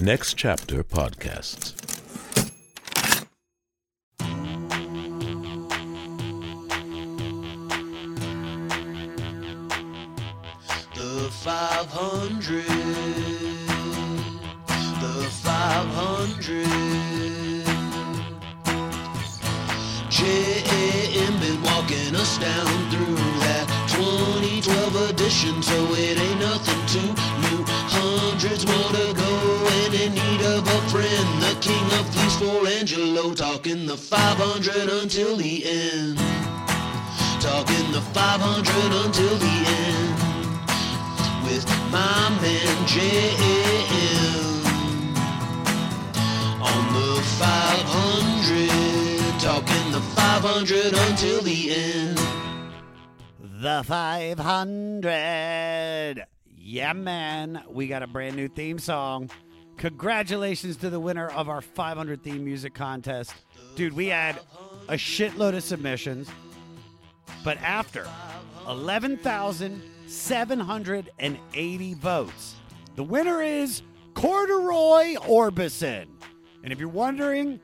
Next Chapter Podcasts. The 500. The 500. JAM been walking us down through that 2012 edition, so it ain't nothing new. Hundreds to go, and in need of a friend. The king of fleas for Angelo, talking the 500 until the end. Talking the 500 until the end with my man JM on the 500, talking the 500 until the end. The 500. Yeah, man. We got a brand new theme song. Congratulations to the winner of our 500 theme music contest. Dude, we had a shitload of submissions, but after 11,780 votes, the winner is Corduroy Orbison. And if you're wondering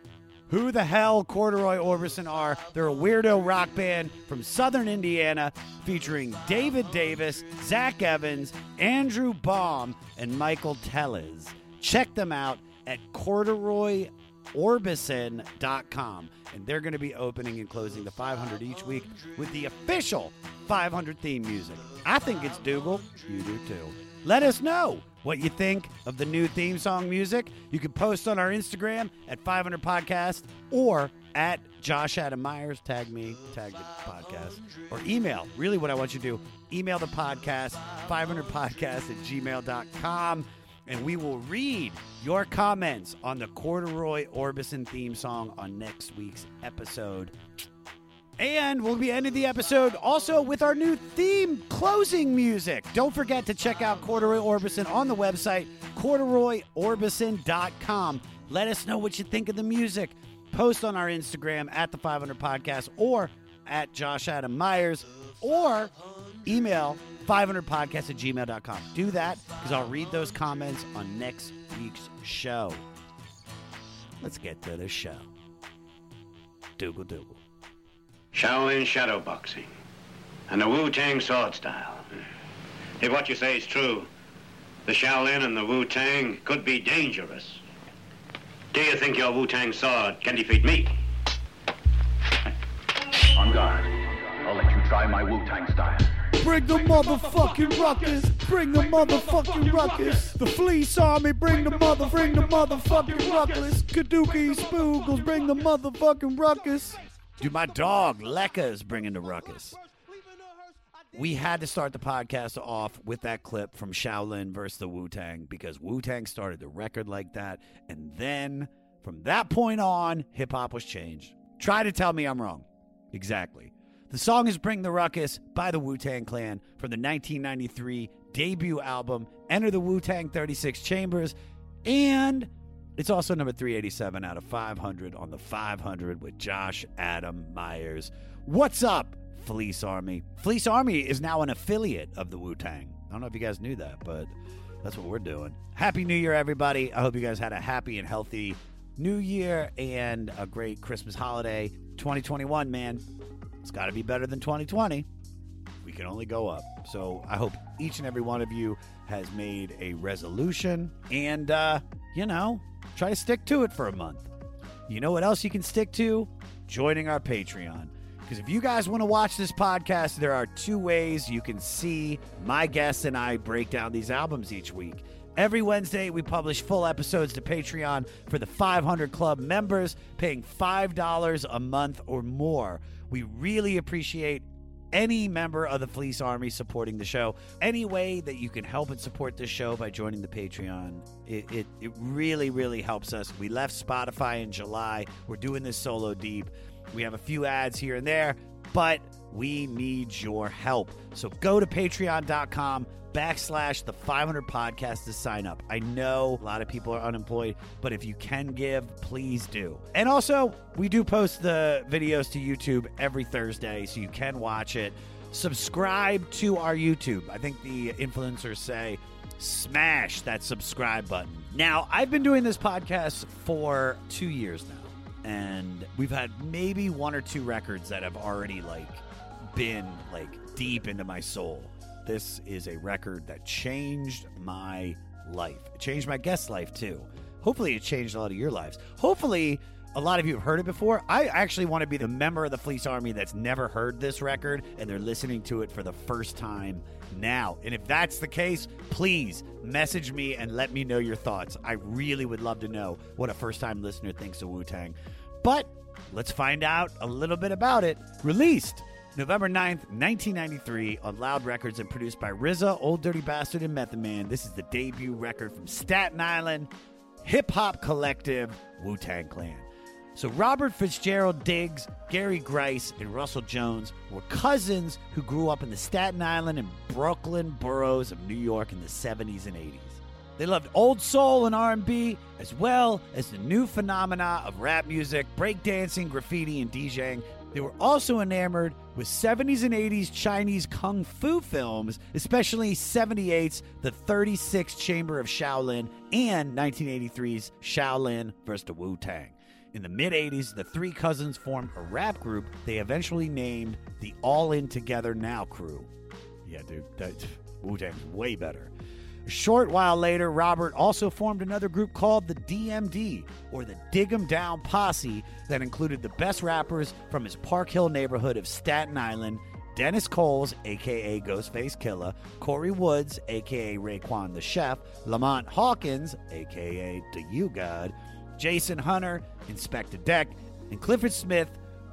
who the hell Corduroy Orbison are, they're a weirdo rock band from southern Indiana featuring David Davis, Zach Evans, Andrew Baum, and Michael Tellez. Check them out at corduroyorbison.com. And they're going to be opening and closing the 500 each week with the official 500 theme music. I think it's Dougal. You do too. Let us know what you think of the new theme song music. You can post on our Instagram at 500 Podcast or at Josh Adam Meyers. Tag me, tag the podcast, or email. Really, what I want you to do email the podcast, 500podcast at gmail.com, and we will read your comments on the Corduroy Orbison theme song on next week's episode. And we'll be ending the episode also with our new theme closing music. Don't forget to check out Corduroy Orbison on the website, corduroyorbison.com. Let us know what you think of the music. Post on our Instagram at the 500 Podcast or at Josh Adam Meyers or email 500podcast at gmail.com. Do that because I'll read those comments on next week's show. Let's get to the show. Dougal Dougal. Shaolin shadowboxing and the Wu Tang sword style. If what you say is true, the Shaolin and the Wu Tang could be dangerous. Do you think your Wu Tang sword can defeat me? On guard. I'll let you try my Wu-Tang style. Bring the motherfucking ruckus. Bring the motherfucking ruckus. The fleece army. Bring the mother. Bring the motherfucking ruckus. Kaduki spoogles. Bring the motherfucking ruckus. Dude, my dog Lekka is bringing the ruckus. We had to start the podcast off with that clip from Shaolin versus the Wu Tang because Wu Tang started the record like that, and then from that point on, hip hop was changed. Try to tell me I'm wrong. Exactly. The song is Bring the Ruckus by the Wu Tang Clan from the 1993 debut album Enter the Wu Tang 36 Chambers. And it's also number 387 out of 500 on the 500 with Josh Adam Meyers. What's up, Fleece Army? Fleece Army is now an affiliate of the Wu Tang. I don't know if you guys knew that, but that's what we're doing. Happy New Year, everybody. I hope you guys had a happy and healthy New Year and a great Christmas holiday. 2021, man. It's got to be better than 2020. We can only go up. So I hope each and every one of you has made a resolution and, uh, you know, try to stick to it for a month. You know what else you can stick to? Joining our Patreon. Because if you guys want to watch this podcast, there are two ways you can see my guests and I break down these albums each week. Every Wednesday, we publish full episodes to Patreon for the 500 Club members, paying $5 a month or more. We really appreciate any member of the Fleece Army supporting the show. Any way that you can help and support this show by joining the Patreon, it, it, it really, really helps us. We left Spotify in July. We're doing this solo deep. We have a few ads here and there, but we need your help. So go to patreon.com backslash the 500 podcast to sign up. I know a lot of people are unemployed, but if you can give, please do. And also, we do post the videos to YouTube every Thursday, so you can watch it. Subscribe to our YouTube. I think the influencers say smash that subscribe button. Now, I've been doing this podcast for two years now, and we've had maybe one or two records that have already like been like deep into my soul. This is a record that changed my life. It changed my guest life too. Hopefully, it changed a lot of your lives. Hopefully, a lot of you have heard it before. I actually want to be the member of the Fleece Army that's never heard this record and they're listening to it for the first time now. And if that's the case, please message me and let me know your thoughts. I really would love to know what a first time listener thinks of Wu Tang. But let's find out a little bit about it. Released November 9th, 1993, on Loud Records and produced by RZA, Old Dirty Bastard, and Method Man. This is the debut record from Staten Island hip hop collective Wu Tang Clan. So, Robert Fitzgerald Diggs, Gary Grice, and Russell Jones were cousins who grew up in the Staten Island and Brooklyn boroughs of New York in the 70s and 80s. They loved old soul and R&B as well as the new phenomena of rap music, breakdancing, graffiti, and DJing. They were also enamored with 70s and 80s Chinese kung fu films, especially 78's The 36 Chamber of Shaolin and 1983's Shaolin vs. the Wu Tang. In the mid 80s, the three cousins formed a rap group they eventually named the All In Together Now crew. Yeah, dude, that Wu Tang's way better. A short while later, Robert also formed another group called the DMD, or the Dig 'em Down Posse, that included the best rappers from his Park Hill neighborhood of Staten Island Dennis Coles, aka Ghostface Killah, Corey Woods, aka Raekwon the Chef, Lamont Hawkins, aka the U-God, Jason Hunter, Inspectah Deck, and Clifford Smith,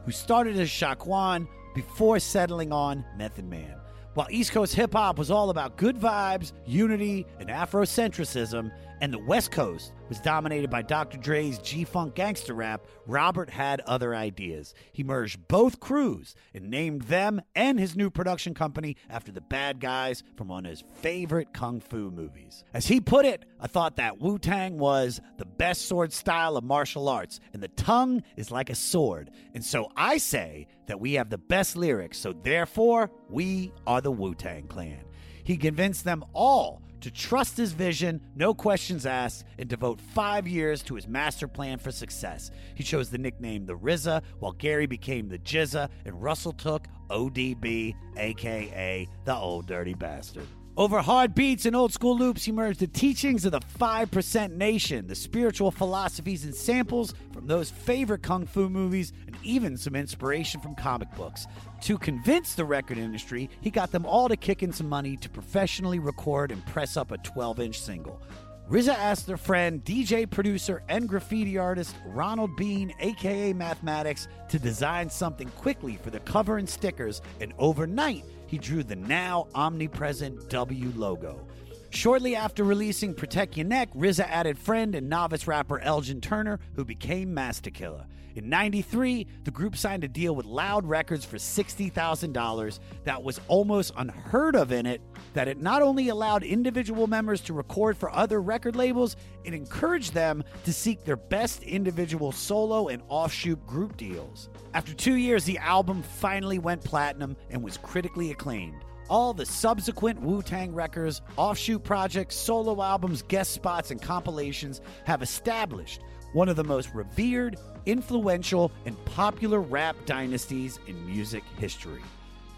who started as Shaquan before settling on Method Man. While East Coast hip hop was all about good vibes, unity, and Afrocentrism, and the West Coast was dominated by Dr. Dre's G Funk gangster rap, Robert had other ideas. He merged both crews and named them and his new production company after the bad guys from one of his favorite kung fu movies. As he put it, I thought that Wu Tang was the best sword style of martial arts, and the tongue is like a sword. And so I say that we have the best lyrics, so therefore we are the Wu Tang Clan. He convinced them all to trust his vision, no questions asked, and devote five years to his master plan for success. He chose the nickname the RZA, while Gary became the GZA, and Russell took ODB, aka the Old Dirty Bastard. Over hard beats and old school loops he merged the teachings of the 5% Nation, the spiritual philosophies and samples from those favorite kung fu movies, and even some inspiration from comic books. To convince the record industry, he got them all to kick in some money to professionally record and press up a 12 inch single. RZA asked their friend, DJ producer, and graffiti artist Ronald Bean, aka Mathematics, to design something quickly for the cover and stickers, and overnight, he drew the now omnipresent W logo. Shortly after releasing Protect Your Neck, RZA added friend and novice rapper Elgin Turner, who became Masta Killa. In 93, the group signed a deal with Loud Records for $60,000 that was almost unheard of in it, that it not only allowed individual members to record for other record labels, it encouraged them to seek their best individual solo and offshoot group deals. After two years, the album finally went platinum and was critically acclaimed. All the subsequent Wu Tang records, offshoot projects, solo albums, guest spots, and compilations have established one of the most revered, influential, and popular rap dynasties in music history.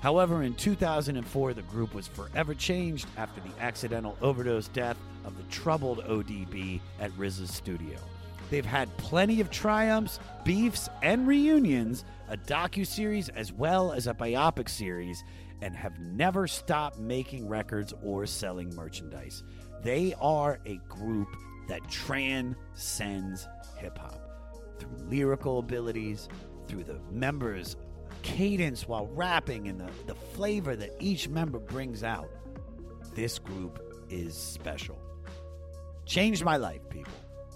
However, in 2004, the group was forever changed after the accidental overdose death of the troubled ODB at RZA's studio. They've had plenty of triumphs, beefs, and reunions, a docu-series as well as a biopic series, and have never stopped making records or selling merchandise. They are a group that transcends hip hop through lyrical abilities, through the members' cadence while rapping, and the, the flavor that each member brings out. This group is special. Changed my life, people.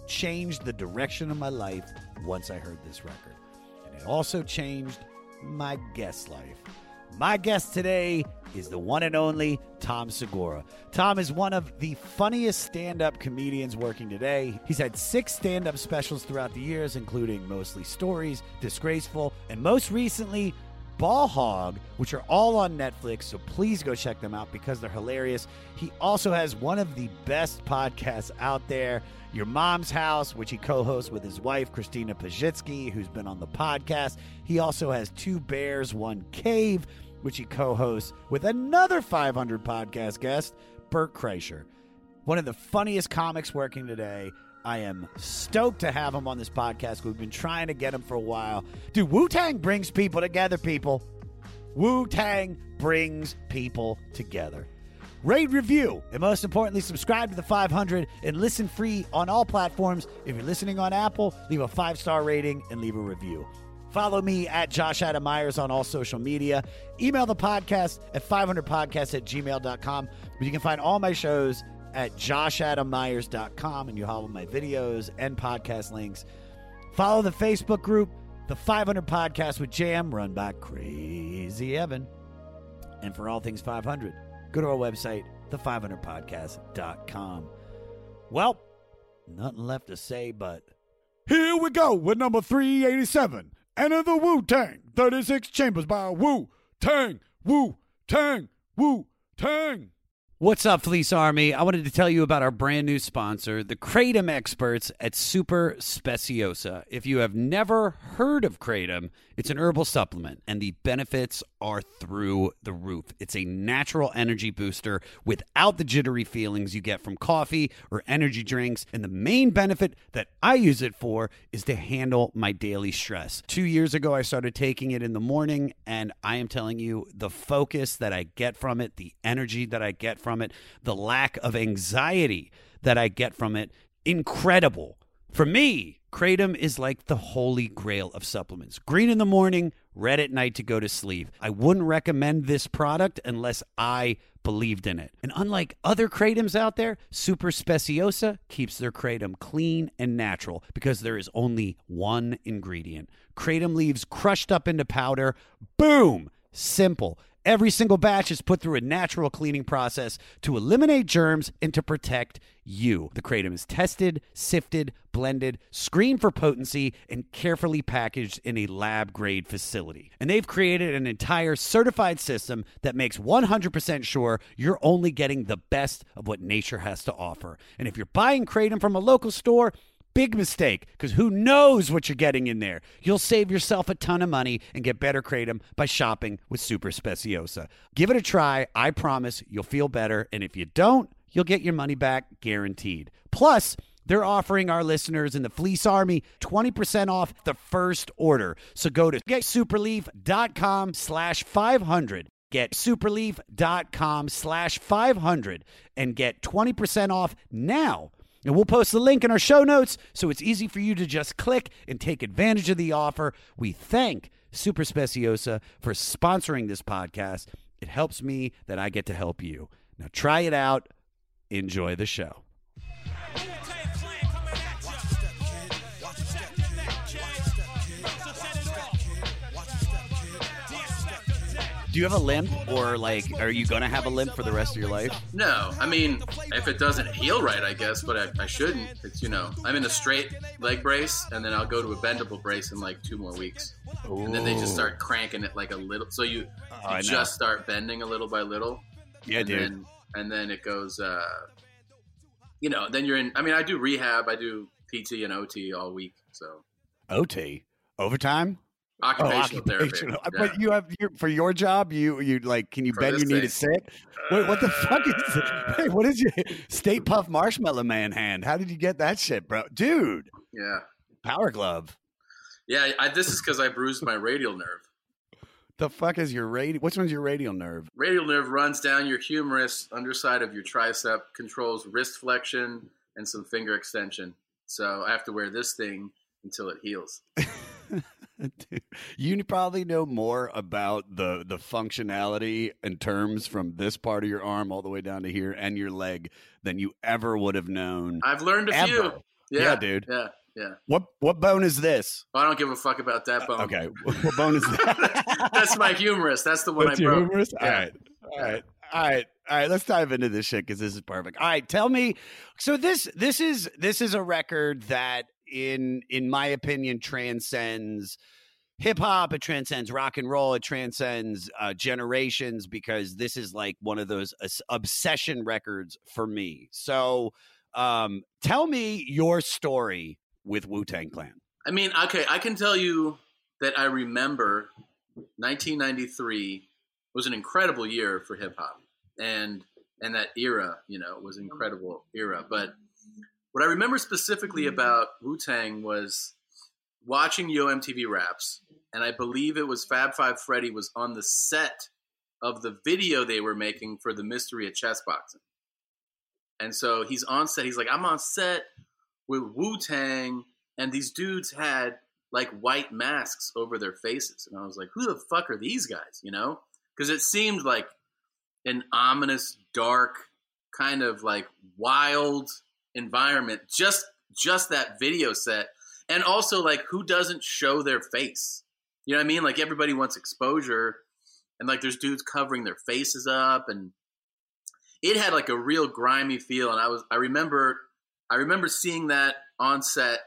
Changed the direction of my life once I heard this record. And it also changed my guest life. My guest today is the one and only Tom Segura. Tom is one of the funniest stand up comedians working today. He's had six stand up specials throughout the years, including Mostly Stories, Disgraceful, and most recently, Ball Hog, which are all on Netflix. So please go check them out because they're hilarious. He also has one of the best podcasts out there, Your Mom's House, which he co hosts with his wife, Christina Pazsitzky, who's been on the podcast. He also has Two Bears, One Cave, which he co hosts with another 500 podcast guest, Bert Kreischer. One of the funniest comics working today. I am stoked to have him on this podcast. We've been trying to get him for a while. Dude, Wu Tang brings people together, people. Wu Tang brings people together. Rate, review, and most importantly, subscribe to the 500 and listen free on all platforms. If you're listening on Apple, leave a five star rating and leave a review. Follow me at Josh Adam Meyers on all social media. Email the podcast at 500podcast at gmail.com. But you can find all my shows at joshadammeyers.com and you'll have all my videos and podcast links. Follow the Facebook group, the 500 Podcast with Jam, run by Crazy Evan. And for all things 500, go to our website, the500podcast.com. Well, nothing left to say but here we go with number 387. Enter the Wu Tang 36 Chambers by Wu Tang, Wu Tang, Wu Tang. What's up, Fleece Army? I wanted to tell you about our brand new sponsor, the Kratom experts at Super Speciosa. If you have never heard of Kratom, it's an herbal supplement, and the benefits are through the roof. It's a natural energy booster without the jittery feelings you get from coffee or energy drinks. And the main benefit that I use it for is to handle my daily stress. Two years ago, I started taking it in the morning, and I am telling you, the focus that I get from it, the energy that I get from it, the lack of anxiety that I get from it, incredible. For me, Kratom is like the holy grail of supplements. Green in the morning, red at night to go to sleep. I wouldn't recommend this product unless I believed in it. And unlike other Kratoms out there, Super Speciosa keeps their Kratom clean and natural because there is only one ingredient. Kratom leaves crushed up into powder. Boom! Simple. Every single batch is put through a natural cleaning process to eliminate germs and to protect you. The kratom is tested, sifted, blended, screened for potency, and carefully packaged in a lab grade facility. And they've created an entire certified system that makes 100% sure you're only getting the best of what nature has to offer. And if you're buying kratom from a local store, Big mistake, because who knows what you're getting in there? You'll save yourself a ton of money and get better kratom by shopping with Super Speciosa. Give it a try. I promise you'll feel better. And if you don't, you'll get your money back guaranteed. Plus, they're offering our listeners in the Fleece Army 20% off the first order. So go to getsuperleaf.com slash 500. Get superleaf.com slash 500 and get 20% off now and we'll post the link in our show notes so it's easy for you to just click and take advantage of the offer. We thank Super Speciosa for sponsoring this podcast. It helps me that I get to help you. Now try it out. Enjoy the show. Do you have a limp, or like, are you gonna have a limp for the rest of your life? No, I mean, if it doesn't heal right, I guess, but I, I shouldn't. It's you know, I'm in a straight leg brace, and then I'll go to a bendable brace in like two more weeks, and then they just start cranking it like a little. So you, Oh, you just start bending a little by little, Yeah, and dude. then and then it goes. uh You know, then you're in. I mean, I do rehab, I do PT and OT all week, so OT overtime. Oh, occupational, therapy. occupational. Yeah. But you have your, for your job. You you like? Can you For bend your knee to sit? Wait, what the fuck is? Wait, what is your Stay Puft Marshmallow Man hand? How did you get that shit, bro? Dude, yeah, Power Glove. yeah. I, this is because I bruised my radial nerve. The fuck is your radial? Which one's your radial nerve? Radial nerve runs down your humerus, underside of your tricep, controls wrist flexion and some finger extension. So I have to wear this thing until it heals. You probably know more about the the functionality and terms from this part of your arm all the way down to here and your leg than you ever would have known. I've learned a ever. few. Yeah, Yeah, dude. Yeah, yeah. What what bone is this? I don't give a fuck about that uh, bone. Okay, what bone is that? That's my humerus. That's the one That's I broke. humerus? All Yeah. right. All right. All right. All right. Let's dive into this shit because this is perfect. All right. Tell me. So this this is this is a record that in in my opinion transcends hip hop, it transcends rock and roll, it transcends uh, generations because this is like one of those uh, obsession records for me. So, um, tell me your story with Wu Tang Clan. I mean, okay, I can tell you that I remember 1993 was an incredible year for hip hop, and and that era, you know, was an incredible era. But what I remember specifically mm-hmm. about Wu Tang was watching Yo MTV Raps, and I believe it was Fab Five Freddy was on the set of the video they were making for the Mystery of Chess Boxing. And so he's on set. He's like, I'm on set with Wu Tang, and these dudes had like white masks over their faces. And I was like, who the fuck are these guys? You know? Because it seemed like an ominous, dark, kind of like wild environment. Just just that video set. And also like who doesn't show their face? You know what I mean? Like everybody wants exposure and like there's dudes covering their faces up and it had like a real grimy feel and I was I remember I remember seeing that on set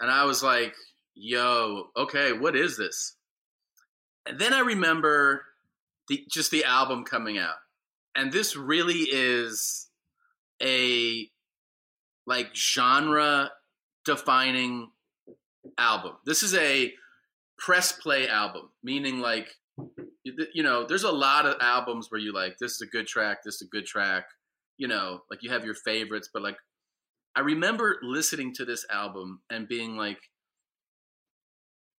and I was like, yo, okay, what is this? And then I remember the just the album coming out. And this really is a like genre defining album. This is a press play album, meaning like you know, there's a lot of albums where you like this is a good track, this is a good track, you know, like you have your favorites, but like I remember listening to this album and being like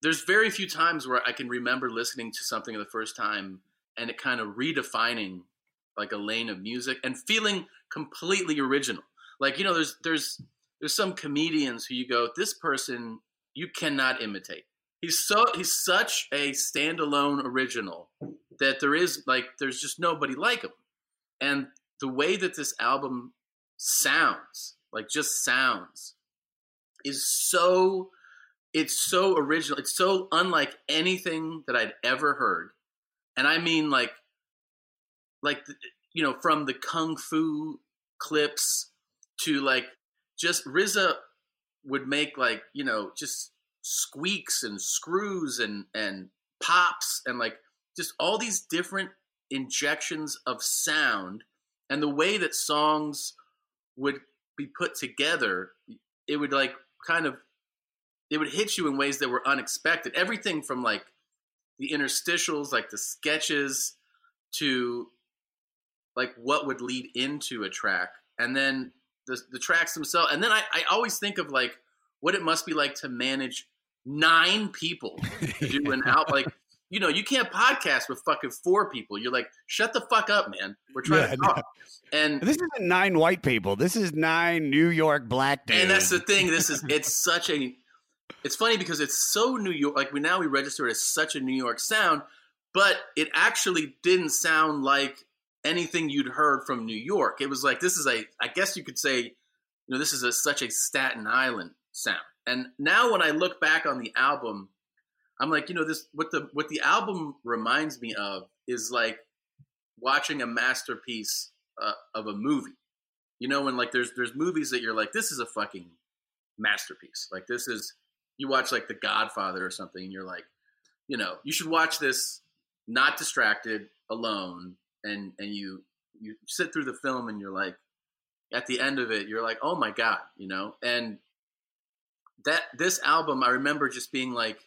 there's very few times where I can remember listening to something the first time and it kind of redefining like a lane of music and feeling completely original. Like, you know, there's there's there's some comedians who you go, this person you cannot imitate. He's so he's such a standalone original that there is like there's just nobody like him. And the way that this album sounds, like just sounds, is so it's so original. It's so unlike anything that I'd ever heard. And I mean like like you know from the kung fu clips to like just RZA would make like you know just squeaks and screws and and pops and like just all these different injections of sound. And the way that songs would be put together it would like kind of it would hit you in ways that were unexpected. Everything from like the interstitials like the sketches to like what would lead into a track. And then the, the tracks themselves. And then I, I always think of like what it must be like to manage nine people to do an out like you know you can't podcast with fucking four people. You're like shut the fuck up man. We're trying Yeah, to talk. and This isn't nine white people. This is nine New York black dudes. and that's the thing. This is it's such a it's funny because it's so new york like we now we register it as such a new york sound but it actually didn't sound like anything you'd heard from new york. It was like this is a i guess you could say you know this is a, such a staten island sound. And now when i look back on the album i'm like you know this what the what the album reminds me of is like watching a masterpiece uh, of a movie. You know when like there's there's movies that you're like this is a fucking masterpiece. Like this is you watch like the godfather or something and you're like you know you should watch this not distracted alone and and you you sit through the film and you're like at the end of it you're like oh my god you know? And that this album i remember just being like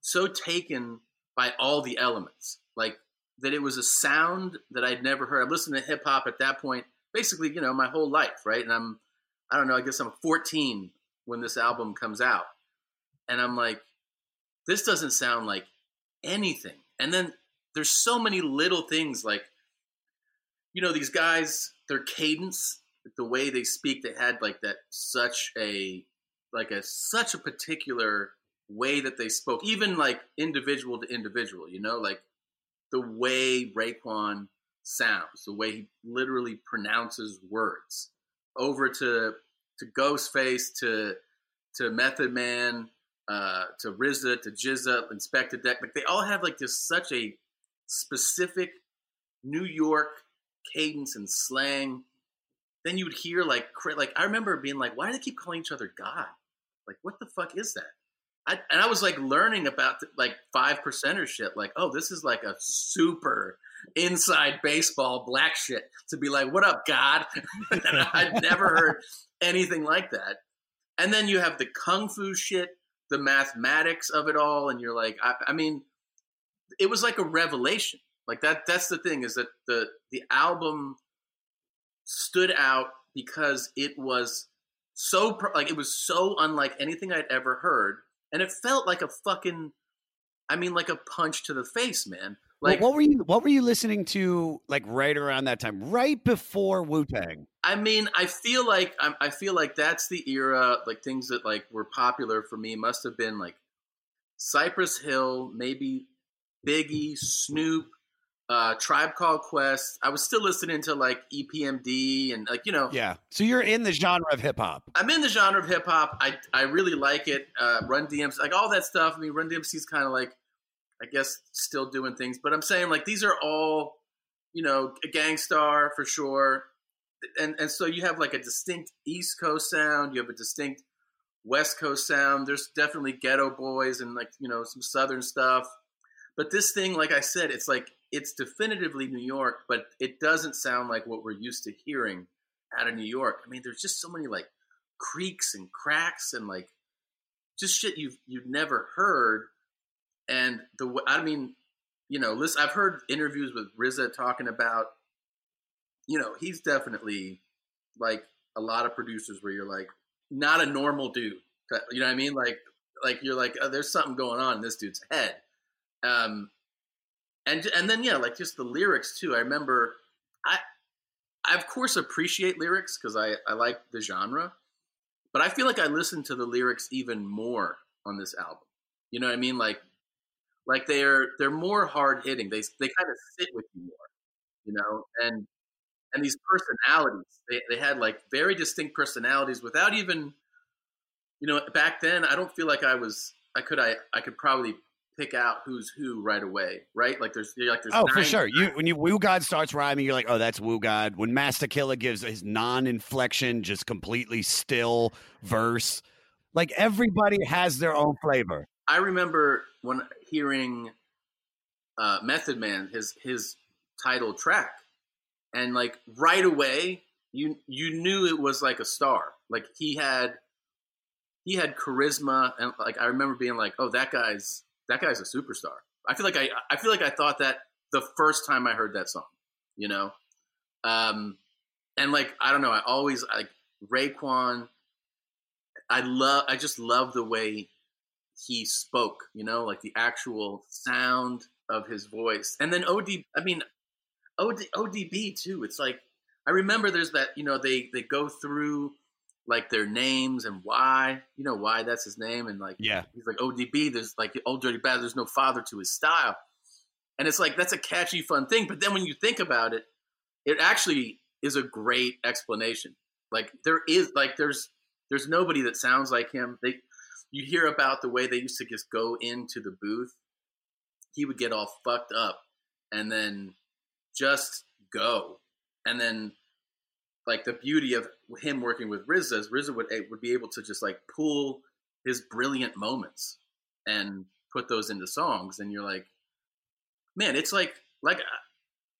so taken by all the elements like that it was a sound that i'd never heard. I've listened to hip hop at that point basically you know my whole life right? And i'm i don't know i guess i'm 14 when this album comes out. And i'm like this doesn't sound like anything. And then there's so many little things like you know these guys their cadence the way they speak they had like that such a like a such a particular way that they spoke even like individual to individual you know like the way Raekwon sounds the way he literally pronounces words. Over to to Ghostface to to Method Man uh, to RZA to GZA Inspectah Deck like they all have like this such a specific New York cadence and slang. Then you would hear like like I remember being like, why do they keep calling each other God? Like what the fuck is that? I, and I was like learning about the, like five percenter shit. Like, oh, this is like a super inside baseball black shit to be like, what up, God? I'd never heard anything like that. And then you have the kung fu shit, the mathematics of it all, and you're like, I, I mean, it was like a revelation. Like that. That's the thing is that the the album stood out because it was so like it was so unlike anything I'd ever heard, and it felt like a fucking, I mean, like a punch to the face, man. Well, Like what were you what were you listening to like right around that time, right before Wu Tang? I mean, I feel like I'm, I feel like that's the era. Like things that like were popular for me must have been like Cypress Hill, maybe Biggie, Snoop, uh, Tribe Called Quest. I was still listening to like EPMD and like you know, Yeah. So you're in the genre of hip hop. I'm in the genre of hip hop. I I really like it. Uh, Run DMC, like all that stuff. I mean, Run DMC's kind of like, I guess, still doing things. But I'm saying like these are all, you know, a Gang Starr for sure. And and so you have like a distinct East Coast sound. You have a distinct West Coast sound. There's definitely Geto Boys and like you know some Southern stuff. But this thing, like I said, it's like it's definitively New York, but it doesn't sound like what we're used to hearing out of New York. I mean, there's just so many like creaks and cracks and like just shit you've you've never heard. And the I mean, you know, listen, I've heard interviews with RZA talking about, you know, he's definitely like a lot of producers where you're like not a normal dude. You know what I mean? Like like you're like oh, there's something going on in this dude's head. Um, and and then yeah, like just the lyrics too. I remember I I of course appreciate lyrics because I I like the genre, but I feel like I listen to the lyrics even more on this album. You know what I mean? Like like they're they're more hard hitting. They they kind of sit with you more, you know. And and these personalities, they they had like very distinct personalities without even, you know, back then I don't feel like I was I could I I could probably pick out who's who right away, right? Like there's like there's Oh, for sure. You when you U-God starts rhyming, you're like, oh, that's U-God. When Masta Killa gives his non-inflection, just completely still verse, like everybody has their own flavor. I remember when hearing uh, Method Man his his title track, and like right away you you knew it was like a star. Like he had he had charisma, and like I remember being like, oh, that guy's that guy's a superstar. I feel like I I feel like I thought that the first time I heard that song, you know, um, and like I don't know, I always like Raekwon. I love I just love the way he spoke, you know, like the actual sound of his voice. And then OD, I mean, OD, ODB too. It's like I remember there's that, you know, they they go through like their names and why, you know, why that's his name, and like Yeah. he's like ODB. There's like old dirty bad. There's no father to his style, and it's like that's a catchy, fun thing. But then when you think about it, it actually is a great explanation. Like there is like there's there's nobody that sounds like him. They you hear about the way they used to just go into the booth. He would get all fucked up and then just go. And then like the beauty of him working with RZA is RZA would eh, would be able to just like pull his brilliant moments and put those into songs and you're like man it's like like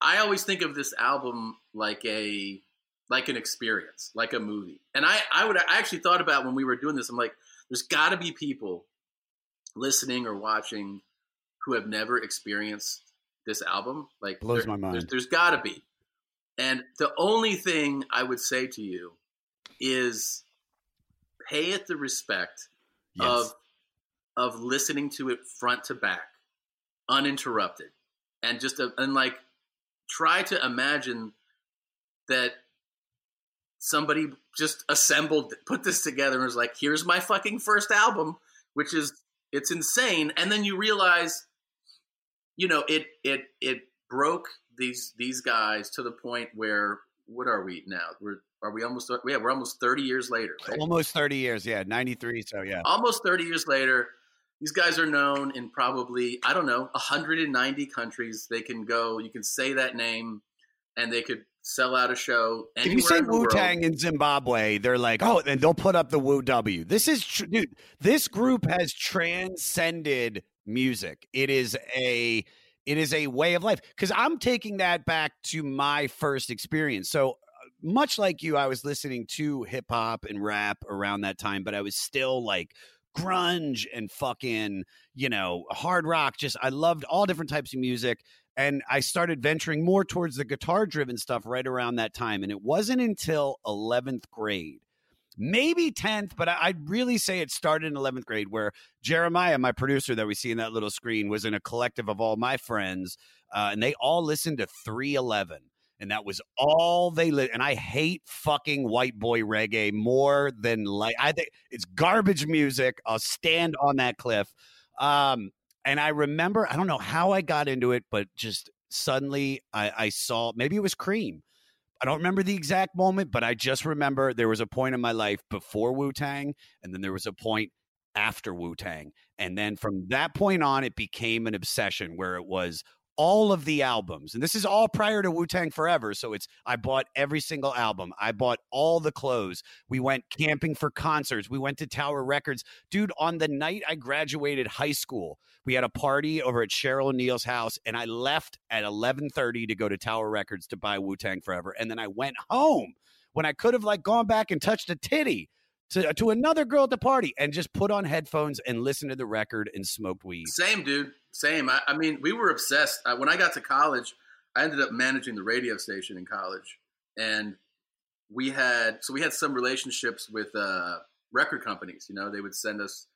I always think of this album like a like an experience, like a movie. And I I would I actually thought about when we were doing this I'm like there's got to be people listening or watching who have never experienced this album. Like Blows my mind. There's, there's got to be. And the only thing I would say to you is pay it the respect Yes. of of listening to it front to back, uninterrupted, and just a, and like try to imagine that somebody just assembled, put this together, and was like, "Here's my fucking first album," which is it's insane, and then you realize, you know, it it it broke these these guys to the point where what are we now? We're are we almost yeah we're almost thirty years later, right? Almost 30 years. Yeah. 93. So, yeah. almost 30 years later these guys are known in probably i don't know 190 countries they can go you can say that name and they could sell out a show. If you say in the Wu world. Tang in Zimbabwe, they're like, oh, and they'll put up the Wu W. This is tr- dude. This group has transcended music. It is a it is a way of life because I'm taking that back to my first experience. So uh, much like you, I was listening to hip hop and rap around that time, but I was still like grunge and fucking you know hard rock. Just I loved all different types of music and I started venturing more towards the guitar driven stuff right around that time. And it wasn't until 11th grade, maybe 10th, but I'd really say it started in 11th grade where Jeremiah, my producer that we see in that little screen, was in a collective of all my friends, uh, and they all listened to 311. And that was all they lit. And I hate fucking white boy reggae more than like I think it's garbage music. I'll stand on that cliff. Um, and I remember, I don't know how I got into it, but just suddenly I, I saw maybe it was Cream. I don't remember the exact moment, but I just remember there was a point in my life before Wu Tang, and then there was a point after Wu Tang. And then from that point on, it became an obsession where it was all of the albums. And this is all prior to Wu Tang Forever. So it's, I bought every single album. I bought all the clothes. We went camping for concerts. We went to Tower Records. Dude, on the night I graduated high school, we had a party over at Cheryl O'Neal's house, and I left at 11:30 to go to Tower Records to buy Wu Tang Forever, and then I went home when I could have like gone back and touched a titty to to another girl at the party and just put on headphones and listen to the record and smoked weed. Same, dude. Same. I, I mean, we were obsessed. Uh, when I got to college, I ended up managing the radio station in college, and we had so we had some relationships with uh, record companies. You know, they would send us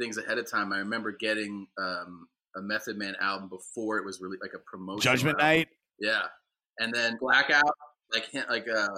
things ahead of time. I remember getting um, a Method Man album before it was really like a promotion. Judgment Night. Yeah, and then Blackout, like like uh,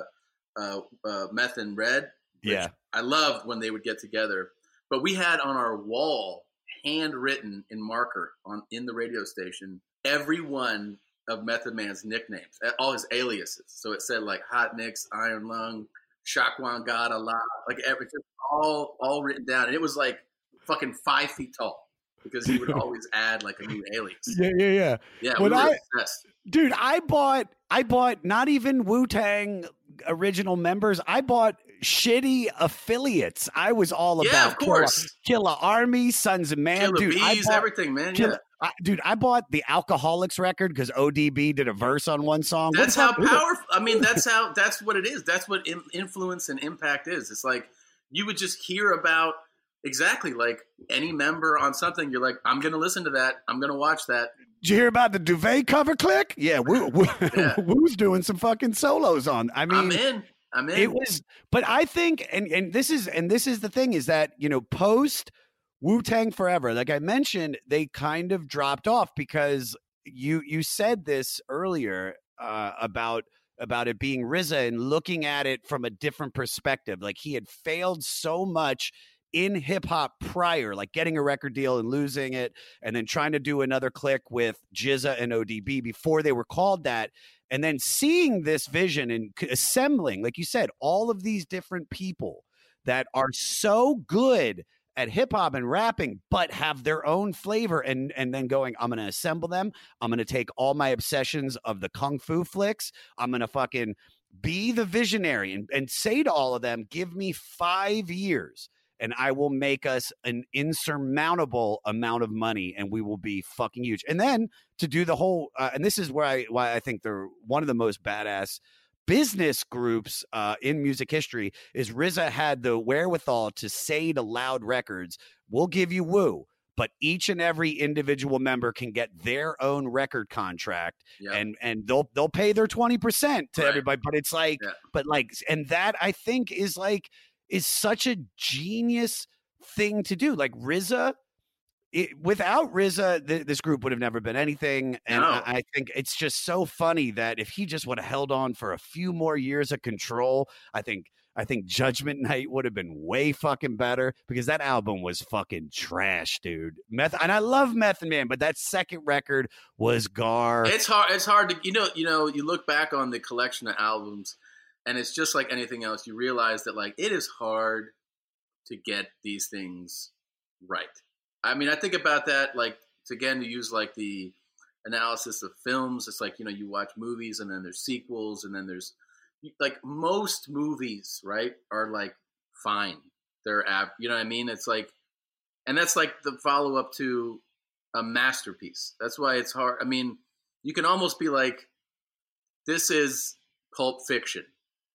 uh, uh, Meth and Red. Yeah. I loved when they would get together. But we had on our wall, handwritten in marker on in the radio station, every one of Method Man's nicknames, all his aliases. So it said like Hot Nicks, Iron Lung, Shakwan God Allah, like everything, all all written down, and it was like fucking five feet tall because he would always add like a new alias. Yeah, yeah, yeah. Yeah, When we were I- obsessed. Dude, I bought I bought not even Wu Tang original members. I bought shitty affiliates. I was all Yeah, about of course. Killer, Killer Army, Sunz of Man. Killer dude, I Bees, bought, everything, man. Killer- yeah. I, dude, I bought the Alkaholiks record because ODB did a verse on one song. That's how powerful. I mean, that's how. That's what it is. That's what in, influence and impact is. It's like you would just hear about exactly like any member on something. You're like, I'm going to listen to that. I'm going to watch that. Did you hear about the Duvet cover click? Yeah, Wu, Wu, Yeah. Wu's doing some fucking solos on. I mean, I'm in. I'm in. it was but i think and and this is and this is the thing is that you know post wu-tang forever like i mentioned they kind of dropped off because you you said this earlier uh about about it being RZA and looking at it from a different perspective like he had failed so much in hip hop prior, like getting a record deal and losing it, and then trying to do another click with GZA and ODB before they were called that, and then seeing this vision and assembling, like you said, all of these different people that are so good at hip hop and rapping, but have their own flavor, and and then going, I'm gonna assemble them. I'm gonna take all my obsessions of the kung fu flicks. I'm gonna fucking be the visionary and, and say to all of them, give me five years and I will make us an insurmountable amount of money and we will be fucking huge. And then to do the whole, uh, and this is where I, why I think they're one of the most badass business groups uh, in music history is RZA had the wherewithal to say to Loud Records, we'll give you Wu. But each and every individual member can get their own record contract, Yeah. and and they'll they'll pay their twenty percent to Right. everybody. But it's like, Yeah. but like, and that I think is like is such a genius thing to do. Like RZA, it, without RZA, th- this group would have never been anything. And No. I, I think it's just so funny that if he just would have held on for a few more years of control, I think. I think Judgment Night would have been way fucking better because that album was fucking trash, dude. Meth and I love Method Man, but that second record was gar. It's hard. It's hard to you know. You know. You look back on the collection of albums, and it's just like anything else. You realize that like it is hard to get these things right. I mean, I think about that like again to use like the analysis of films. It's like you know you watch movies and then there's sequels and then there's like most movies, right? Are like fine. They're ab. You know what I mean? It's like, and that's like the follow up to a masterpiece. That's why it's hard. I mean, you can almost be like, this is Pulp Fiction,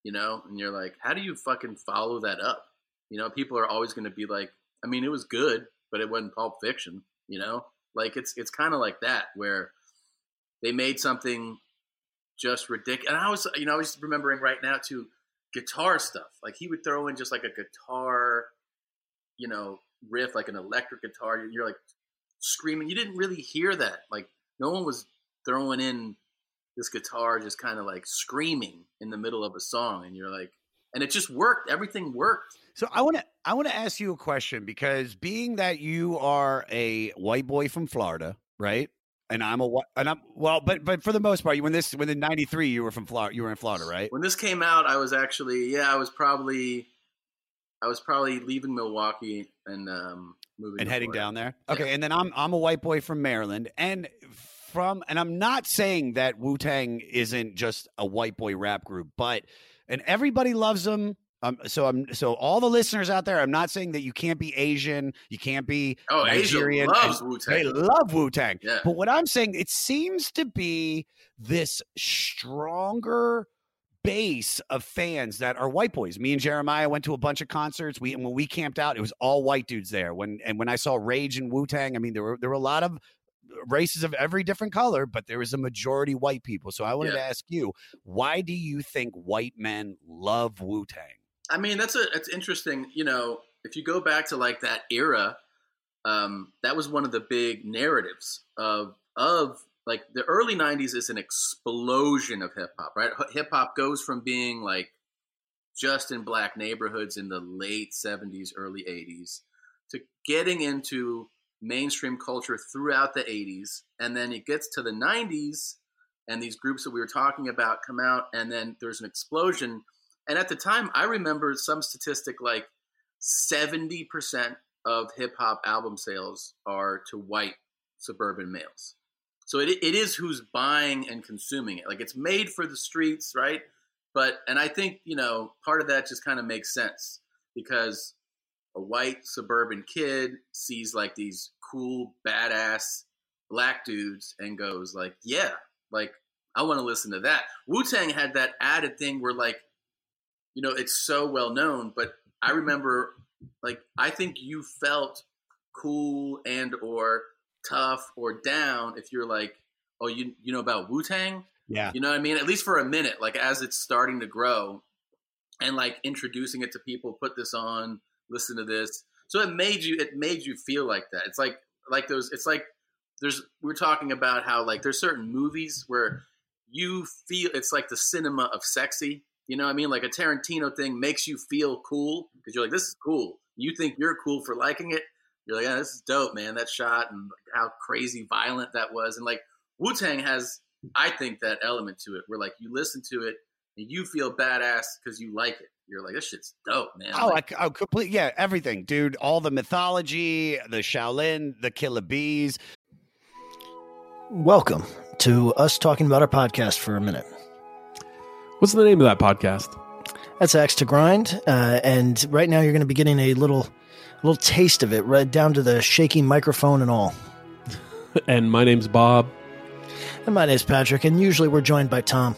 you know, and you're like, how do you fucking follow that up? You know, people are always going to be like, I mean, it was good, but it wasn't Pulp Fiction, you know. Like it's it's kind of like that where they made something just ridiculous. And I was, you know, I was remembering right now too, guitar stuff. Like he would throw in just like a guitar, you know, riff, like an electric guitar. You're like screaming. You didn't really hear that. Like no one was throwing in this guitar, just kind of like screaming in the middle of a song. And you're like, and it just worked. Everything worked. So I want to I want to ask you a question because being that you are a white boy from Florida, right? And I'm a white and I'm well, but but for the most part, you when this when in '93 you were from Florida, you were in Florida, right? When this came out, I was actually yeah, I was probably I was probably leaving Milwaukee and um moving and heading Florida. down there. Okay, and then I'm I'm a white boy from Maryland, and from and I'm not saying that Wu Tang isn't just a white boy rap group, but and everybody loves them. Um, so I'm so all the listeners out there. I'm not saying that you can't be Asian, you can't be Oh, Nigerian. Asia loves Wu They love Wu Tang. Yeah. But what I'm saying, it seems to be this stronger base of fans that are white boys. Me and Jeremiah went to a bunch of concerts. We and when we camped out, it was all white dudes there. When and when I saw Rage and Wu Tang, I mean there were there were a lot of races of every different color, but there was a majority white people. So I wanted Yeah. to ask you, why do you think white men love Wu Tang? I mean, that's a that's interesting. You know, if you go back to like that era, um, that was one of the big narratives of of like the early '90s is an explosion of hip hop. Right, hip hop goes from being like just in black neighborhoods in the late '70s, early '80s, to getting into mainstream culture throughout the '80s, and then it gets to the '90s, and these groups that we were talking about come out, and then there's an explosion. And at the time, I remember some statistic like 70% of hip hop album sales are to white suburban males. So it, it is who's buying and consuming it. Like it's made for the streets, right? But, and I think, you know, part of that just kind of makes sense because a white suburban kid sees like these cool, badass black dudes and goes like, yeah, like I want to listen to that. Wu Tang had that added thing where like, you know, it's so well known, but I remember like I think you felt cool and or tough or down if you're like, oh, you you know about Wu Tang, Yeah. you know what I mean? At least for a minute, like as it's starting to grow, and like introducing it to people, put this on, listen to this. So it made you it made you feel like that. It's like like those. It's like there's we're talking about how like there's certain movies where you feel it's like the cinema of sexy. You know what I mean? Like a Tarantino thing makes you feel cool because you're like, this is cool. You think you're cool for liking it. You're like, yeah, this is dope, man. That shot and how crazy violent that was. And like Wu Tang has, I think, that element to it where like you listen to it and you feel badass because you like it. You're like, this shit's dope, man. Oh, Like, I, oh, complete. Yeah, everything, dude. All the mythology, the Shaolin, the Killer Bees. Welcome to us talking about our podcast for a minute. What's the name of that podcast? That's Axe to Grind, uh, and right now you're going to be getting a little, little taste of it, right down to the shaky microphone and all. And my name's Bob. And my name's Patrick, and usually we're joined by Tom.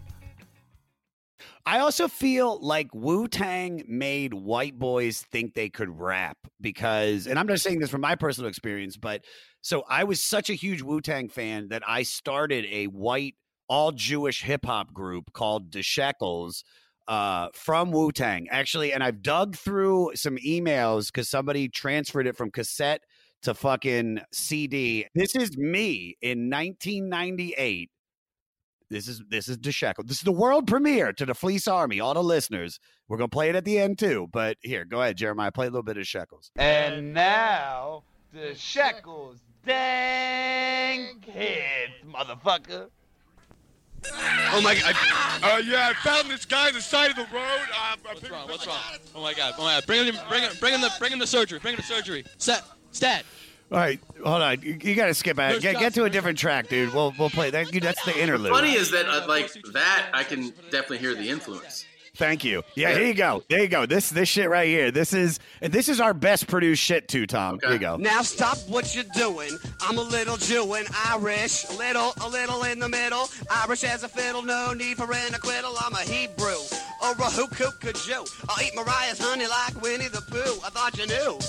I also feel like Wu Tang made white boys think they could rap because, and I'm not saying this from my personal experience, but so I was such a huge Wu Tang fan that I started a white, all Jewish hip hop group called The Shekels uh, from Wu Tang, actually. And I've dug through some emails because somebody transferred it from cassette to fucking CD. This is me in 1998 this is this is DeShekel. This is the world premiere to the Fleece Army. All the listeners, we're gonna play it at the end too. But here, go ahead, Jeremiah. Play a little bit of Shekels. And now the Shekels dang hits, motherfucker. Oh my god! Uh, yeah, I found this guy on the side of the road. Uh, What's wrong? What's wrong? Oh my god! Oh my god! Bring him! Bring him! Bring him the! Bring him the surgery! Bring him the surgery! Set! Stat! All right, hold on. You, you got to skip ahead. Get, get to a different track, dude. We'll we'll play that. That's the interlude. Funny is that uh, like that I can definitely hear the influence. Thank you. Yeah, here you go. There you go. This this shit right here. This is this is our best produced shit too, Tom. Here you go. Now stop what you're doing. I'm a little Jew and Irish, a little, a little in the middle. Irish as a fiddle, no need for an acquittal. I'm a Hebrew or a hookah. I'll eat Mariah's honey like Winnie the Pooh. I thought you knew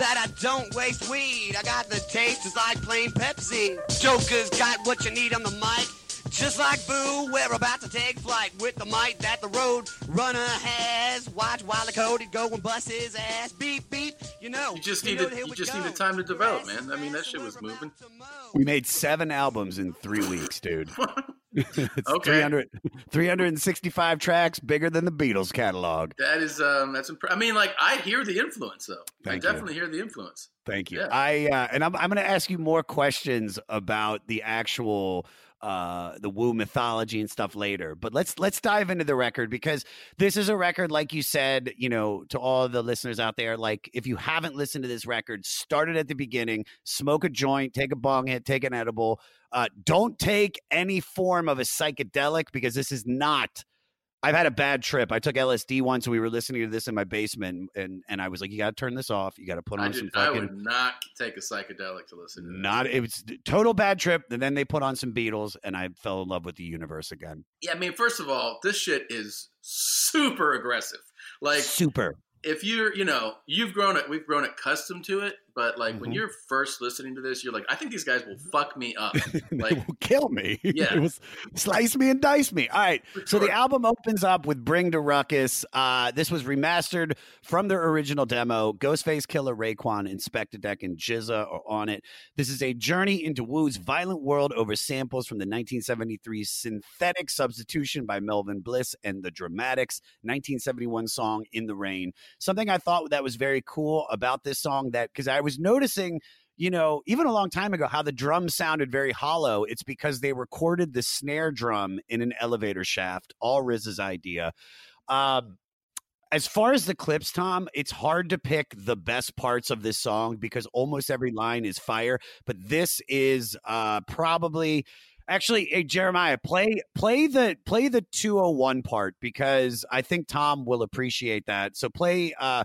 that I don't waste weed. I got the taste just like plain Pepsi. Joker's got what you need on the mic. Just like Boo, we're about to take flight with the might that the road runner has. Watch Wile E. Cody go and bust his ass. Beep beep, you know. You just needed you just go. needed time to develop, man. I mean that shit was moving. We made seven albums in three weeks, dude. it's Okay. 300, 365 tracks, bigger than the Beatles catalog. That is um that's impre- I mean like I hear the influence though. Thank I you. definitely hear the influence. Thank you. Yeah. I uh, and I'm I'm going to ask you more questions about the actual uh the Wu mythology and stuff later. But let's let's dive into the record because this is a record like you said, you know, to all the listeners out there like if you haven't listened to this record, start it at the beginning, smoke a joint, take a bong hit, take an edible. Uh don't take any form of a psychedelic because this is not I've had a bad trip. I took LSD once and we were listening to this in my basement and and I was like you got to turn this off. You got to put on I, some did, I fucking would not take a psychedelic to listen to this. not it was total bad trip and then they put on some beatles and i fell in love with the universe again Yeah, I mean, first of all, this shit is super aggressive. Like, super if you're, you know, you've grown it, we've grown accustomed to it, but like when Mhm. you're first listening to this, you're like, I think these guys will fuck me up. Like, they will kill me. Yeah. it was slice me and dice me. All right. So the album opens up with bring to ruckus. Uh this was remastered from their original demo. Ghostface Killah raekwon Inspectah Deck and GZA are on it. This is a journey into wu's violent world over samples from the 1973 synthetic substitution by melvin bliss and the dramatics 1971 song in the rain. Something i thought that was very cool about this song that because i was noticing you know, even a long time ago, how the drum sounded very hollow. It's because they recorded the snare drum in an elevator shaft. All RZA's idea. Um, as far as the clips, Tom, it's hard to pick the best parts of this song because almost every line is fire. But this is uh, probably actually, hey, Jeremiah, play play the play the two hundred one part because I think Tom will appreciate that. So play uh,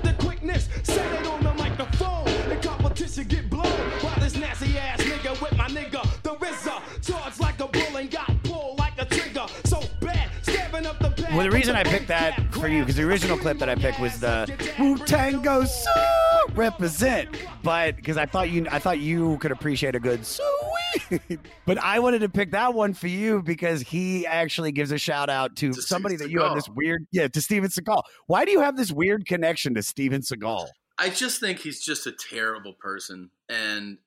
Well, the reason I picked that for you because the original clip that I picked was the Wu Tang goes so represent, but because I thought you, I thought you could appreciate a good sweet. but I wanted to pick that one for you because he actually gives a shout out to, somebody that you have this weird, yeah, to Steven Seagal. Why do you have this weird connection to Steven Seagal? I just think he's just a terrible person, and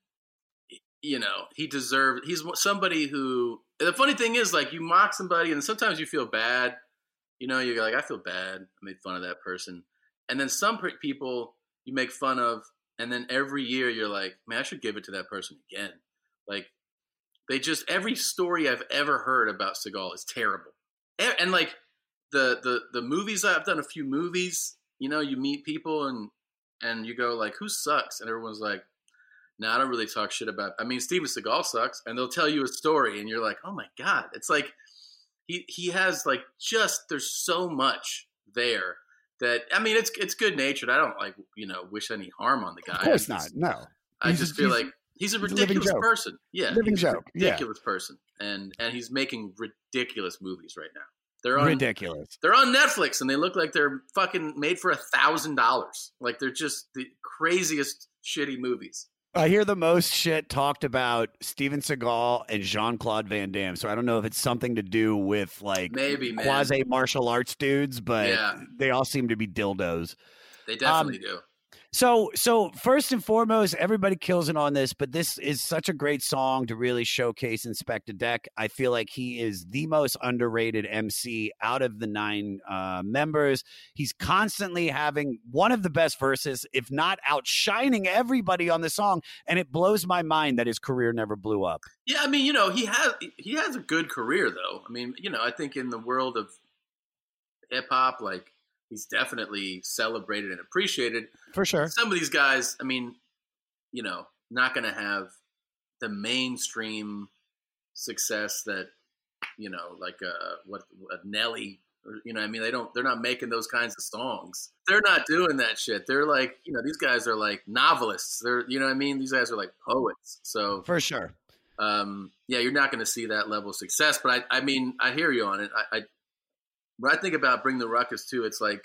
you know he deserves. He's somebody who. The funny thing is, like you mock somebody, and sometimes you feel bad. You know, you're like, I feel bad. I made fun of that person, and then some people you make fun of, and then every year you're like, man, I should give it to that person again. Like they just every story I've ever heard about Seagal is terrible, and, and like the the the movies I've done a few movies. You know, you meet people and and you go like, "Who sucks?" And everyone's like, "No, I don't really talk shit about." I mean, Steven Seagal sucks, and they'll tell you a story, and you're like, "Oh my god!" It's like he he has like just there's so much there that I mean, it's it's good natured. I don't like you know wish any harm on the guy. Of course not. No, I He's- just feel like he's a he's a ridiculous person. Yeah, Living joke, yeah. ridiculous person, and and he's making ridiculous movies right now. They're on, ridiculous. they're on Netflix and they look like they're fucking made for a thousand dollars. Like they're just the craziest shitty movies. I hear the most shit talked about Steven Seagal and Jean Claude Van Damme. So I don't know if it's something to do with like Maybe, quasi martial arts dudes, but Yeah. they all seem to be dildos. They definitely Um, do. So, so first and foremost, everybody kills it on this, but this is such a great song to really showcase Inspectah Deck. I feel like he is the most underrated MC out of the nine uh, members. He's constantly having one of the best verses, if not outshining everybody on the song, and it blows my mind that his career never blew up. Yeah, I mean, you know, he has he has a good career though. I mean, you know, I think in the world of hip hop, like he's definitely celebrated and appreciated. For sure. Some of these guys, I mean, you know, not going to have the mainstream success that you know, like uh, what a Nelly. Or, you know, I mean, they don't. They're not making those kinds of songs. They're not doing that shit. They're like, you know, these guys are like novelists. They're, you know, what I mean, these guys are like poets. So For sure. um, yeah, you're not going to see that level of success. But I, I mean, I hear you on it. I, I, when I think about Bring the Ruckus too, it's like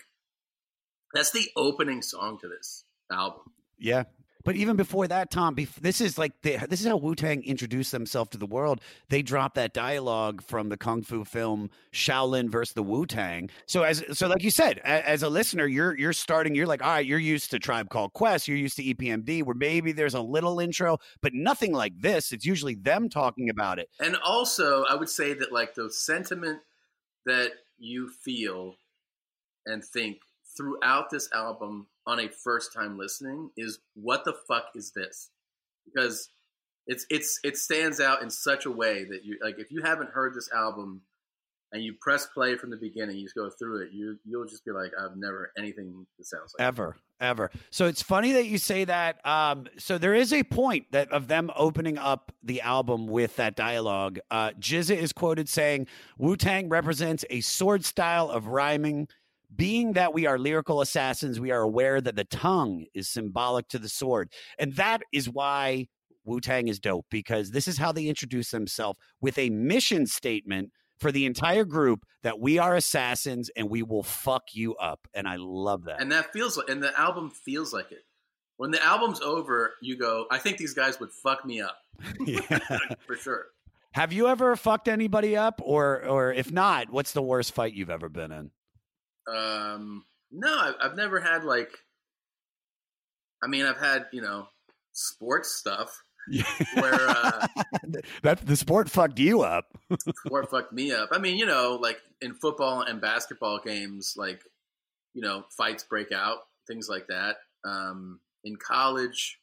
that's the opening song to this album. Yeah. But even before that, Tom, bef- this is like the, this is how Wu Tang introduced themselves to the world. They dropped that dialogue from the kung fu film Shaolin versus the Wu Tang. So as so like you said, a, as a listener, you're you're starting. You're like, all right, you're used to Tribe Called Quest. You're used to EPMD, where maybe there's a little intro, but nothing like this. It's usually them talking about it. And also, I would say that like the sentiment that you feel and think throughout this album on a first time listening is what the fuck is this? Because it's it's it stands out in such a way that you like if you haven't heard this album and you press play from the beginning, you just go through it, you you'll just be like, I've never anything that sounds like ever ever. So it's funny that you say that um so there is a point that of them opening up the album with that dialogue uh GZA is quoted saying wu-tang represents a sword style of rhyming. Being that we are lyrical assassins we are aware that the tongue is symbolic to the sword. And that is why wu-tang is dope because this is how they introduce themselves with a mission statement for the entire group that we are assassins and we will fuck you up and i love that And that feels like, and the album feels like it. When the album's over, you go, I think these guys would fuck me up. For sure. Have you ever fucked anybody up, or or if not, what's the worst fight you've ever been in? Um, no, I've never had like, I mean, I've had, you know, sports stuff where uh, that the sport fucked you up. sport fucked me up. I mean, you know, like in football and basketball games, like, you know, fights break out, things like that. Um, in college,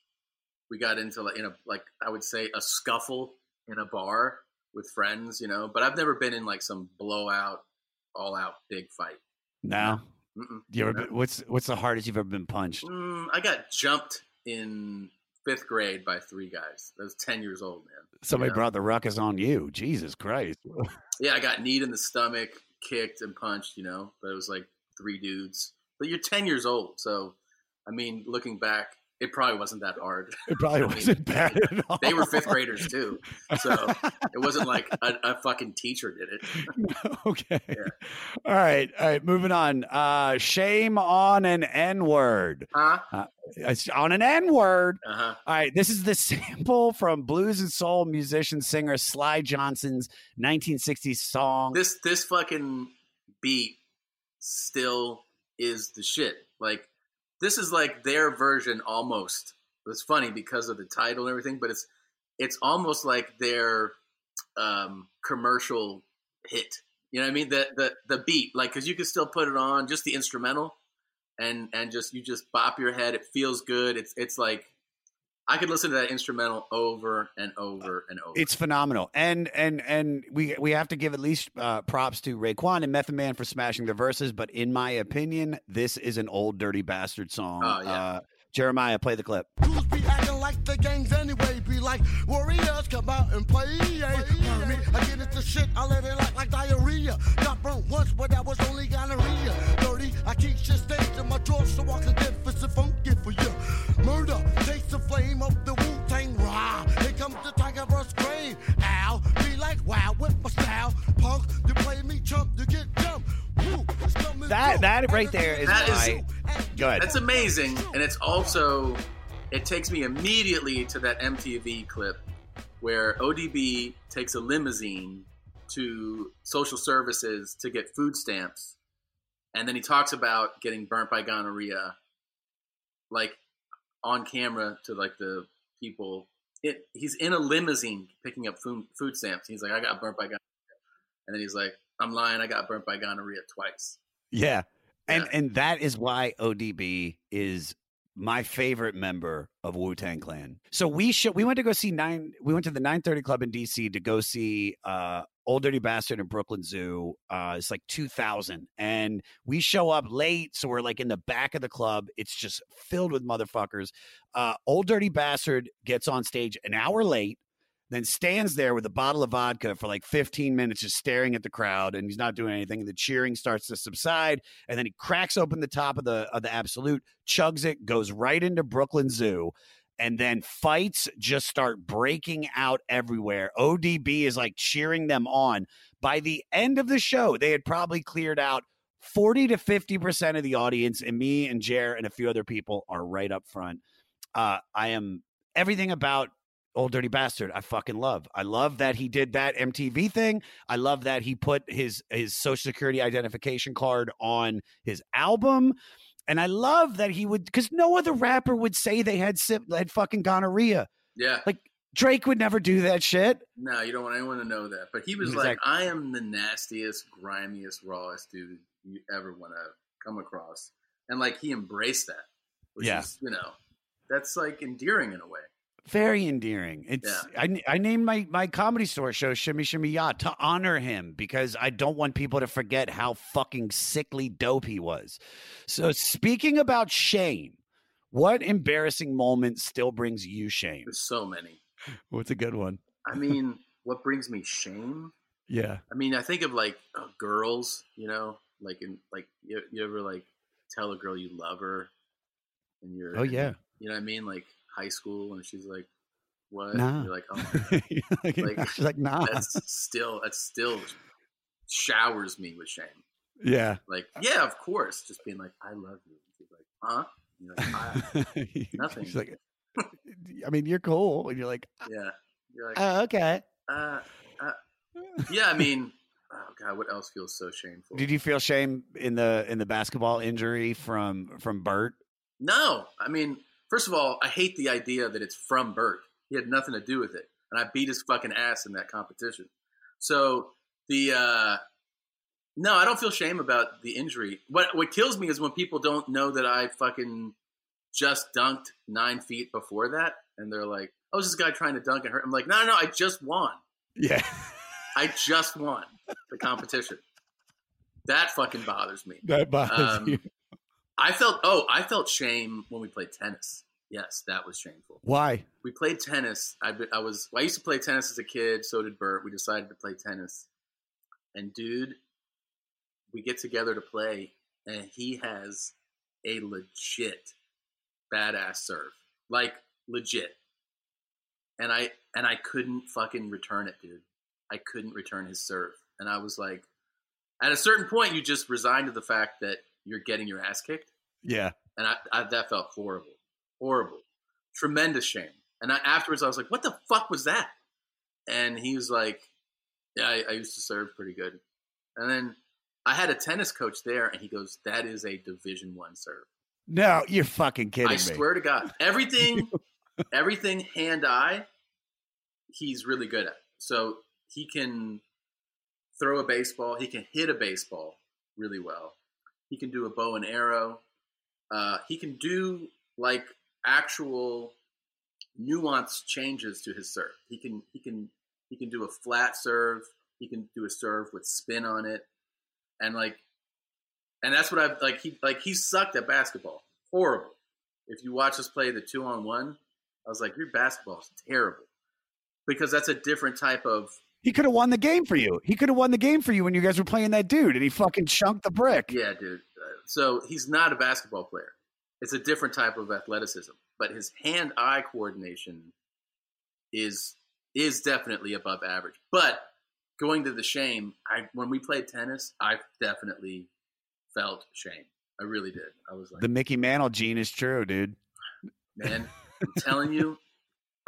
we got into like, in a, like, I would say a scuffle in a bar with friends, you know, but I've never been in like some blowout, all out big fight. No. You ever been, what's what's the hardest you've ever been punched? Mm, I got jumped in fifth grade by three guys. I was 10 years old, man. Somebody Yeah. brought the ruckus on you. Jesus Christ. Yeah, I got kneed in the stomach, kicked and punched, you know, but it was like three dudes. But you're 10 years old. So, I mean, looking back, it probably wasn't that hard. It probably I mean, wasn't bad at all. They were fifth graders too, so it wasn't like a, a fucking teacher did it. okay. All right. All right. Moving on. Uh, shame on an N word. Huh? Uh, it's on an N word. Uh-huh. All right. This is the sample from blues and soul musician singer Syl Johnson's 1960s song. This this fucking beat still is the shit. Like this is like their version almost. It's funny because of the title and everything, but it's it's almost like their um, commercial hit. You know what I mean? The the the beat, like, because you can still put it on just the instrumental, and and just you just bop your head. It feels good. It's it's like I could listen to that instrumental over and over and over. It's phenomenal, and and and we we have to give at least uh, props to Raekwon and Method Man for smashing the verses. But in my opinion, this is an old dirty bastard song. Oh, yeah. uh, Jeremiah, play the clip. be acting like the gangs anyway. Be like warriors, come out and play. Me, I get into shit, I let it out like diarrhea. Got burnt once, but that was only gonorrhea. Dirty, I keep shit stains in my so I can get funky for you. Murder, the flame of the Wu Tang. Here comes the tiger. Ow, be like wow with my style. Punk, you play me chump, you get jumped. Woo, it's coming That that right there is That is- my go ahead. That's amazing, and it's also it takes me immediately to that MTV clip where ODB takes a limousine to social services to get food stamps, and then he talks about getting burnt by gonorrhea, like on camera to like the people. It, he's in a limousine picking up food, food stamps. He's like, I got burnt by gonorrhea, and then he's like, I'm lying, I got burnt by gonorrhea twice. Yeah. And and that is why ODB is my favorite member of Wu Tang Clan. So we show, we went to go see nine. We went to the nine thirty club in DC to go see uh, Old Dirty Bastard in Brooklyn Zoo. Uh, it's like two thousand, and we show up late, so we're like in the back of the club. It's just filled with motherfuckers. Uh, Old Dirty Bastard gets on stage an hour late then stands there with a bottle of vodka for like 15 minutes just staring at the crowd and he's not doing anything and the cheering starts to subside and then he cracks open the top of the of the Absolut chugs it goes right into brooklyn zoo and then fights just start breaking out everywhere. Odb is like cheering them on. By the end of the show they had probably cleared out 40 to 50% of the audience and me and jer and a few other people are right up front. Uh, i am everything about Old Dirty Bastard, I fucking love. I love that he did that MTV thing. I love that he put his his social security identification card on his album. And I love that he would because no other rapper would say they had had fucking gonorrhea. Yeah. Like Drake would never do that shit. No, you don't want anyone to know that. But he was like, like- I am the nastiest, grimiest, rawest dude you ever want to come across. And like he embraced that. Which Yeah. is, you know, that's like endearing in a way. Very endearing. It's I I named my my comedy store show Shimmy Shimmy Ya to honor him because I don't want people to forget how fucking sickly dope he was. So speaking about shame, what embarrassing moment still brings you shame? There's so many. What's a good one? I mean, what brings me shame? Yeah. I mean, I think of like uh, girls, you know, like in like you, you ever like tell a girl you love her, and you're Oh, yeah. you know what I mean, like high school, and she's like, "What?" Nah. You're like, "Oh god." Like, she's like, nah. That's still that still showers me with shame. Yeah. Like, yeah, of course. Just being like, I love you. And she's like, huh? Like, "I- nothing. She's like, I mean, you're cool. And you're like, yeah. You're like, oh, okay. uh, uh, yeah. I mean, oh god, what else feels so shameful? Did you feel shame in the in the basketball injury from from Bert? No, I mean, first of all, I hate the idea that it's from Bert. He had nothing to do with it, and I beat his fucking ass in that competition. So the uh, no, I don't feel shame about the injury. What what kills me is when people don't know that I fucking just dunked nine feet before that, and they're like, "Oh, is this guy trying to dunk and hurt?" I'm like, "No, no, I just won. Yeah. I just won the competition." That fucking bothers me. That bothers Um, you. I felt oh, I felt shame when we played tennis. Yes, that was shameful. Why? We played tennis. I, I was I used to play tennis as a kid. So did Bert. We decided to play tennis, and dude, we get together to play, and he has a legit badass serve. like legit. And I and I couldn't fucking return it, dude. I couldn't return his serve, and I was like, at a certain point, you just resign to the fact that you're getting your ass kicked, Yeah. and I, I that felt horrible, horrible, tremendous shame. And I, afterwards, I was like, "What the fuck was that?" And he was like, "Yeah, I, I used to serve pretty good." And then I had a tennis coach there, and he goes, "That is a Division One serve." No, you're fucking kidding me. I me. swear to God, everything, everything hand eye, he's really good at. So he can throw a baseball, he can hit a baseball really well. He can do a bow and arrow. Uh, he can do like actual nuanced changes to his serve. He can he can he can do a flat serve. He can do a serve with spin on it, and like, and that's what I've like. He like he sucked at basketball, horrible. If you watch us play the two on one, I was like, your basketball is terrible because that's a different type of He could have won the game for you. He could have won the game for you when you guys were playing that dude, and he fucking chunked the brick. Yeah, dude. So he's not a basketball player. It's a different type of athleticism, but his hand-eye coordination is is definitely above average. But going to the shame, I when we played tennis, I definitely felt shame. I really did. I was like, The Mickey Mantle gene is true, dude. man, I'm telling you,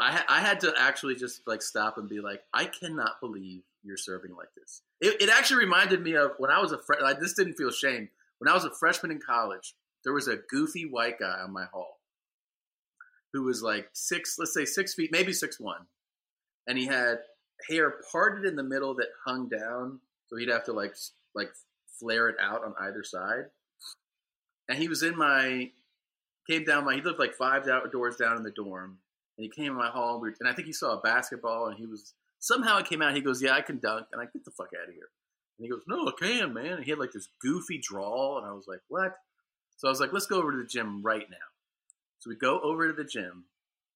I ha- I had to actually just like stop and be like, I cannot believe you're serving like this. It, it actually reminded me of when I was a friend. Like, this didn't feel shame. When I was a freshman in college, there was a goofy white guy on my hall who was like six, let's say six feet, maybe six one, and he had hair parted in the middle that hung down, so he'd have to like like flare it out on either side. And he was in my came down my he lived like five doors down in the dorm, and he came in my were- and I think he saw a basketball, and he was somehow it came out. He goes, "Yeah, I can dunk," and I get the fuck out of here. And he goes, "No, I can, man." And he had like this goofy drawl, and I was like, "What?" So I was like, "Let's go over to the gym right now." So we go over to the gym.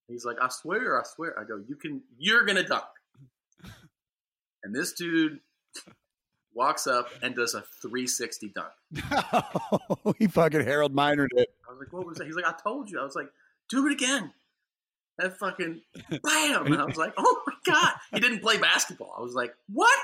He's like, "I swear, I swear." I go, "You can, you're gonna dunk." And this dude walks up and does a 360 dunk. he fucking Harold Minored it. I was like, what was that? He's like, I told you. I was like, do it again. That fucking bam. And I was like, oh my God. He didn't play basketball. I was like, what?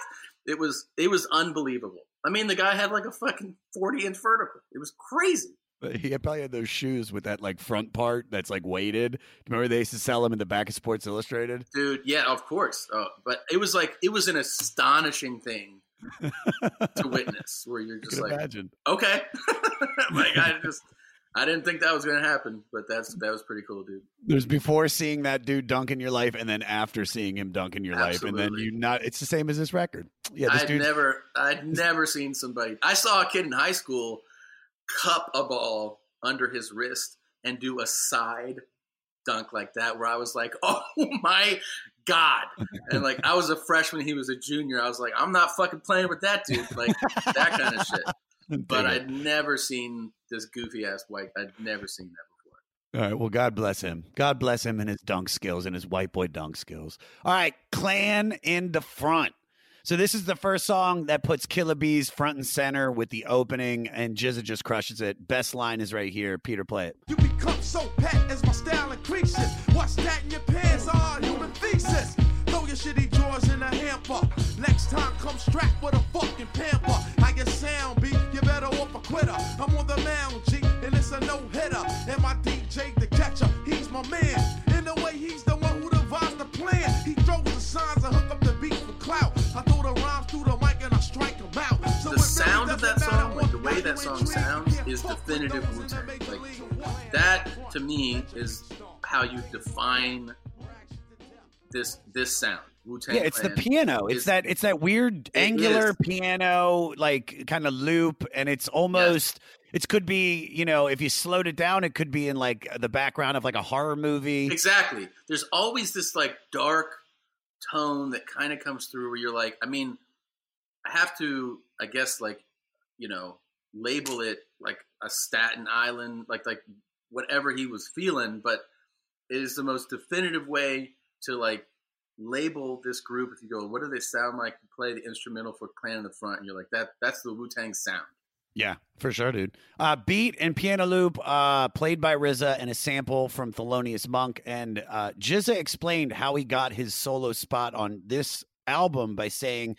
It was it was unbelievable. I mean, the guy had like a fucking 40 inch vertical. It was crazy. He probably had those shoes with that like front part that's like weighted. Remember they used to sell them in the back of Sports Illustrated? Dude, yeah, of course. Uh, but it was like it was an astonishing thing to witness where you're just like imagine. okay. like I just I didn't think that was gonna happen, but that's that was pretty cool, dude. There's before seeing that dude dunk in your life, and then after seeing him dunk in your life, and then you not. It's the same as this record. Yeah, this I'd dude. never, I'd never seen somebody. I saw a kid in high school cup a ball under his wrist and do a side dunk like that, where I was like, "Oh my god!" And like, I was a freshman, he was a junior. I was like, "I'm not fucking playing with that dude." Like that kind of shit. But I'd never seen this goofy ass white. I'd never seen that before. All right. Well, God bless him. God bless him and his dunk skills and his white boy dunk skills. All right. Clan in the front. So this is the first song that puts Killer Bees front and center with the opening, and GZA just crushes it. Best line is right here. Peter, play it. You become so pet as my style increases. What's that in your pants? All human thesis. Throw your shitty drawers in a hamper. Next time, come strapped with a fucking pamper. How your sound be? You better off a quitter. I'm on the mound, G, and it's a no hitter. And my DJ, the catcher, he's my man. In the way, he's the one who devised the plan. He throws the signs and hook up the beat for clout. I throw the rhymes through the mic and I strike him out. So the sound of that song, like the way that song sounds, is definitive Wu Tang. Like that to me is how you define this this sound. Wu Tang. Yeah, it's the piano. It's that it's that weird angular is. piano, like kind of loop, and it's almost it could be, you know, if you slowed it down, it could be in like the background of like a horror movie. Exactly. There's always this like dark tone that kind of comes through where you're like, I mean, I have to, I guess, like, you know, label it like a Staten Island, like like whatever he was feeling, but it is the most definitive way to like label this group. If you go, what do they sound like? You play the instrumental for Clan in the front, and you're like, that that's the Wu Tang sound. Yeah, for sure, dude. Uh, beat and piano loop, uh, played by RZA, and a sample from Thelonious Monk. And uh, GZA explained how he got his solo spot on this album by saying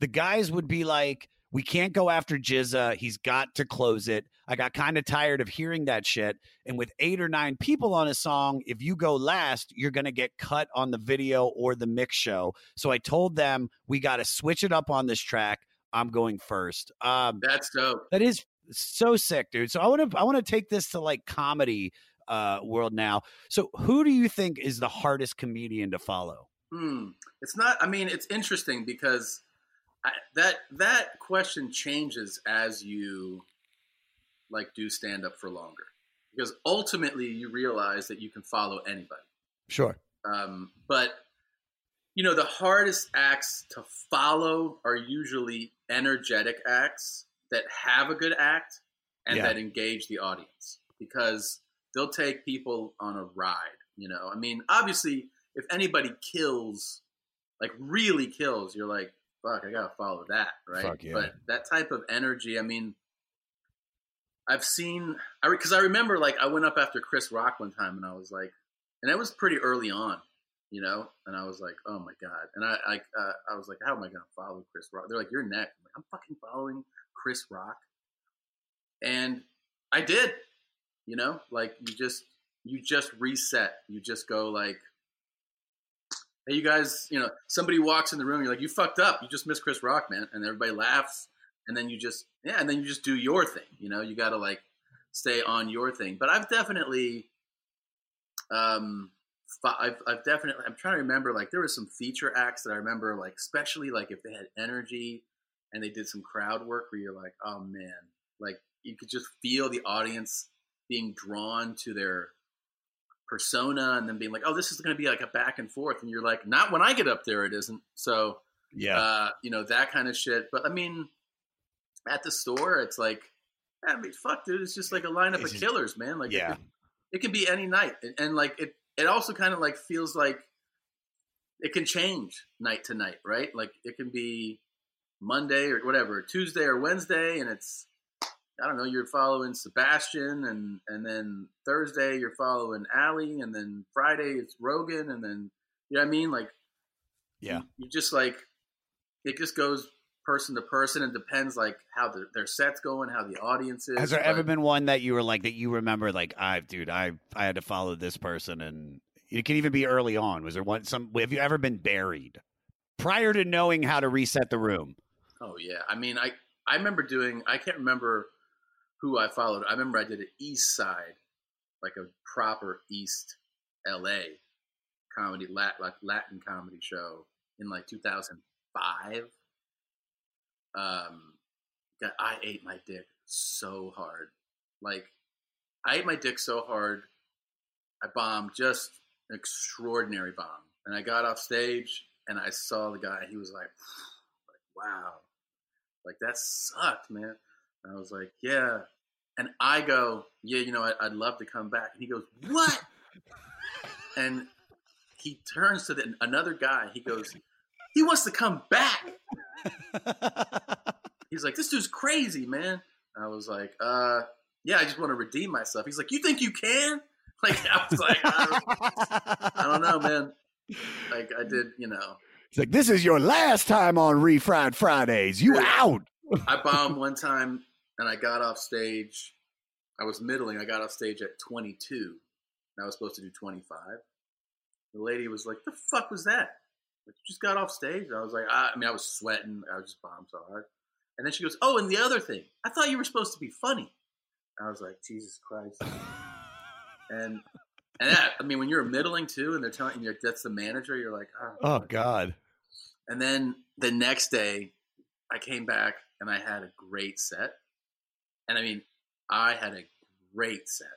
the guys would be like, "We can't go after GZA. He's got to close it." I got kind of tired of hearing that shit. And with eight or nine people on a song, if you go last, you're going to get cut on the video or the mix show. So I told them we got to switch it up on this track. I'm going first. Um, That's dope. that is so sick, dude. So I want to I want to take this to like comedy uh world now. So who do you think is the hardest comedian to follow? Hmm. It's not. I mean, it's interesting because I, that that question changes as you like do stand up for longer. Because ultimately, you realize that you can follow anybody. Sure. Um, but you know, the hardest acts to follow are usually energetic acts that have a good act and Yeah. that engage the audience because they'll take people on a ride. You know, I mean, obviously, if anybody kills, like really kills, you're like, fuck, I gotta follow that, right? Yeah. But that type of energy, I mean, I've seen, I because I remember like I went up after Chris Rock one time and I was like, and it was pretty early on, you know, and I was like, oh my god, and I I, uh, I was like, how am I gonna follow Chris Rock? They're like, you're next. I'm like, I'm fucking following Chris Rock, and I did, you know, like you just you just reset, you just go like. Hey, you guys, you know, somebody walks in the room, you're like, you fucked up. You just missed Chris Rock, man. And everybody laughs. And then you just, yeah, and then you just do your thing. You know, you got to like stay on your thing. But I've definitely, um, I've, I've definitely, I'm trying to remember, like, there was some feature acts that I remember, like, especially like if they had energy and they did some crowd work where you're like, oh man, like you could just feel the audience being drawn to their persona and then being like, oh, this is going to be like a back and forth. And you're like, not when I get up there, it isn't. So, Yeah. uh, you know, that kind of shit. But I mean, at the store, it's like, I mean, fuck, dude, it's just like a lineup It's of killers, man. Like, Yeah. it, it can be any night. And, and like, it, it also kind of like feels like it can change night to night, right? Like, it can be Monday or whatever, Tuesday or Wednesday, and it's, I don't know, you're following Sebastian, and and then Thursday you're following Ali, and then Friday it's Rogan, and then you know what I mean? Like, Yeah. you just like it just goes person to person and depends like how the, their set's going, how the audience is. Has there but- ever been one that you were like that you remember like I dude I I had to follow this person and it can even be early on. Was there one some have you ever been buried prior to knowing how to reset the room? Oh yeah, I mean, I I remember doing. I can't remember who I followed. I remember I did an East Side, like a proper East L.A. comedy, lat, like Latin comedy show in like 2005. Um, God, I ate my dick so hard. Like, I ate my dick so hard. I bombed just an extraordinary bomb. And I got off stage and I saw the guy. He was like, like wow, like that sucked, man. And I was like, yeah. And I go, yeah, you know, I, I'd love to come back. And he goes, what? and he turns to the, another guy. He goes, he wants to come back. He's like, this dude's crazy, man. I was like, uh, yeah, I just want to redeem myself. He's like, you think you can? Like, I was like, I don't, I don't know, man. Like, I did, you know, It's like this is your last time on Refried Fridays. You out. I bombed one time and I got off stage. I was middling. I got off stage at 22. And I was supposed to do 25. The lady was like, "The fuck was that? Like, you just got off stage?" I was like, I, "I mean, I was sweating. I was just bombed so hard." And then she goes, "Oh, and the other thing, I thought you were supposed to be funny." I was like, "Jesus Christ!" and and that, I mean, when you're middling too, and they're telling you that's the manager, you're like, ah, "Oh, Oh God. and then the next day, I came back and I had a great set. And I mean, I had a great set.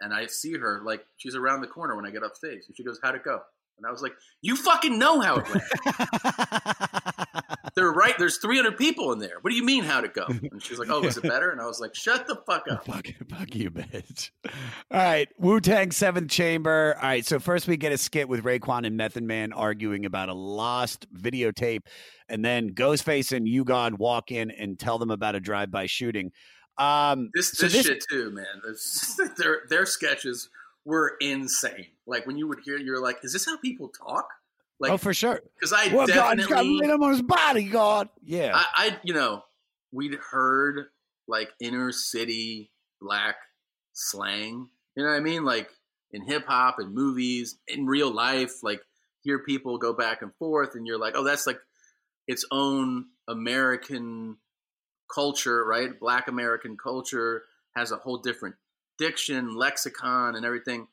And I see her like she's around the corner when I get up stage. And she goes, How'd it go? And I was like, You fucking know how it went. they're right. There's 300 people in there. What do you mean how to go? And she's like, oh, is it better? And I was like, shut the fuck up. Fuck, fuck you, bitch. All right, Wu Tang Seventh Chamber. All right, so first we get a skit with Raekwon and Method Man arguing about a lost videotape, and then Ghostface and U-God walk in and tell them about a drive-by shooting. Um, This, so this, shit too, man. This- their their sketches were insane. Like when you would hear, you're like, is this how people talk? Like, oh, for sure. Because I Well, God, he's got definitely, lit him on his body, God. Yeah. I, I, you know, we'd heard like inner city black slang. You know what I mean? Like in hip hop and movies, in real life, like hear people go back and forth, and you're like, oh, that's like its own American culture, right? Black American culture has a whole different diction, lexicon, and everything.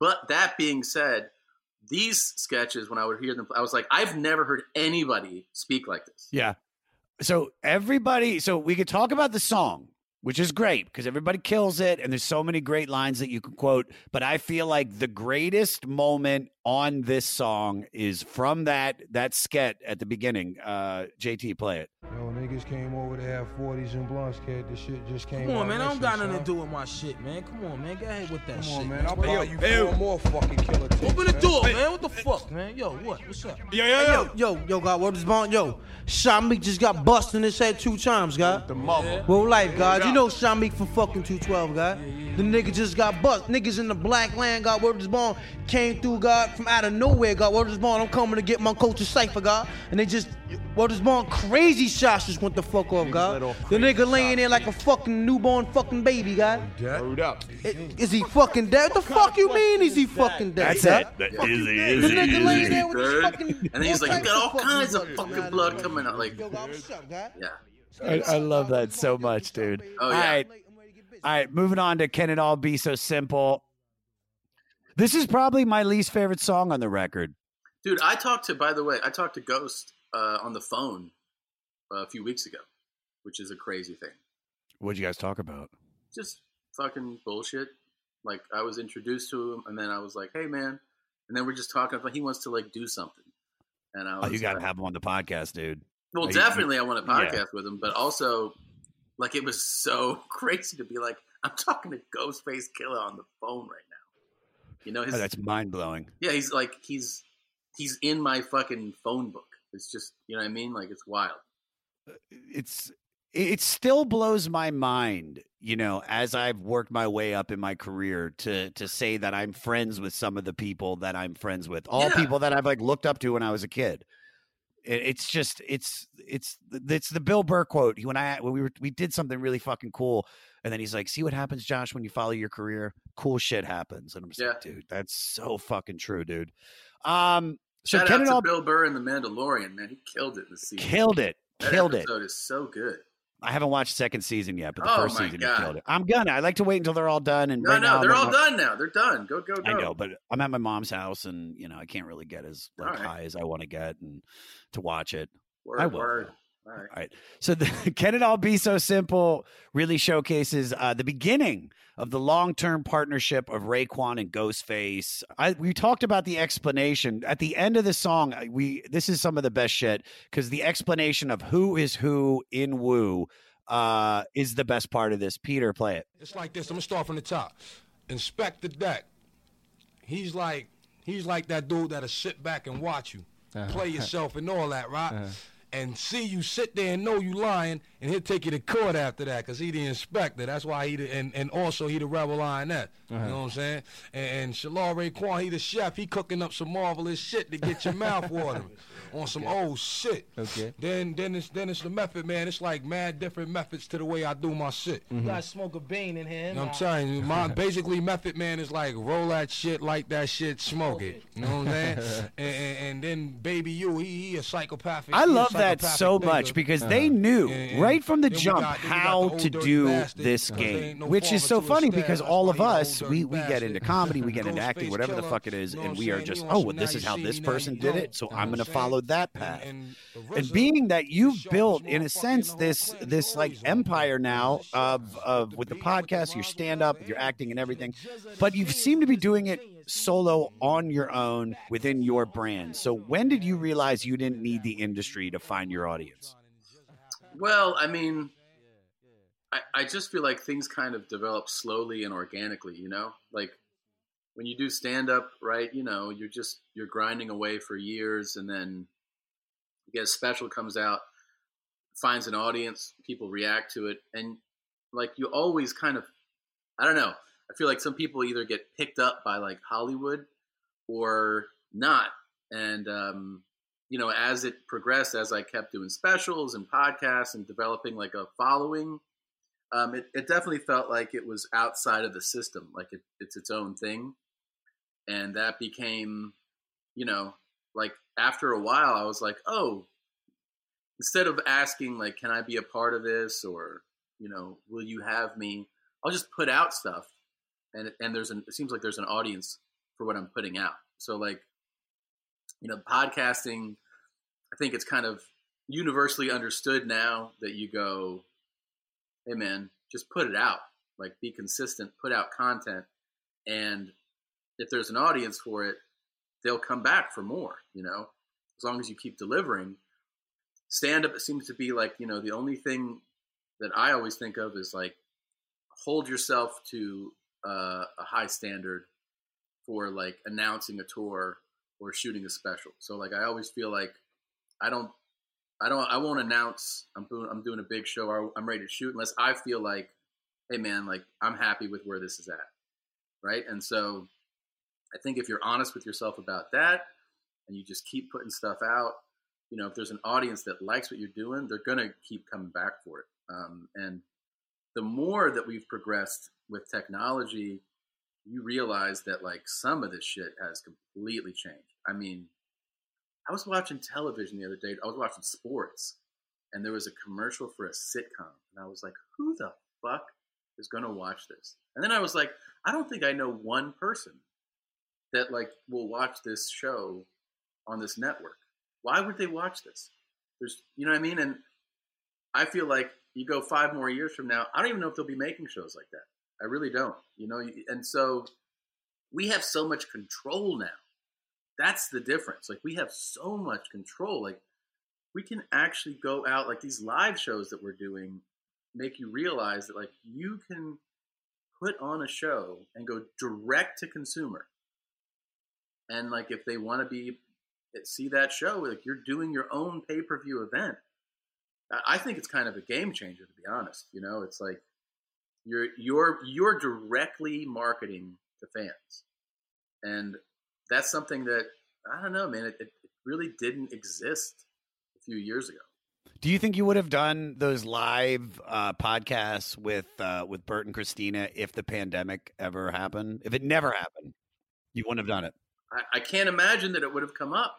But that being said, these sketches, when I would hear them, I was like, I've never heard anybody speak like this. Yeah. So everybody, so we could talk about the song, which is great because everybody kills it, and there's so many great lines that you can quote. But I feel like the greatest moment on this song is from that that sket at the beginning. Uh, JT, play it. Yo, niggas came over to have 40s and blunts, kid. This shit just came Come on, out man. I don't got nothing to do with my shit, man. Come on, man. Get ahead with that Come shit. on, man. I'll Hey, buy yo, you hey, four more fucking killer tapes. Open the man. door, man. What the fuck, man? Yo, what? What's up? Yo, Hey, yo, yo, yo, God, what is bond? Yo, Shamik just got busted in his head two times, God. The mother. Well, life, God. You know Shamik from fucking 212, God. The nigga just got busted. Niggas in the black land, God, word is born, came through, God, from out of nowhere, God. Word is born, I'm coming to get my culture cipher, God. And they just, word is born, crazy shots just went the fuck off, God. The nigga laying there like a fucking newborn fucking baby, God. Hold up. I- Is he fucking dead? What the fuck you mean? Is he fucking dead? That's God? it. That Fuck he, is The nigga he, laying is there he. with his fucking. And he's like, you got all kinds of fucking blood coming out. Like, Yo, God, what's up, God? yeah. I, I love that so much, dude. Oh, yeah. right. All right, moving on to Can It All Be So Simple? This is probably my least favorite song on the record. Dude, I talked to, by the way, I talked to Ghost uh, on the phone a few weeks ago, which is a crazy thing. What'd you guys talk about? Just fucking bullshit. Like, I was introduced to him, and then I was like, hey, man. And then we're just talking about he wants to, like, do something. And I was Oh, you got to like, have him on the podcast, dude. Well, you- definitely, I want to yeah. podcast with him, but also, like, it was so crazy to be like, I'm talking to Ghostface Killah on the phone right now. You know, his, Oh, that's mind blowing. yeah, he's like, he's he's in my fucking phone book. It's just, you know what I mean? Like, it's wild. Uh, it's it still blows my mind, you know, as I've worked my way up in my career to to say that I'm friends with some of the people that I'm friends with, all Yeah. people that I've like looked up to when I was a kid. It's just it's it's it's the Bill Burr quote. When I when we were we did something really fucking cool, and then he's like, "See what happens, Josh, when you follow your career? Cool shit happens." And I'm just like, "Dude, that's so fucking true, dude." Um, so Shout can out to all Bill Burr and The Mandalorian, man. He killed it this season. killed it, That killed it. episode is so good. I haven't watched second season yet, but the Oh first season God. he killed it. I'm gonna. I like to wait until they're all done. And No, right no, now, they're all done now. They're done. Go, go, go. I know, but I'm at my mom's house, and you know I can't really get as like right. high as I want to get and to watch it. Word, I will. word. All right. All right. So the, can it all be so simple? Really showcases uh, the beginning of the long-term partnership of Raekwon and Ghostface. I, we talked about the explanation at the end of the song. We this is some of the best shit because the explanation of who is who in Wu uh, is the best part of this. Peter, play it. It's like this. I'm gonna start from the top. Inspectah Deck. He's like he's like that dude that'll sit back and watch you play yourself and all that, right? And see you sit there and know you lying, and he'll take you to court after that, cause he the inspector. That's why he the, and and also he the rebel lioness. You uh-huh. know what I'm saying? And, and Shallah Raekwon, he the chef. He cooking up some marvelous shit to get your mouth watering on some old shit. Okay. Then then it's then it's the method, man. It's like mad different methods to the way I do my shit. You gotta smoke a bean in here. You know what I'm telling you, my basically Method Man is like roll that shit, like that shit, smoke it. You know what I'm saying? and, and, and then Baby You, he, he a psychopathic. I he a love that so nigga. much because they uh-huh. knew And- and right from the jump got- then we got how the to do bastard, this game, no which is so funny his because all of us we we get into comedy, we get into acting, whatever the fuck it is, and we are just oh well this is how this person did it, so I'm gonna follow followed that path. and the And being that you've built, in a sense, this this like empire now of of with the podcast, your stand up, your acting, and everything, but you seem to be doing it solo on your own within your brand. So when did you realize you didn't need the industry to find your audience? Well, I mean, I, I just feel like things kind of develop slowly and organically, you know? Like when you do stand up, right, you know, you're just you're grinding away for years and then you get a special comes out, finds an audience, people react to it, and like you always kind of I don't know. I feel like some people either get picked up by like Hollywood or not. And um, you know, as it progressed, as I kept doing specials and podcasts and developing like a following, um, it, it definitely felt like it was outside of the system, like it, it's its own thing. And that became, you know, like after a while, I was like, oh, instead of asking like, can I be a part of this or, you know, will you have me? I'll just put out stuff, and and there's an it seems like there's an audience for what I'm putting out. So like, you know, podcasting, I think it's kind of universally understood now that you go, hey man, just put it out. Like be consistent, put out content, and if there's an audience for it, they'll come back for more. You know, as long as you keep delivering. Stand up seems to be like you know the only thing that I always think of is like hold yourself to uh, a high standard for like announcing a tour or shooting a special. So like I always feel like I don't I don't I won't announce I'm doing I'm doing a big show I'm ready to shoot unless I feel like hey man like I'm happy with where this is at. Right? And so I think if you're honest with yourself about that and you just keep putting stuff out, you know, if there's an audience that likes what you're doing, they're to keep coming back for it. Um, and the more that we've progressed with technology, you realize that like some of this shit has completely changed. I mean, I was watching television the other day. I was watching sports, and there was a commercial for a sitcom, and I was like, "Who the fuck is going to watch this?" And then I was like, "I don't think I know one person that like will watch this show on this network. Why would they watch this? There's, you know what I mean?" And I feel like you go five more years from now, I don't even know if they'll be making shows like that. I really don't. You know, and so we have so much control now. That's the difference. Like we have so much control. Like we can actually go out like these live shows that we're doing make you realize that like you can put on a show and go direct to consumer. And like if they want to be eh, see that show, like you're doing your own pay-per-view event. I think it's kind of a game changer to be honest. You know, it's like you're you're you're directly marketing to fans, and that's something that I don't know, man. It, it really didn't exist a few years ago. Do you think you would have done those live uh, podcasts with uh, with Bert and Christina if the pandemic ever happened? If it never happened, you wouldn't have done it. I, I can't imagine that it would have come up.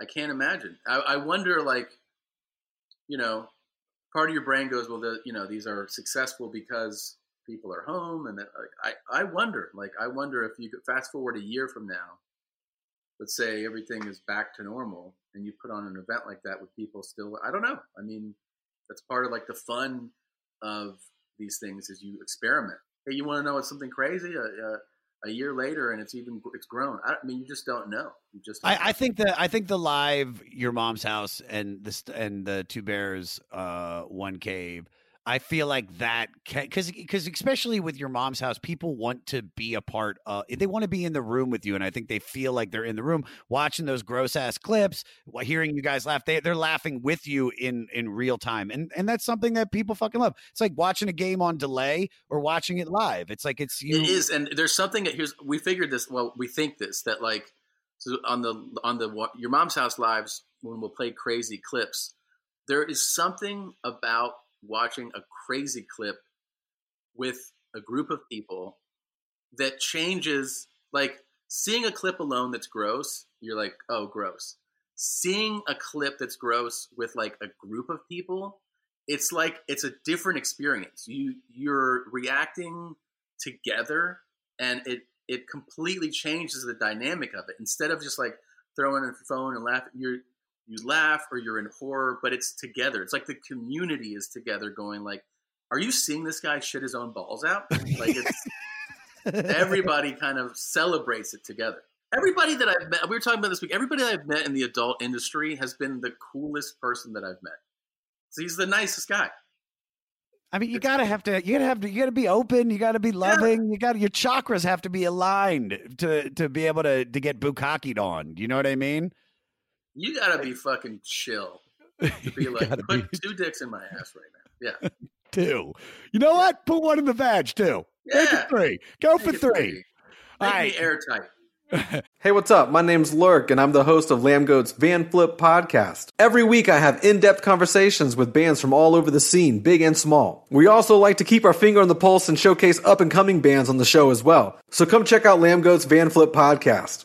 I can't imagine. I, I wonder, like, you know, part of your brain goes, well, the, you know, these are successful because people are home, and that, like, I, I wonder, like, I wonder if you could fast forward a year from now, let's say everything is back to normal, and you put on an event like that with people still. I don't know. I mean, that's part of like the fun of these things is you experiment. Hey, you want to know what's something crazy? Uh, uh, a year later and it's even it's grown. I, I mean, you just don't know. You just I, I, think the I think the live your mom's house and the and the two bears, uh, one cave. I feel like that because because especially with your mom's house, people want to be a part of. They want to be in the room with you, and I think they feel like they're in the room watching those gross ass clips, hearing you guys laugh. They they're laughing with you in in real time, and and that's something that people fucking love. It's like watching a game on delay or watching it live. It's like it's you. It is, and there's something that here's we figured this. Well, we think this that like so on the on the your mom's house lives when we'll play crazy clips. There is something about watching a crazy clip with a group of people that changes like seeing a clip alone that's gross you're like oh gross. Seeing a clip that's gross with like a group of people it's like it's a different experience. You you're reacting together and it it completely changes the dynamic of it. Instead of just like throwing a phone and laughing you're you laugh or you're in horror, but it's together. It's like the community is together, going like, "Are you seeing this guy shit his own balls out?" Like it's everybody kind of celebrates it together. Everybody that I've met, we were talking about this week. Everybody that I've met in the adult industry has been the coolest person that I've met. So he's the nicest guy. I mean, you gotta have to. You gotta have to. You gotta be open. You gotta be loving. You got to your chakras have to be aligned to to be able to to get bukkakied on. You know what I mean? You gotta be fucking chill to be like, gotta put two dicks in my ass right now. Yeah. Two. You know what? Put one in the vag too. Make Yeah. it three. Go Make for three. three. Make right. me airtight. Hey, what's up? My name's Lurk, and I'm the host of Lambgoat's Van Flip podcast. Every week, I have in depth conversations with bands from all over the scene, big and small. We also like to keep our finger on the pulse and showcase up and coming bands on the show as well. So come check out Lambgoat's Van Flip podcast.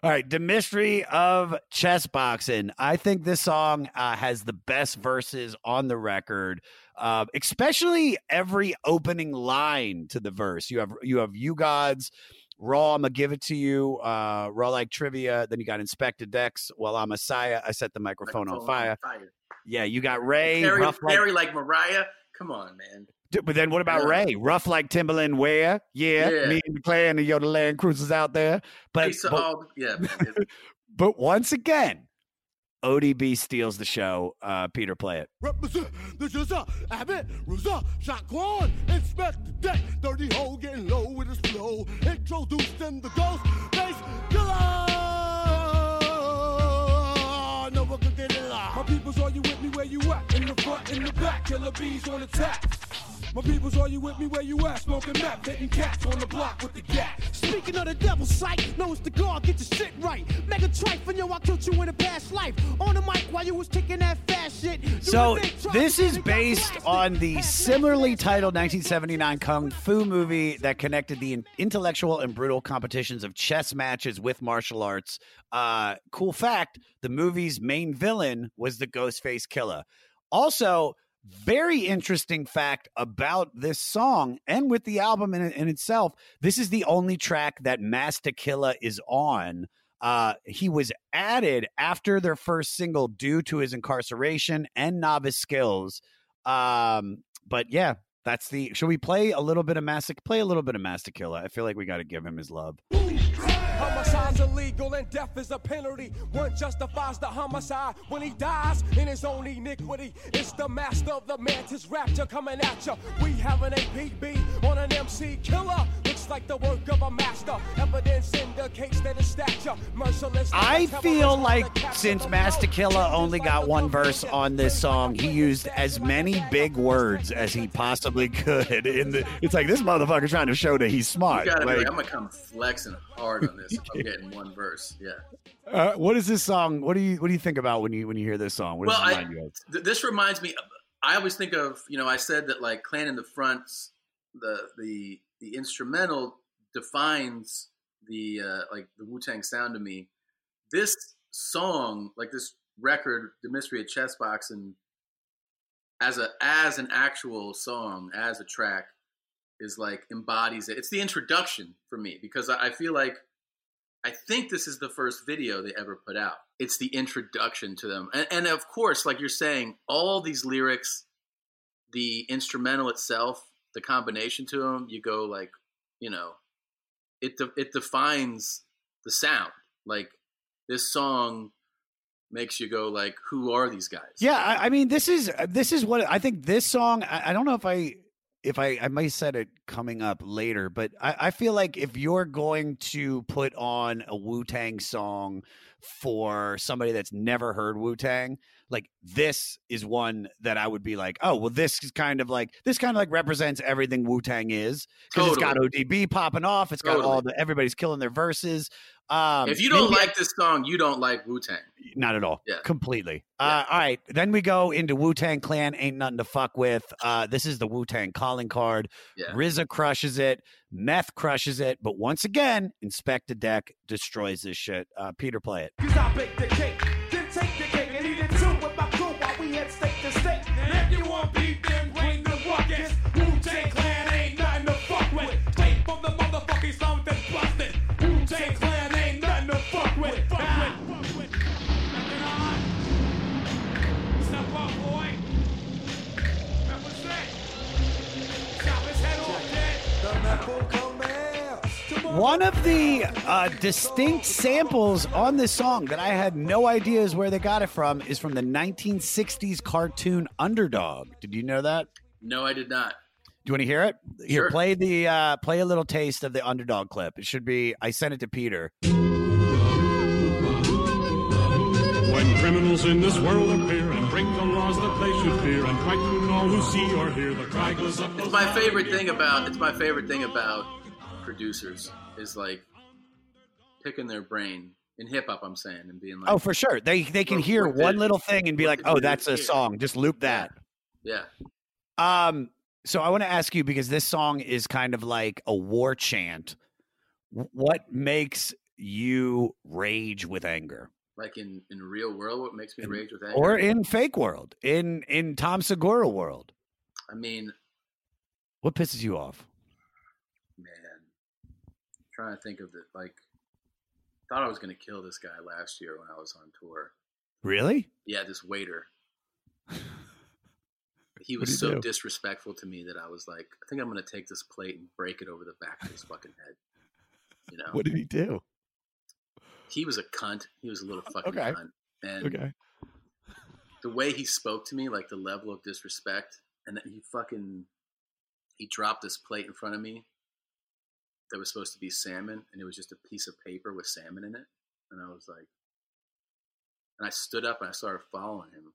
All right, the mystery of chess boxing. I think this song uh, has the best verses on the record, uh, especially every opening line to the verse. You have you have U-God's. Raw, I'm gonna give it to you. Uh, raw like trivia. Then you got Inspectah Deck's. Well, I'm a Messiah. I set the microphone on fire. Fire. Yeah, you got Ray. Carry, rough like, like Mariah. Come on, man. D- But then what about Ray? Rough like Timberland wear. Yeah, Yeah. me and the clan and yo, the land cruisers out there. But, Piece of but, all, yeah, man. But once again, ODB steals the show. Uh, Peter, play it. Represent the GZA, Abbott, Ruza, Shaquan, Inspectah Deck, dirty hole getting low with his flow. Introduced in the ghost, bass killer. No one can get it live. My peoples, are you with me where you at? In the front, in the back, killer bees on attack. My peoples, are you with me where you at? Smoking meth, hitting cats on the block with the gat. Speaking of the devil's sight, knows the guard, get your shit right. Mega trife, yo, I killed you in a past life. On the mic while you was kicking that fast shit. You So a big truck, this is based on the similarly titled 1979 kung fu movie that connected the intellectual and brutal competitions of chess matches with martial arts. Uh, cool fact: the movie's main villain was the Ghostface Killer. Also, very interesting fact about this song and with the album in, in itself. This is the only track that Masta Killa is on. Uh, he was added after their first single due to his incarceration and novice skills. Um, but yeah, that's the. Should we play a little bit of Master? Play a little bit of Masta Killa. I feel like we got to give him his love. Homicide's illegal and death is a penalty. One justifies the homicide when he dies in his own iniquity. It's the master of the mantis rapture coming at ya. We have an APB on an MC killer. Looks like the work of a master. Evidence indicates that his stature merciless. like a I terrorist feel like since Master love. Killer only got one verse on this song, he used as many big words as he possibly could. In the, it's like this motherfucker trying to show that he's smart. You gotta be Like, like, I'm gonna come flexing hard on this. if I'm getting one verse. Yeah. uh, what is this song? What do you what do you think about when you when you hear this song? What does Well, it I, you of? th- this reminds me. I always think of you know I said that like Clan in the Fronts, the the the instrumental defines the uh, like the Wu Tang sound to me. This song, like this record, the mystery of chess boxing, as a as an actual song, as a track, is like embodies it. It's the introduction for me because I, I feel like I think this is the first video they ever put out. It's the introduction to them. And, and of course, like you're saying, all these lyrics, the instrumental itself, the combination to them, you go like, you know, it de- it defines the sound. Like this song makes you go like, who are these guys? Yeah, I, I mean, this is uh, this is what I think. This song, I, I don't know if I if I I might said it coming up later, but I, I feel like if you're going to put on a Wu Tang song for somebody that's never heard Wu Tang, like this is one that I would be like, oh, well, this is kind of like this kind of like represents everything Wu Tang is because it's got ODB popping off, it's got all the everybody's killing their verses. Um, if you don't maybe- like this song, you don't like Wu Tang. not at all. Yeah. Completely. Uh, all right. Then we go into Wu Tang Clan. Ain't nothing to fuck with. Uh, this is the Wu Tang calling card. Yeah. RZA crushes it. Meth crushes it. But once again, Inspectah Deck destroys this shit. Uh, Peter, play it. One of the uh, distinct samples on this song that I had no idea is where they got it from is from the 1960s cartoon Underdog. Did you know that? No, I did not. Do you want to hear it? Here, Sure. play the uh, play a little taste of the Underdog clip. It should be. I sent it to Peter. When criminals in this world appear and break the laws that they should fear and frighten all who see or hear, the cry goes up. It's my favorite thing about it's my favorite thing about producers is like picking their brain in hip hop. I'm saying and being like, Oh, for sure. They they can hear one little thing and be like, "Oh, that's a song. Just loop that." yeah, Um, so I want to ask you because this song is kind of like a war chant. What makes you rage with anger, like in in real world, what makes me rage with anger, or in fake world, in in Tom Segura world? I mean, What pisses you off? Trying to think of the like. Thought I was gonna kill this guy last year when I was on tour. Really? Yeah, this waiter. He was so do? disrespectful to me that I was like, I think I'm gonna take this plate and break it over the back of his fucking head. You know, What did he do? he was a cunt. He was a little fucking Okay. cunt. And Okay. the way he spoke to me, like the level of disrespect, and then he fucking he dropped this plate in front of me that was supposed to be salmon, and it was just a piece of paper with salmon in it. And I was like, and I stood up and I started following him.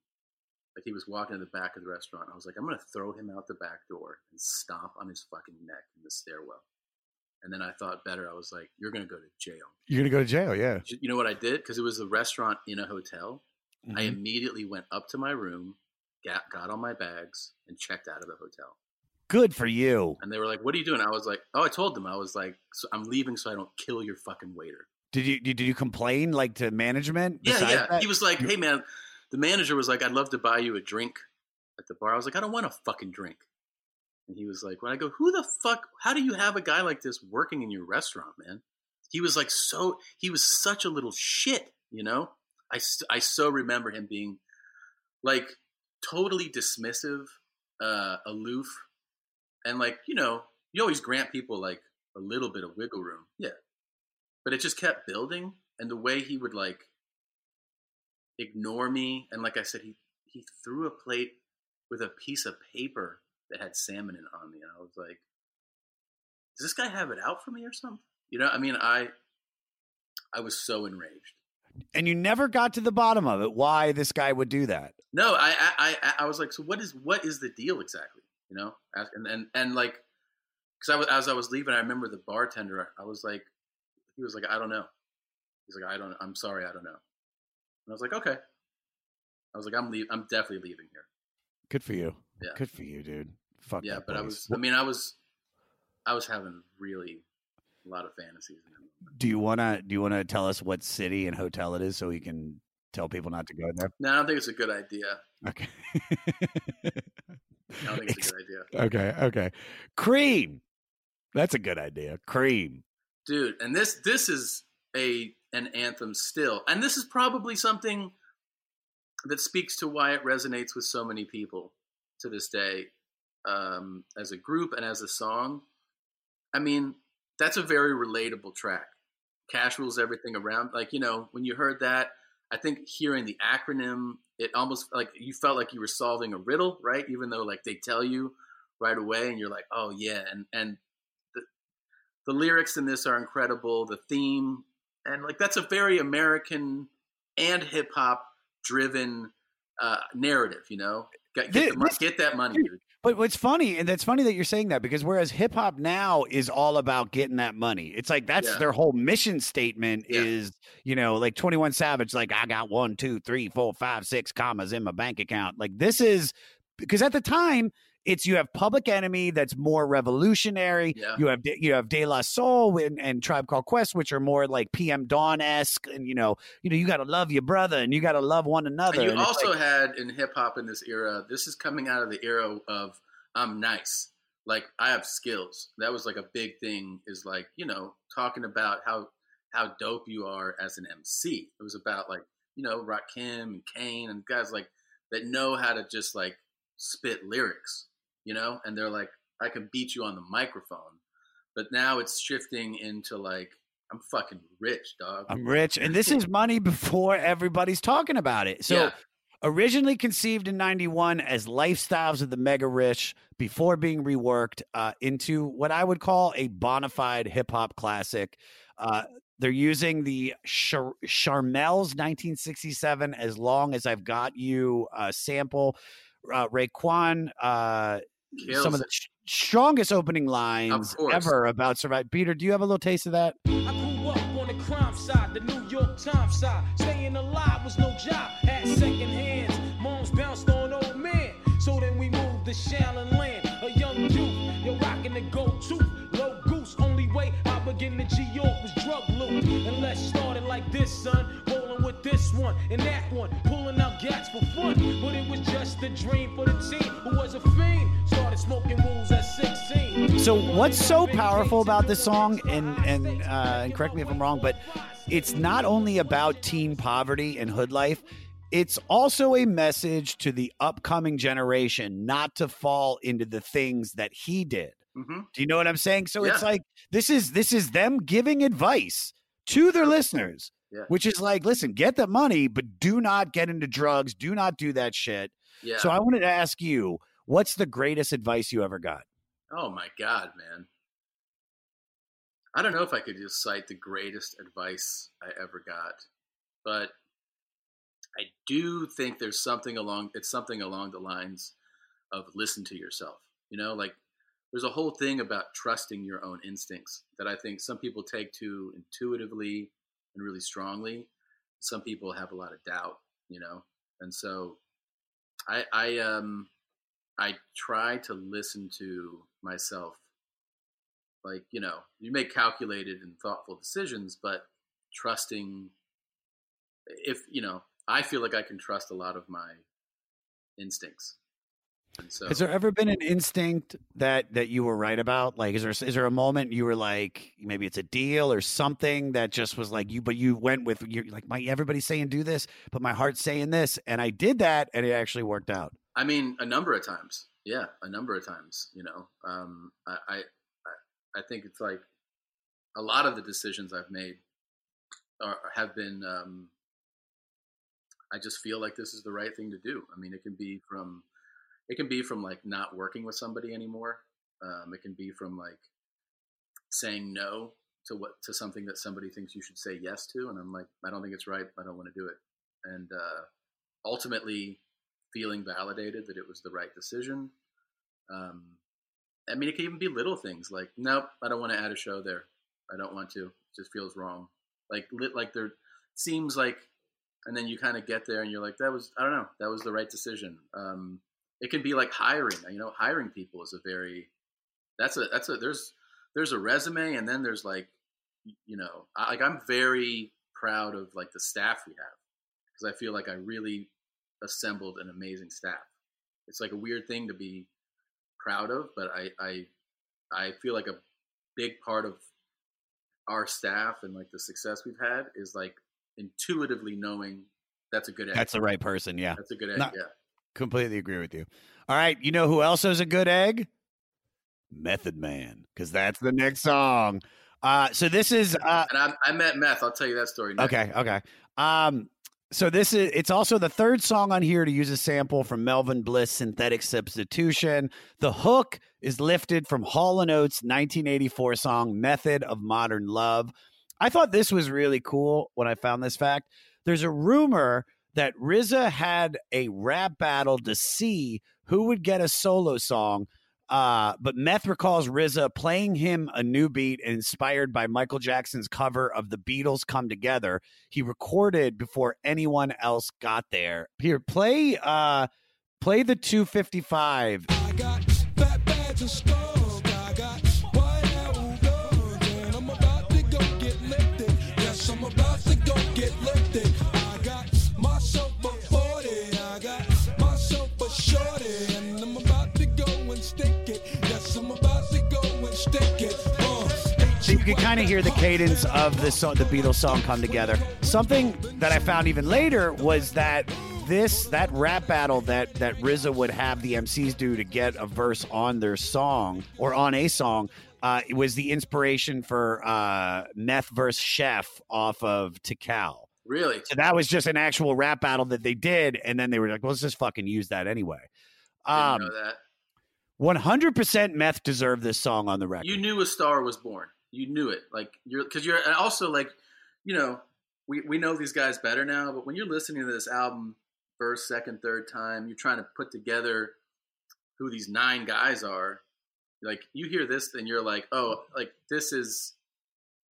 Like he was walking to the back of the restaurant. I was like, I'm gonna throw him out the back door and stomp on his fucking neck in the stairwell. And then I thought better. I was like, you're gonna go to jail. You're gonna go to jail, yeah. You know what I did? Because it was a restaurant in a hotel. I Mhm. immediately went up to my room, got, got all my bags, and checked out of the hotel. Good for you. And they were like, "What are you doing?" I was like, "Oh, I told them. I was like, so I'm leaving so I don't kill your fucking waiter." Did you did you complain like to management? Yeah, yeah. that? He was like, "Hey, man." The manager was like, "I'd love to buy you a drink at the bar." I was like, "I don't want a fucking drink." And he was like, "When I go, who the fuck? How do you have a guy like this working in your restaurant, man?" He was like, so he was such a little shit, you know. I I so remember him being like totally dismissive, uh, aloof, and like you know, you always grant people like a little bit of wiggle room, yeah. But it just kept building, and the way he would like ignore me, and like I said, he he threw a plate with a piece of paper that had salmon in it on me, and I was like, "Does this guy have it out for me or something?" You know, I mean, I I was so enraged. and you never got to the bottom of it. Why this guy would do that? No, I, I, I, I was like, so what is, what is the deal exactly? You know, and and and like, because I was as I was leaving, I remember the bartender. I was like, he was like, I don't know. He's like, I don't. I'm sorry, I don't know. And I was like, okay. I was like, I'm leave. I'm definitely leaving here. Good for you. Yeah. Good for you, dude. Fuck yeah, but I was. I mean, I was. I was having really a lot of fantasies. Do you wanna do you wanna tell us what city and hotel it is so we can tell people not to go there? No, I don't think it's a good idea. Okay. I think it's a good idea. Okay, okay. Cream. That's a good idea. Cream. dude and this this is a an anthem still and this is probably something that speaks to why it resonates with so many people to this day um, as a group and as a song i mean that's a very relatable track cash rules everything around like you know when you heard that i think hearing the acronym it almost like you felt like you were solving a riddle right even though like they tell you right away, and you're like, oh yeah, and and the the lyrics in this are incredible. The theme and like that's a very American and hip hop driven uh, narrative. You know, get, get, the, get that money, dude. But what's funny, and that's funny that you're saying that because whereas hip hop now is all about getting that money, it's like that's Yeah. their whole mission statement is, you know, like 21 Savage, like I got one, two, three, four, five, six commas in my bank account. Like this is because at the time it's you have Public Enemy that's more revolutionary. Yeah. You have De- you have De La Soul and, and Tribe Called Quest, which are more like PM Dawn esque, and you know, you know, you got to love your brother and you got to love one another. And you and also like- had in hip hop in this era. This is coming out of the era of I'm nice, like I have skills. That was like a big thing. Is like you know talking about how how dope you are as an MC. It was about like you know Rakim and Kane and guys like that know how to just like spit lyrics, you know, and they're like I can beat you on the microphone. But now it's shifting into like I'm fucking rich, dog. I'm rich, and this is money before everybody's talking about it. So, Yeah. originally conceived in '91 as lifestyles of the mega rich, before being reworked uh, into what I would call a bona fide hip hop classic. Uh, they're using the Char- Charmel's 1967 "As Long as I've Got You" uh, sample. Uh, Raekwon, uh, Kills some of the sh- strongest opening lines ever about survive. Peter, do you have a little taste of that? I grew up on the crime side, the New York Times side. Staying alive was no job, had second hands. Moms bounced on old man. So then we moved to Shaolin Land. A young youth, you're rocking the go to. Low goose, only way I begin to G York was drug loot. And let's start it like this, son. Rolling with this one and that one. Pulling out gats for fun. But it was just a dream for the team who was a fiend. Started smoking rules at 16. So what's so powerful about this song, and and uh, and correct me if I'm wrong, but it's not only about teen poverty and hood life. It's also a message to the upcoming generation not to fall into the things that he did. Mm-hmm. Do you know what I'm saying? So it's like this is this is them giving advice to their listeners, Yeah. which is like, listen, get the money, but do not get into drugs. Do not do that shit. Yeah. So I wanted to ask you, what's the greatest advice you ever got? Oh my god, man. I don't know if I could just cite the greatest advice I ever got, but I do think there's something along it's something along the lines of listen to yourself. You know, like there's a whole thing about trusting your own instincts that I think some people take to intuitively and really strongly. Some people have a lot of doubt, you know. And so I I um I try to listen to myself. Like, you know, you make calculated and thoughtful decisions, but trusting if, you know, I feel like I can trust a lot of my instincts. So Has there ever been an instinct that that you were right about? Like, is there is there a moment you were like, maybe it's a deal or something that just was like you, but you went with you like my everybody's saying do this, but my heart's saying this, and I did that, and it actually worked out. I mean, a number of times. Yeah, a number of times. You know, um, I, I, I- think it's like a lot of the decisions I've made are, have been. Um, I just feel like this is the right thing to do. I mean, it can be from, it can be from like not working with somebody anymore. Um, it can be from like saying no to what to something that somebody thinks you should say yes to, and I'm like, I don't think it's right. I don't want to do it. And uh, ultimately, feeling validated that it was the right decision. Um, I mean, it can even be little things like, nope, I don't want to add a show there. I don't want to. It just feels wrong. Like, lit, like there seems like, and then you kind of get there and you're like, that was, I don't know, that was the right decision. Um, it can be like hiring. You know, hiring people is a very, that's a, that's a, there's, there's a resume and then there's like, you know, I, like I'm very proud of like the staff we have because I feel like I really assembled an amazing staff. It's like a weird thing to be proud of, but I I, I feel like a big part of our staff and like the success we've had is like intuitively knowing that's a good egg. That's the right person. Yeah, That's a good egg. Not- yeah. completely agree with you. All right, you know who else is a good egg? Method Man, because that's the next song. Uh, so this is uh, And I, I met Meth. I'll tell you that story. Next. Okay, okay. Um, So this is it's also the third song on here to use a sample from Melvin Bliss Synthetic Substitution. The hook is lifted from Hall & Oates 1984 song Method of Modern Love. I thought this was really cool when I found this fact. There's a rumor that RZA had a rap battle to see who would get a solo song. Uh, but Meth recalls RZA playing him a new beat inspired by Michael Jackson's cover of the Beatles Come Together. He recorded before anyone else got there. Here, play uh play the 255. Can kind of hear the cadence of the song, the Beatles song come together. Something that I found even later was that this that rap battle that that RZA would have the MCs do to get a verse on their song or on a song. Uh, it was the inspiration for uh, Meth versus Chef off of Tical. Really? So that was just an actual rap battle that they did, and then they were like, well, "Let's just fucking use that anyway." Um, know that. one hundred percent Meth deserved this song on the record. You knew a star was born. You knew it. Like you're because you're and also like, you know, we, we know these guys better now, but when you're listening to this album first, second, third time, you're trying to put together who these nine guys are. Like you hear this, then you're like, oh, like this is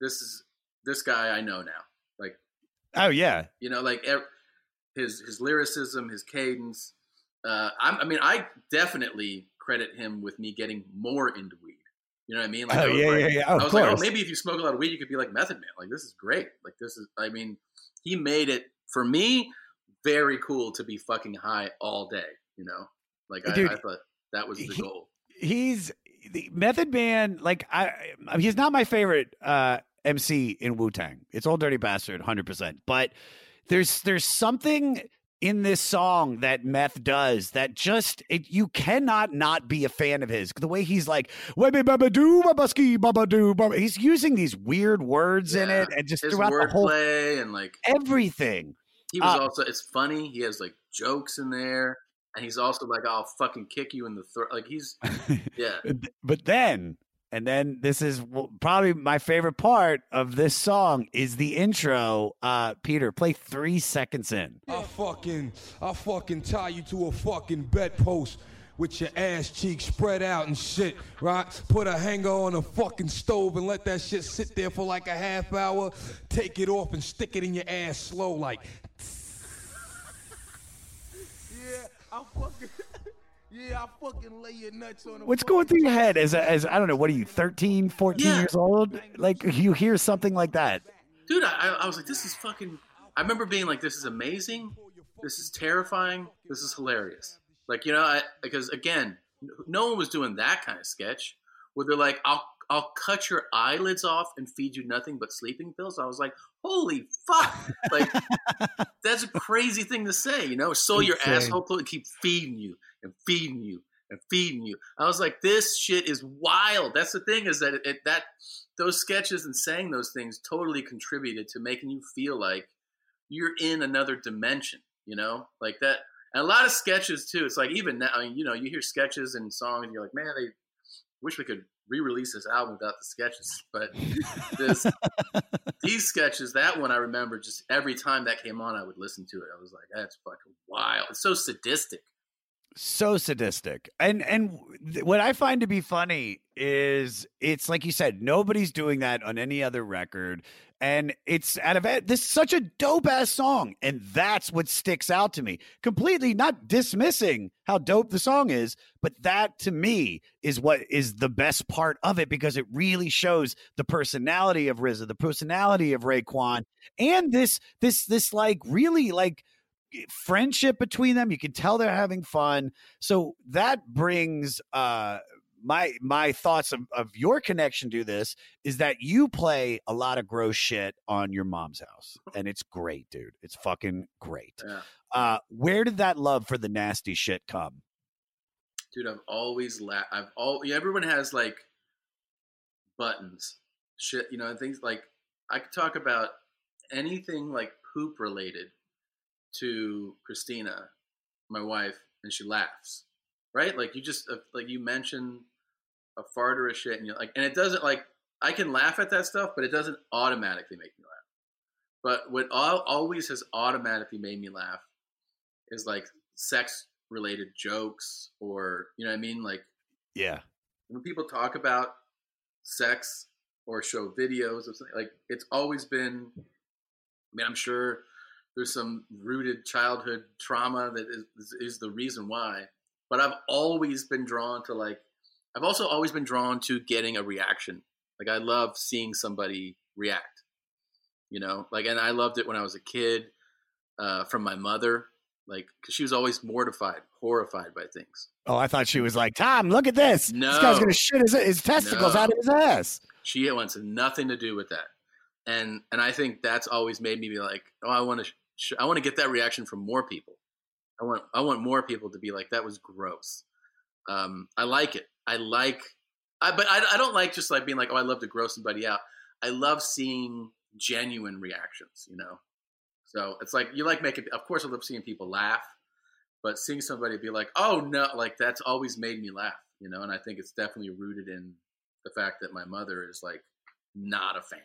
this is this guy I know now. Like oh yeah, you know, like his his lyricism, his cadence. Uh, I'm, I mean, I definitely credit him with me getting more into weed. You know what I mean? Oh, I yeah, like- yeah, yeah. Oh, I was like, oh, maybe if you smoke a lot of weed, you could be like Method Man. Like this is great. Like this is. I mean, he made it for me very cool to be fucking high all day. You know, like I, Dude, I thought that was the he- goal. he's the Method Man. Like I, I- he's not my favorite uh, MC in Wu Tang. It's all Dirty Bastard, hundred percent. But there's there's something in this song that Meth does that just it, you cannot not be a fan of his. The way he's like, "Webby baba doo baba doo baba." He's using these weird words in it, and just throughout the whole wordplay and like everything. He was Uh, also. It's funny. He has like jokes in there, and he's also like, "I'll fucking kick you in the throat." Like he's, yeah. But then, and then this is probably my favorite part of this song is the intro. Uh, Peter, play three seconds in. I fucking, I fucking tie you to a fucking bedpost with your ass cheeks spread out and shit, right? Put a hanger on a fucking stove and let that shit sit there for like a half hour. Take it off and stick it in your ass slow, like. Yeah, I fucking, yeah, I fucking lay your nuts on. a What's going through your head as, a, as I don't know, what are you, 13, 14 Yeah. years old? Like you hear something like that. dude, I, I was like, this is fucking. I remember being like, this is amazing. This is terrifying. This is hilarious. Like you know, I, because again, no one was doing that kind of sketch where they're like, I'll I'll cut your eyelids off and feed you nothing but sleeping pills. I was like, holy fuck! Like that's a crazy thing to say, you know. So your Insane. asshole and keep feeding you and feeding you and feeding you. I was like, this shit is wild. That's the thing is that it, it, that those sketches and saying those things totally contributed to making you feel like you're in another dimension. You know, like that. And a lot of sketches too. It's like even now, I mean, you know, you hear sketches and songs, and you're like, man, they wish we could re-release this album without the sketches. But this, these sketches, that one I remember, just every time that came on, I would listen to it. I was like, that's fucking wild. It's so sadistic. so sadistic and and th- what i find to be funny is it's like you said nobody's doing that on any other record and it's out of this is such a dope ass song and that's what sticks out to me completely not dismissing how dope the song is but that to me is what is the best part of it because it really shows the personality of RZA the personality of Raekwon and this this this like really like friendship between them. You can tell they're having fun. So that brings uh my my thoughts of, of your connection to this is that you play a lot of gross shit on your mom's house. And it's great, dude. It's fucking great. Yeah. Uh where did that love for the nasty shit come? dude i've always la- i've all yeah, everyone has like buttons shit you know and things like i could talk about anything like poop related to Christina, my wife, and she laughs, right? Like you just uh, like you mention a fart or a shit, and you're like, and it doesn't like I can laugh at that stuff, but it doesn't automatically make me laugh. But what al- always has automatically made me laugh is like sex related jokes, or you know what I mean, like Yeah. when people talk about sex or show videos of something like it's always been i mean i'm sure there's some rooted childhood trauma that is, is the reason why but i've always been drawn to like i've also always been drawn to getting a reaction like i love seeing somebody react you know like and i loved it when i was a kid uh, from my mother like because she was always mortified horrified by things Oh, I thought she was like, Tom, look at this. This guy's gonna shit his, his testicles No. out of his ass. She wants nothing to do with that, and and I think that's always made me be like, oh, I want to, sh- I want to get that reaction from more people. I want, I want more people to be like, that was gross. Um, I like it. I like, I but I, I don't like just like being like, oh, I love to grow somebody out. I love seeing genuine reactions. You know, so it's like you like making. Of course, I love seeing people laugh, but seeing somebody be like, oh no, like that's always made me laugh. You know, and I think it's definitely rooted in the fact that my mother is like not a fan.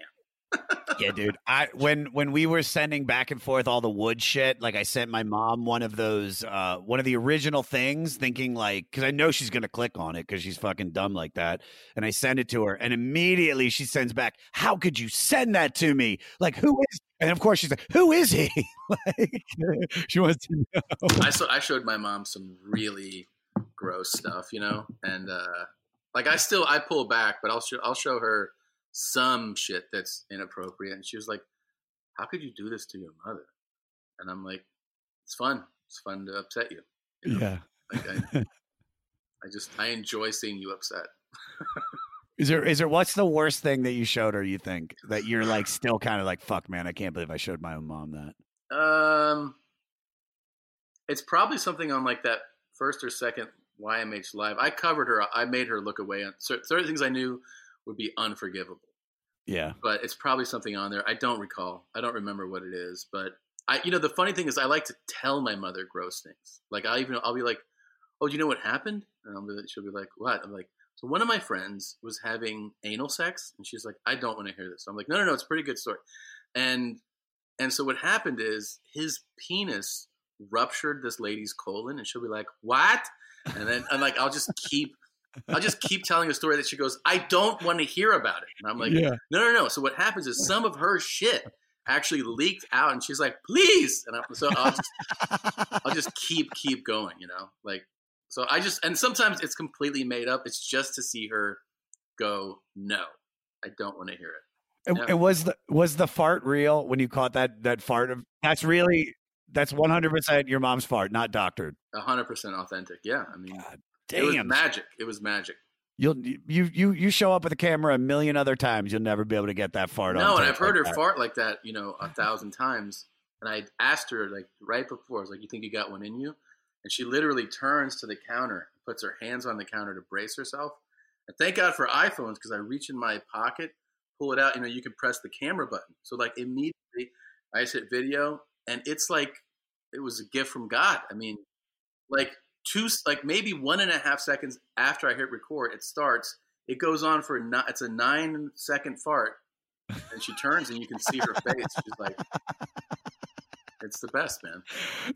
Yeah, dude. I when when we were sending back and forth all the wood shit, like I sent my mom one of those, uh, one of the original things, thinking like, because I know she's gonna click on it because she's fucking dumb like that, and I send it to her, and immediately she sends back, "How could you send that to me? Like, who is?" And of course she's like, "Who is he?" like, she wants to know. I saw I showed my mom some really gross stuff, you know, and uh, like I still I pull back, but I'll show I'll show her some shit that's inappropriate, and she was like, "How could you do this to your mother?" And I'm like, "It's fun. It's fun to upset you." Yeah. Like I, I just I enjoy seeing you upset. Is there is there what's the worst thing that you showed her? You think that you're like still kind of like fuck, man, I can't believe I showed my own mom that. Um, it's probably something on like that first or second YMH live. I covered her. I made her look away on certain things I knew would be unforgivable. Yeah. But it's probably something on there. I don't recall. I don't remember what it is. But I, you know, the funny thing is, I like to tell my mother gross things. Like I even, I'll be like, "Oh, do you know what happened?" And be, she'll be like, "What?" I'm like, "So one of my friends was having anal sex," and she's like, "I don't want to hear this." I'm like, "No, no, no, it's a pretty good story." And and so what happened is his penis ruptured this lady's colon, and she'll be like, "What?" And then I'm like, I'll just keep, I'll just keep telling a story that she goes, "I don't want to hear about it." And I'm like, Yeah. "No, no, no." So what happens is some of her shit actually leaked out, and she's like, "Please," and I'm, so I'll just, I'll just keep, keep going, you know, like. So I just, and sometimes it's completely made up. It's just to see her go, "No, I don't want to hear it." And was the was the fart real when you caught that that fart? Of, that's really that's one hundred percent your mom's fart, not doctored. Hundred percent authentic. Yeah, I mean, it was damn. magic. It was magic. You'll you you you show up with a camera a million other times, you'll never be able to get that fart. No, and I've heard like her that. fart like that, you know, a thousand times. And I asked her like right before, I was like, "You think you got one in you?" And she literally turns to the counter, puts her hands on the counter to brace herself. And thank God for iPhones because I reach in my pocket, pull it out. You know, you can press the camera button. So like immediately, I just hit video, and it's like it was a gift from God. I mean, like two, like maybe one and a half seconds after I hit record, it starts. It goes on for ni- it's a nine second fart, and she turns and you can see her face. She's like, "It's the best, man."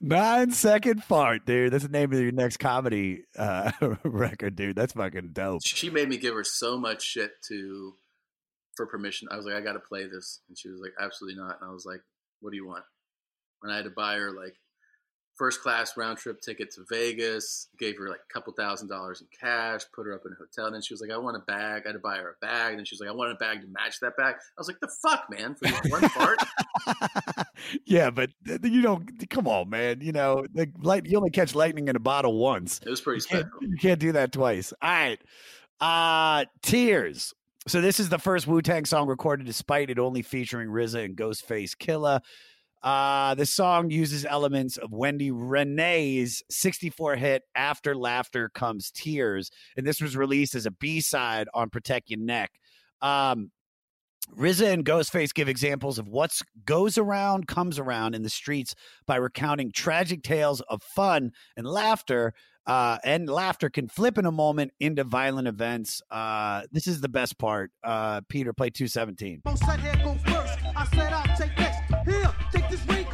Nine second fart, dude. That's the name of your next comedy uh, record, dude. That's fucking dope. She made me give her so much shit to for permission. I was like, "I got to play this," and she was like, "Absolutely not." And I was like, "What do you want?" And I had to buy her like first class round trip ticket to Vegas. Gave her like a couple thousand dollars in cash. Put her up in a hotel. And then she was like, "I want a bag." I had to buy her a bag. And then she was like, "I want a bag to match that bag." I was like, "The fuck, man! For one part. Yeah, but you don't. Come on, man. You know, the light. You only catch lightning in a bottle once. It was pretty You can't, special. you can't do that twice. All right. Uh Tears. So this is the first Wu Tang song recorded despite it only featuring RZA and Ghostface Killah. Uh, the song uses elements of Wendy Rene's 64 hit After Laughter Comes Tears, and this was released as a B side on Protect Your Neck. Um, RZA and Ghostface give examples of what goes around comes around in the streets by recounting tragic tales of fun and laughter. Uh, and laughter can flip in a moment into violent events. Uh, this is the best part. Uh, Peter, play 217.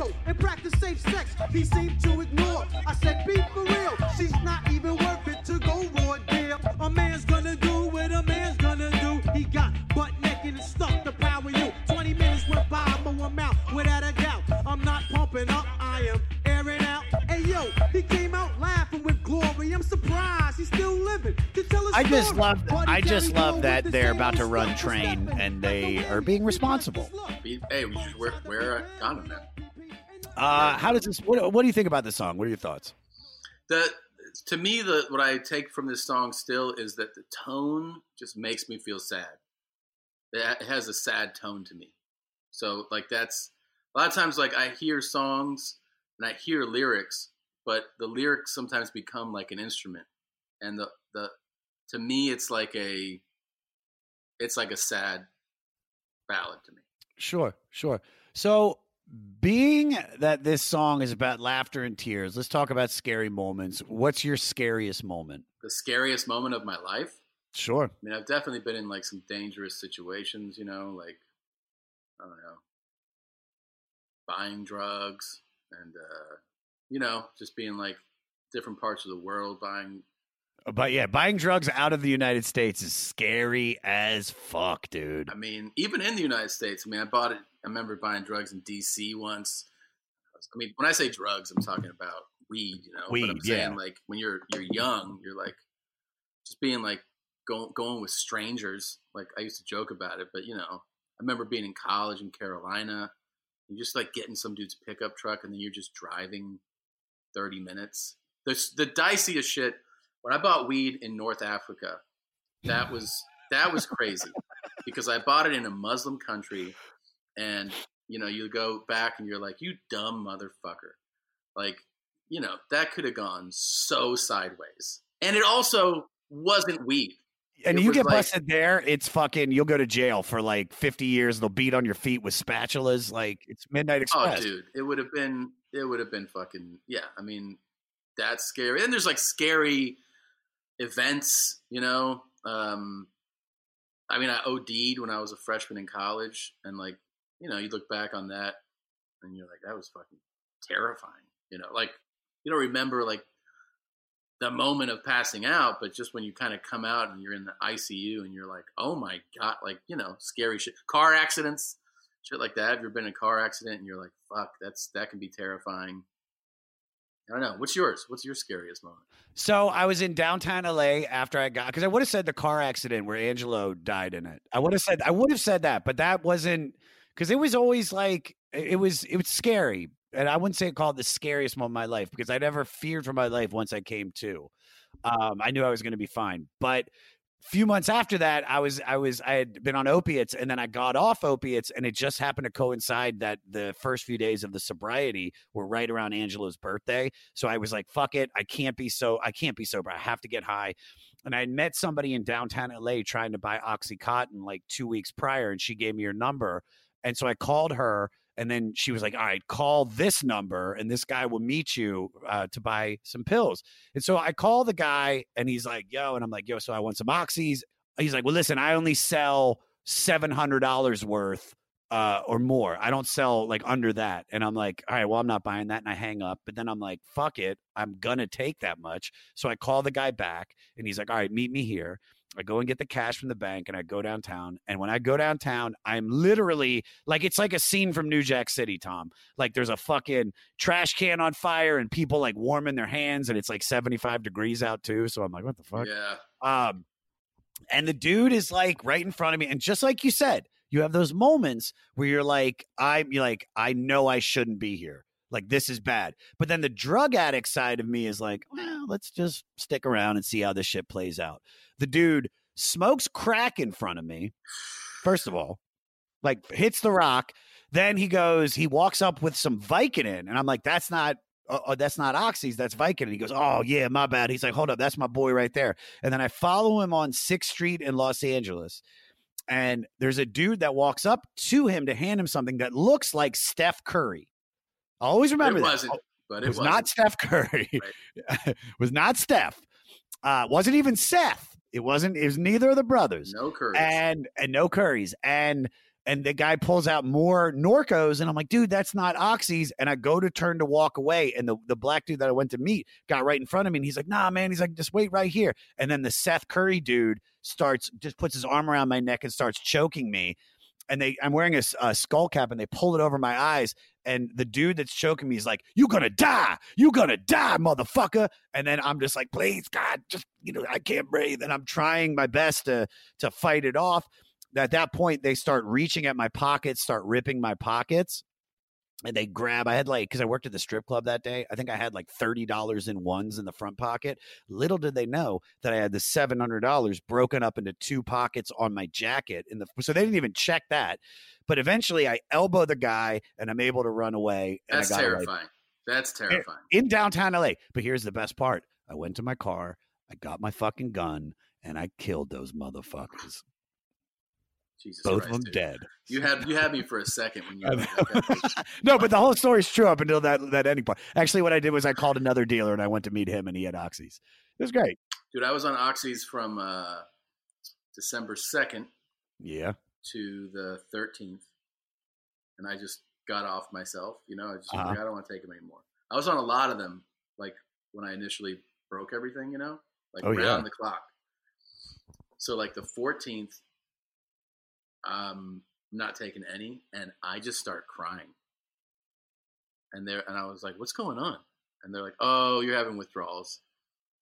This and practice safe sex. He seemed to ignore. I said, be for real. She's not even worth it to go raw deal. A man's gonna do what a man's gonna do. He got butt naked and stuck to power you. 20 minutes went by, I'm I'm out without a doubt. I'm not pumping up, I am airing out. Hey yo, he came out laughing with glory. I'm surprised he's still living to tell his I just love I just love that they're about to run train and they are being responsible. Hey, we should wear, wear a condom, man. Uh, how does this? What, what do you think about this song? What are your thoughts? The to me, the what I take from this song still is that the tone just makes me feel sad. It has a sad tone to me. So like that's a lot of times like I hear songs and I hear lyrics, but the lyrics sometimes become like an instrument, and the the to me it's like a it's like a sad ballad to me. Sure, sure. So, being that this song is about laughter and tears, let's talk about scary moments. What's your scariest moment? The scariest moment of my life. Sure. I mean, I've definitely been in like some dangerous situations, you know, like I don't know, buying drugs and uh, you know, just being like different parts of the world buying But yeah, buying drugs out of the United States is scary as fuck, dude. I mean, even in the United States, I mean, I bought it. I remember buying drugs in D.C. once. I mean, when I say drugs, I'm talking about weed. You know, but Weed, I'm saying yeah. like when you're you're young, you're like just being like going going with strangers. Like I used to joke about it, but you know, I remember being in college in Carolina. You're just like getting some dude's pickup truck, and then you're just driving thirty minutes. The the diciest shit. When I bought weed in North Africa, that was that was crazy because I bought it in a Muslim country, and you know you go back and you're like, you dumb motherfucker, like you know that could have gone so sideways, and it also wasn't weed. And It you get like- busted there, it's fucking. You'll go to jail for like fifty years. They'll beat on your feet with spatulas. Like it's Midnight oh, Express. Oh, dude, it would have been it would have been fucking yeah. I mean, that's scary. And there's like scary events, you know. Um, I mean, I OD'd when I was a freshman in college, and like you know, you look back on that, and you're like, that was fucking terrifying. You know, like you don't remember like the moment of passing out, but just when you kind of come out and you're in the ICU and you're like, oh my god, like you know, scary shit, car accidents, shit like that. Have you been in a car accident and you're like, fuck, that's that can be terrifying. I know. What's yours? What's your scariest moment? So I was in downtown LA after I got because I would have said the car accident where Angelo died in it. I would have said I would have said that, but that wasn't because it was always like it it was it was scary, and I wouldn't say it called the scariest moment of my life because I never feared for my life once I came to. Um, I knew I was going to be fine, but few months after that i was i was i had been on opiates and then i got off opiates and it just happened to coincide that the first few days of the sobriety were right around angela's birthday. So i was like fuck it i can't be so i can't be sober i have to get high. And i met somebody in downtown la trying to buy oxycontin like two weeks prior and she gave me her number. And so i called her and then she was like all right call this number and this guy will meet you uh, to buy some pills and so I call the guy and he's like, yo, and I'm like, yo, so I want some oxys. He's like, well, listen, I only sell $700 worth uh, or more. I don't sell like under that. And I'm like, all right, well, I'm not buying that. And I hang up. But then I'm like, fuck it. I'm going to take that much. So I call the guy back and he's like, all right, meet me here. I go and get the cash from the bank and I go downtown. And when I go downtown, I'm literally like, it's like a scene from New Jack City, Tom. Like there's a fucking trash can on fire and people like warming their hands and it's like 75 degrees out too. So I'm like, what the fuck? Yeah. Um, and the dude is like right in front of me. And just like you said, you have those moments where you're like, I'm you're like, I know I shouldn't be here. Like this is bad. But then the drug addict side of me is like, well, let's just stick around and see how this shit plays out. The dude smokes crack in front of me. First of all, like hits the rock. Then he goes, he walks up with some Vicodin, and I'm like, that's not. Uh, uh, that's not oxys, that's Vicodin. He goes, Oh, yeah, my bad. He's like, Hold up, that's my boy right there. And then I follow him on 6th Street in Los Angeles. and there's a dude that walks up to him to hand him something that looks like Steph Curry. I always remember it that. wasn't, but it was wasn't. not Steph Curry. was not Steph. Uh, wasn't even Seth. It wasn't. It was neither of the brothers. No Currys. And and no Curries. And and the guy pulls out more Norcos, and I'm like, dude, that's not Oxys. And I go to turn to walk away, and the the black dude that I went to meet got right in front of me, and he's like, nah, man. He's like, just wait right here. And then the Seth Curry dude starts just puts his arm around my neck and starts choking me. And they, I'm wearing a skull cap, and they pull it over my eyes. And the dude that's choking me is like, "You gonna die? You gonna die, motherfucker!" And then I'm just like, "Please, God, just you know, I can't breathe." And I'm trying my best to to fight it off. At that point, they start reaching at my pockets, start ripping my pockets, and they grab. I had like because I worked at the strip club that day. I think I had like thirty dollars in ones in the front pocket. Little did they know that I had the seven hundred dollars broken up into two pockets on my jacket. In the so they didn't even check that. But eventually, I elbow the guy, and I'm able to run away. And That's I got away terrifying. That's eh, terrifying. in downtown LA. But here's the best part: I went to my car, I got my fucking gun, and I killed those motherfuckers. Jesus Both Christ, of them dude. dead. You had you had me for a second when you. I were like, no, but the whole story's true up until that that ending part. Actually, what I did was I called another dealer and I went to meet him, and he had oxys. It was great. Dude, I was on Oxys from uh, December second Yeah. to the thirteenth, and I just got off myself. You know, I just Uh-huh. like, I don't want to take them anymore. I was on a lot of them, like when I initially broke everything. You know, like Oh, round yeah. the clock. So like the fourteenth, um, not taking any, and I just start crying. And there, and I was like, "What's going on?" And they're like, "Oh, you're having withdrawals."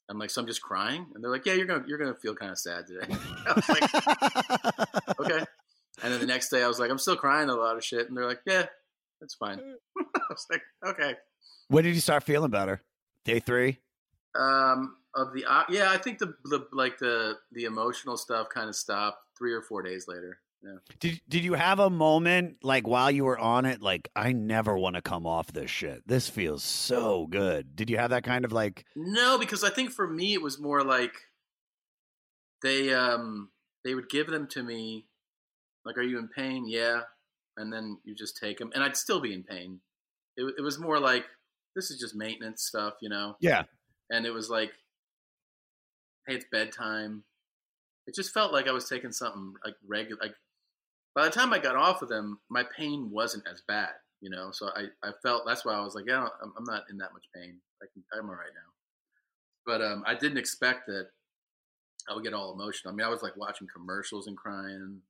I'm like, "So I'm just crying?" And they're like, "Yeah, you're gonna you're gonna feel kind of sad today." I was like, "Okay." And then the next day, I was like, "I'm still crying a lot of shit," and they're like, "Yeah, that's fine." I was like, "Okay." When did you start feeling better? Day three. Um, of the uh, yeah, I think the the like the the emotional stuff kind of stopped three or four days later. Yeah. Did Did you have a moment like while you were on it, like I never want to come off this shit. This feels so good. Did you have that kind of like? No, because I think for me it was more like they um they would give them to me like are you in pain? Yeah. And then you just take them and I'd still be in pain. It it was more like this is just maintenance stuff, you know. Yeah. And it was like hey, it's bedtime. It just felt like I was taking something like regular like by the time I got off of them, my pain wasn't as bad, you know. So I, I felt that's why I was like, yeah, I'm, I'm not in that much pain. I can, I'm all right now. But um, I didn't expect that I would get all emotional. I mean, I was like watching commercials and crying.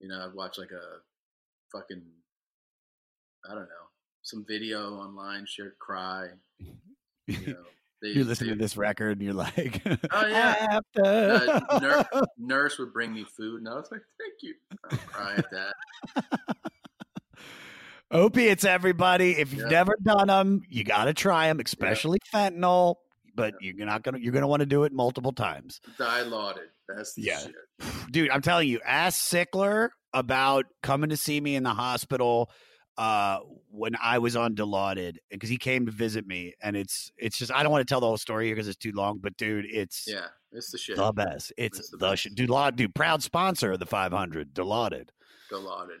You know, I'd watch like a fucking, I don't know, some video online, shared cry. You know, they, you listen they- to this record and you're like, Oh yeah. Uh, nur- nurse would bring me food, and I was like, "Thank you." Cry at that. opiates, everybody. If you've Yeah. never done them, you got to try them, especially fentanyl. But you're not gonna you're gonna want to do it multiple times. Dilaudid. That's the Yeah. shit. dude i'm telling you ask sickler about coming to see me in the hospital uh when i was on dilaudid because he came to visit me and it's it's just i don't want to tell the whole story here because it's too long but dude it's Yeah, it's the shit. the best it's, the, shit dude, Laud- dude proud sponsor of the 500 dilaudid Go lauded.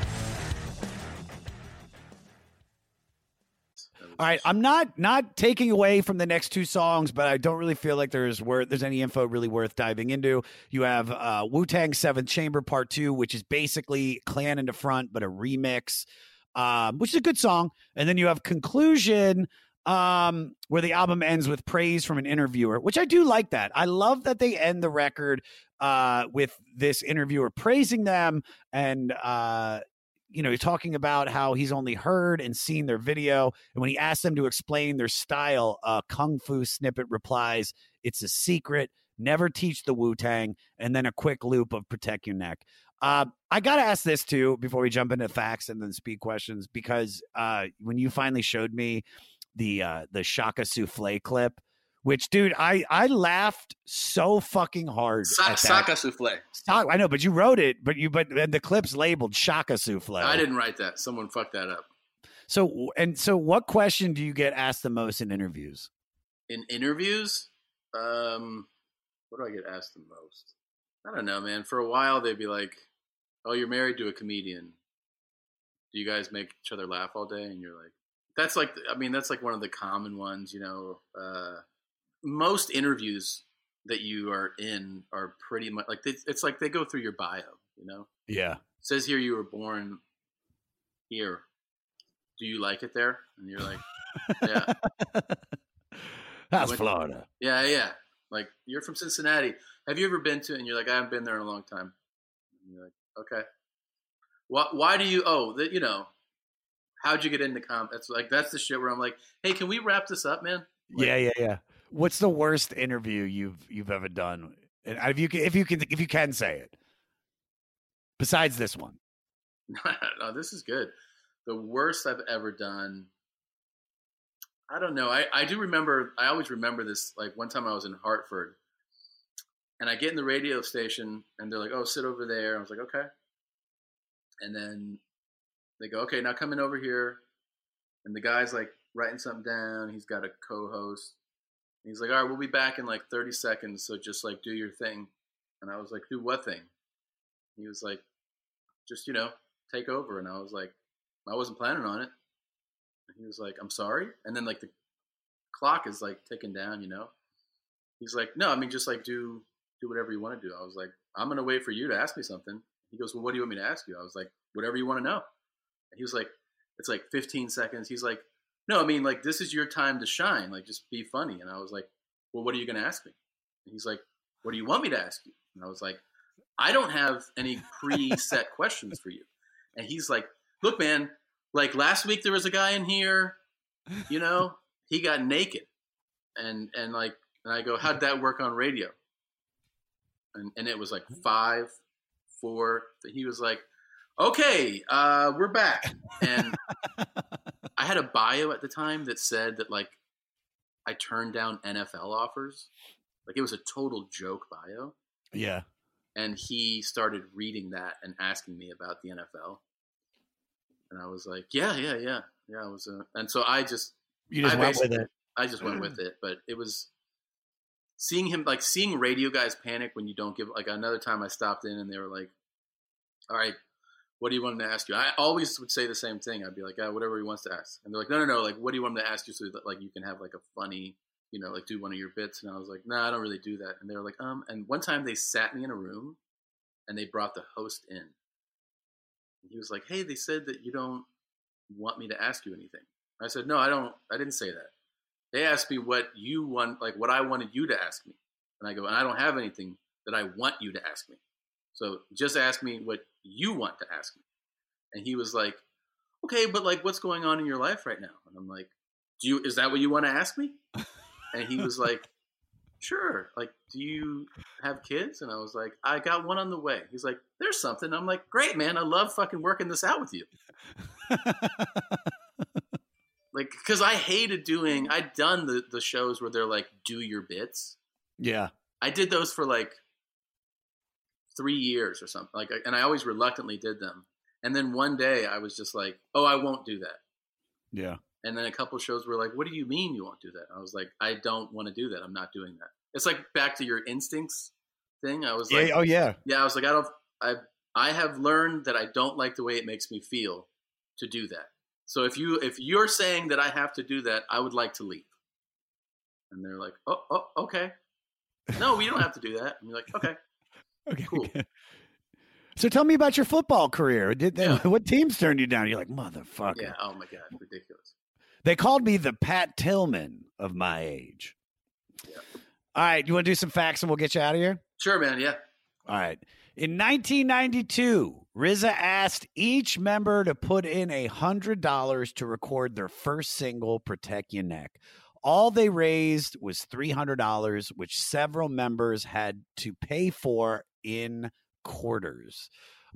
All right i'm not not taking away from the next two songs but i don't really feel like there's worth there's any info really worth diving into. You have uh wu-tang seventh chamber part two which is basically Clan in da Front but a remix um which is a good song. And then you have conclusion um where the album ends with praise from an interviewer which i do like that. I love that they end the record uh with this interviewer praising them and uh you know, talking about how he's only heard and seen their video. And when he asks them to explain their style, uh, Kung Fu Snippet replies, It's a secret. Never teach the Wu Tang. And then a quick loop of Protect Your Neck. Um, I got to ask this too before we jump into facts and then speed questions because uh, when you finally showed me the uh, the Shaka Souffle clip, which dude, I I laughed so fucking hard. Sa-. Saka souffle. Sa- I know, but you wrote it, but you but and the clip's labeled Shaka Souffle. I didn't write that. Someone fucked that up. So and so, what question do you get asked the most in interviews? In interviews, um, what do I get asked the most? I don't know, man. For a while, they'd be like, "Oh, you're married to a comedian. Do you guys make each other laugh all day?" And you're like, "That's like, I mean, that's like one of the common ones, you know." Uh, most interviews that you are in are pretty much like they, it's like they go through your bio, you know. Yeah. It says here you were born here. Do you like it there? And you're like, yeah. That's Florida. Yeah, yeah. Like you're from Cincinnati. Have you ever been to? And you're like, I haven't been there in a long time. And you're like, okay. Why? Why do you? Oh, that you know. How'd you get into comp? That's like that's the shit where I'm like, hey, can we wrap this up, man? yeah, yeah, yeah. What's the worst interview you've you've ever done? And if you can, if you can, if you can say it, besides this one. no, this is good. The worst I've ever done. I don't know. I, I do remember. I always remember this. Like one time I was in Hartford, and I get in the radio station, and they're like, "Oh, sit over there." I was like, "Okay." And then they go, "Okay, now come in over here." And the guy's like writing something down. He's got a co-host. He's like, "All right, we'll be back in like 30 seconds. So just like do your thing." And I was like, "Do what thing?" He was like, "Just you know, take over." And I was like, "I wasn't planning on it." And he was like, "I'm sorry." And then like the clock is like ticking down, you know. He's like, "No, I mean just like do do whatever you want to do." I was like, "I'm gonna wait for you to ask me something." He goes, "Well, what do you want me to ask you?" I was like, "Whatever you want to know." And he was like, "It's like 15 seconds." He's like, "No, I mean like this is your time to shine. Like just be funny." And I was like, "Well, what are you gonna ask me?" And he's like, "What do you want me to ask you?" And I was like, "I don't have any preset questions for you." And he's like, "Look, man, like last week there was a guy in here, you know, he got naked, and and like, and I go, how'd that work on radio? And and it was like five, four. He was like, okay, uh, we're back, and I had a bio at the time that said that like I turned down NFL offers, like it was a total joke bio Yeah. and he started reading that and asking me about the NFL. And I was like, yeah, yeah, yeah, yeah. I was, uh, and so I just, You just I went with it. I just went with it, but it was seeing him like seeing radio guys panic when you don't give. Like another time, I stopped in and they were like, "All right, what do you want him to ask you?" I always would say the same thing. I'd be like, ah, "Whatever he wants to ask," and they're like, "No, no, no. Like, what do you want him to ask you so that like you can have like a funny." You know, like do one of your bits, and I was like, "No, nah, I don't really do that." And they were like, "Um." And one time they sat me in a room, and they brought the host in. And he was like, "Hey, they said that you don't want me to ask you anything." I said, "No, I don't. I didn't say that." They asked me what you want, like what I wanted you to ask me, and I go, "And I don't have anything that I want you to ask me. So just ask me what you want to ask me." And he was like, "Okay, but like, what's going on in your life right now?" And I'm like, "Do you? Is that what you want to ask me?" And he was like, "Sure. Like, do you have kids?" And I was like, "I got one on the way." He's like, "There's something." I'm like, "Great, man. I love fucking working this out with you." like, because I hated doing. I'd done the the shows where they're like, "Do your bits." Yeah. I did those for like three years or something. Like, and I always reluctantly did them. And then one day I was just like, "Oh, I won't do that." Yeah. And then a couple of shows were like, "What do you mean you won't do that?" I was like, "I don't want to do that. I'm not doing that." It's like back to your instincts thing. I was Yeah, like, oh, yeah. yeah." I was like, "I don't. I I have learned that I don't like the way it makes me feel to do that. So if you if you're saying that I have to do that, I would like to leave." And they're like, "Oh, oh, okay. No, we don't have to do that." And you're like, "Okay, Okay. cool." So tell me about your football career. Did they, what teams turned you down? You're like motherfucker. Yeah. Oh my god, ridiculous. They called me the Pat Tillman of my age. Yeah. All right, you want to do some facts and we'll get you out of here? Sure, man. Yeah. All right. In 1992, RZA asked each member to put in a $100 to record their first single, Protect Your Neck. All they raised was $300, which several members had to pay for in quarters.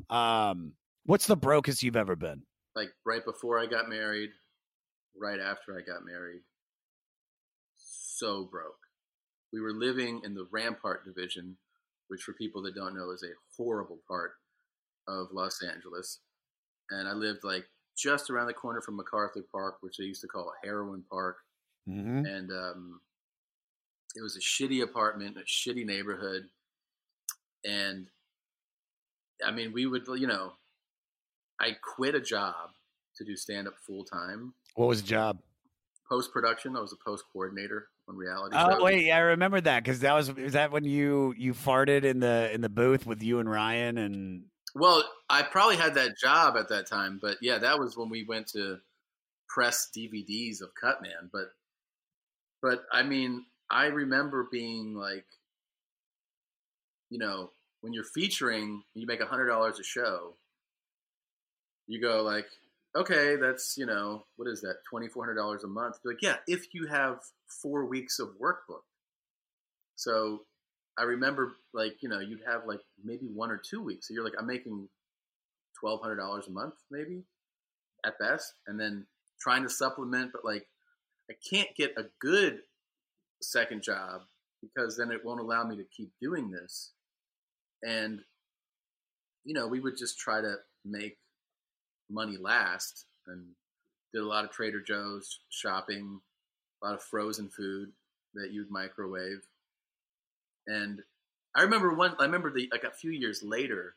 Um, what's the brokest you've ever been? Like right before I got married, right after I got married. So broke. We were living in the Rampart division, which for people that don't know is a horrible part of Los Angeles. And I lived like just around the corner from MacArthur Park, which they used to call Heroin Park. Mm-hmm. And um, it was a shitty apartment, a shitty neighborhood. And I mean, we would, you know, I quit a job to do stand up full time. What was the job? Post production, I was a post coordinator on reality Oh shows. wait, yeah, I remember that because that was is that when you you farted in the in the booth with you and Ryan and Well, I probably had that job at that time, but yeah, that was when we went to press DVDs of Cutman. But, but I mean, I remember being like, you know, when you're featuring, you make a hundred dollars a show. You go like, okay, that's you know, what is that, twenty four hundred dollars a month? You're like, yeah, if you have four weeks of work booked. So I remember like, you know, you'd have like maybe one or two weeks. So you're like, I'm making twelve hundred dollars a month, maybe at best, and then trying to supplement, but like I can't get a good second job because then it won't allow me to keep doing this. And you know, we would just try to make money last and did a lot of Trader Joe's shopping, a lot of frozen food that you'd microwave. And I remember one I remember the like a few years later,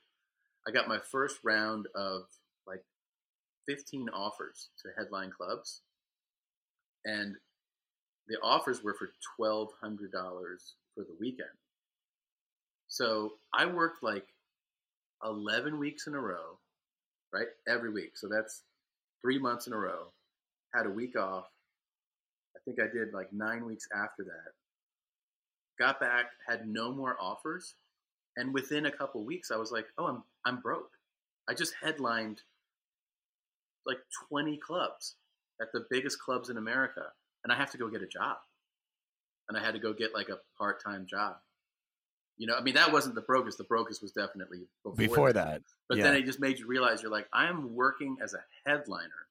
I got my first round of like 15 offers to headline clubs. And the offers were for $1200 for the weekend. So I worked like 11 weeks in a row, right? Every week. So that's three months in a row. Had a week off. I think I did like nine weeks after that. Got back, had no more offers, and within a couple weeks, I was like, "Oh, I'm I'm broke." I just headlined like 20 clubs at the biggest clubs in America, and I have to go get a job, and I had to go get like a part time job. You know, I mean, that wasn't the brokest. The brokest was definitely before, before that. but yeah. then it just made you realize you're like, I am working as a headliner,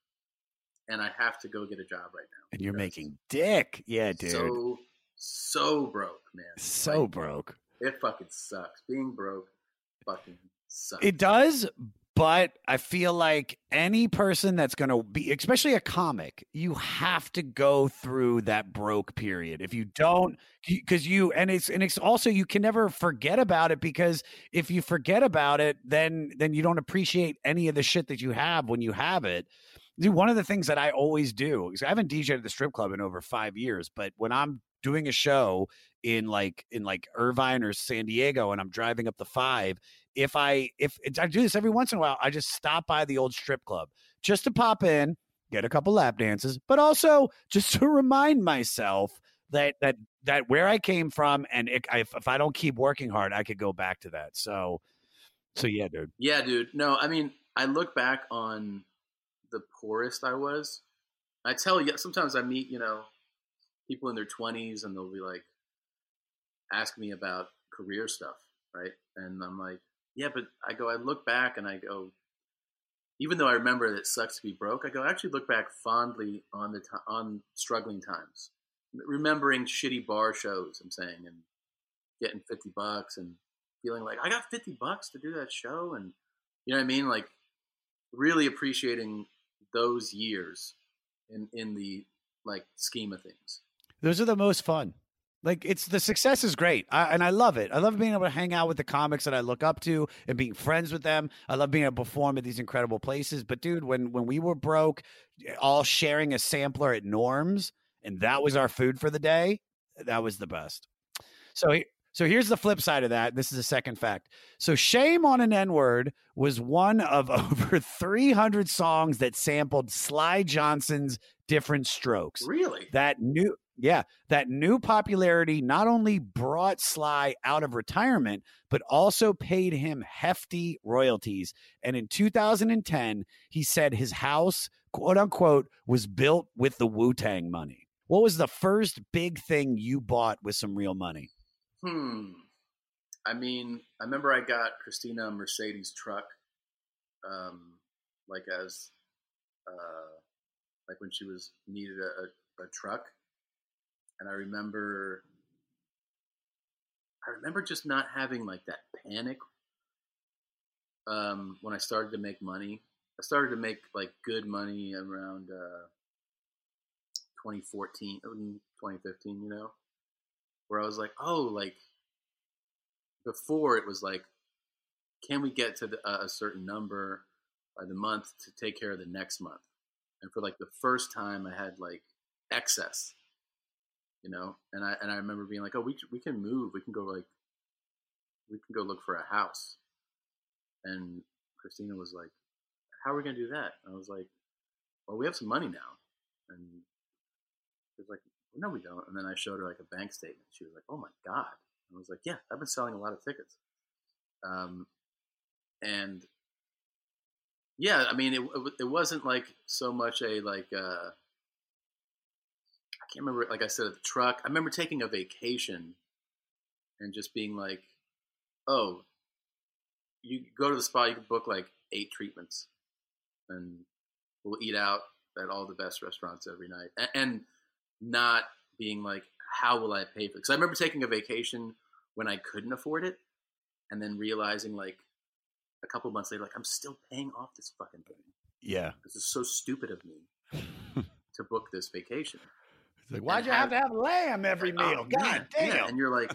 and I have to go get a job right now. and you're making dick. Yeah, dude. So so broke, man. so broke. It fucking sucks. Being broke, fucking sucks. It does, but I feel like any person that's going to be, especially a comic, you have to go through that broke period. If you don't, because you, and it's, and it's also, you can never forget about it because if you forget about it, then, then you don't appreciate any of the shit that you have when you have it. Dude, one of the things that I always do, I haven't DJed at the strip club in over five years, but when I'm doing a show in like in like Irvine or San Diego and I'm driving up the five, if I if I do this every once in a while, I just stop by the old strip club just to pop in, get a couple lap dances, but also just to remind myself that that that where I came from and it, if, if I don't keep working hard, I could go back to that. So so yeah, dude. Yeah, dude. No, I mean, I look back on the poorest I was. I tell you, sometimes I meet, you know, people in their 20s and they'll be like, ask me about career stuff, right? And I'm like, yeah, but I go, I look back and I go, even though I remember that it sucks to be broke, I go, I actually look back fondly on the on struggling times, remembering shitty bar shows. I'm saying and getting fifty bucks and feeling like I got fifty bucks to do that show, and you know what I mean, like really appreciating those years in in the like scheme of things. Those are the most fun. Like it's the success is great, I, and I love it. I love being able to hang out with the comics that I look up to and being friends with them. I love being able to perform at these incredible places. But dude, when when we were broke, all sharing a sampler at Norms, and that was our food for the day, that was the best. So he- so here's the flip side of that. This is a second fact. So Shame on an N-word was one of over 300 songs that sampled Syl Johnson's Different Strokes. Really? That new yeah, that new popularity not only brought Syl out of retirement, but also paid him hefty royalties. And in 2010, he said his house, quote unquote, was built with the Wu Tang money. What was the first big thing you bought with some real money? Hmm. I mean, I remember I got Christina Mercedes truck um, like as uh, like when she was needed a, a, a truck, and I remember I remember just not having like that panic um, when I started to make money. I started to make like good money around uh, 2014, uh, 2015, you know, where I was like, oh, like before it was like, can we get to the, uh, a certain number by the month to take care of the next month? And for like the first time, I had like excess, you know, and I and I remember being like, oh, we we can move, we can go like, we can go look for a house, and Christina was like, how are we gonna do that? And I was like, well, we have some money now, and she was like, no, we don't. And then I showed her like a bank statement. She was like, oh my god. I was like, yeah, I've been selling a lot of tickets. Um, and yeah, I mean, it, it, it wasn't like so much a like, uh, can't remember, like I said, at the truck. I remember taking a vacation and just being like, oh, you go to the spa, you can book like eight treatments and we'll eat out at all the best restaurants every night. And, and not being like, how will I pay for it? Because I remember taking a vacation when I couldn't afford it, and then realizing like a couple months later, like I'm still paying off this fucking thing. Yeah. This is so stupid of me to book this vacation. It's like, why'd you have to have lamb every Oh, meal? God man, damn. yeah, And you're like,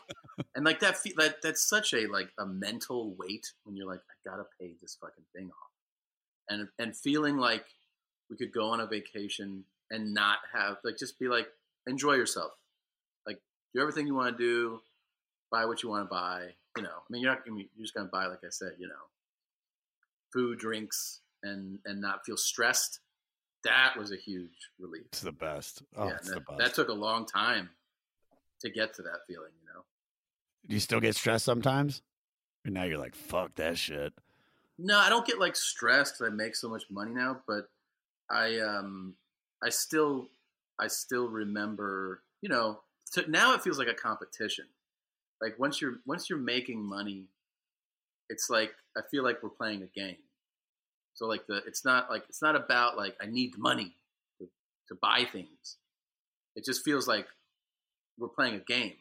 and like that, that that's such a like a mental weight when you're like, I gotta pay this fucking thing off, and and feeling like we could go on a vacation and not have like just be like enjoy yourself, like do everything you want to do, buy what you want to buy. You know, I mean, you're not. I mean, you're just gonna buy, like I said, you know, food, drinks, and and not feel stressed. That was a huge relief. It's the best. Oh, yeah, it's that, the best. that took a long time to get to that feeling. You know. Do you still get stressed sometimes? And now you're like, fuck that shit. No, I don't get like stressed 'cause I make so much money now, but I um I still I still remember, you know, to, now it feels like a competition. Like once you're once you're making money, it's like I feel like we're playing a game. So like the it's not like it's not about like I need money to, to buy things. It just feels like we're playing a game,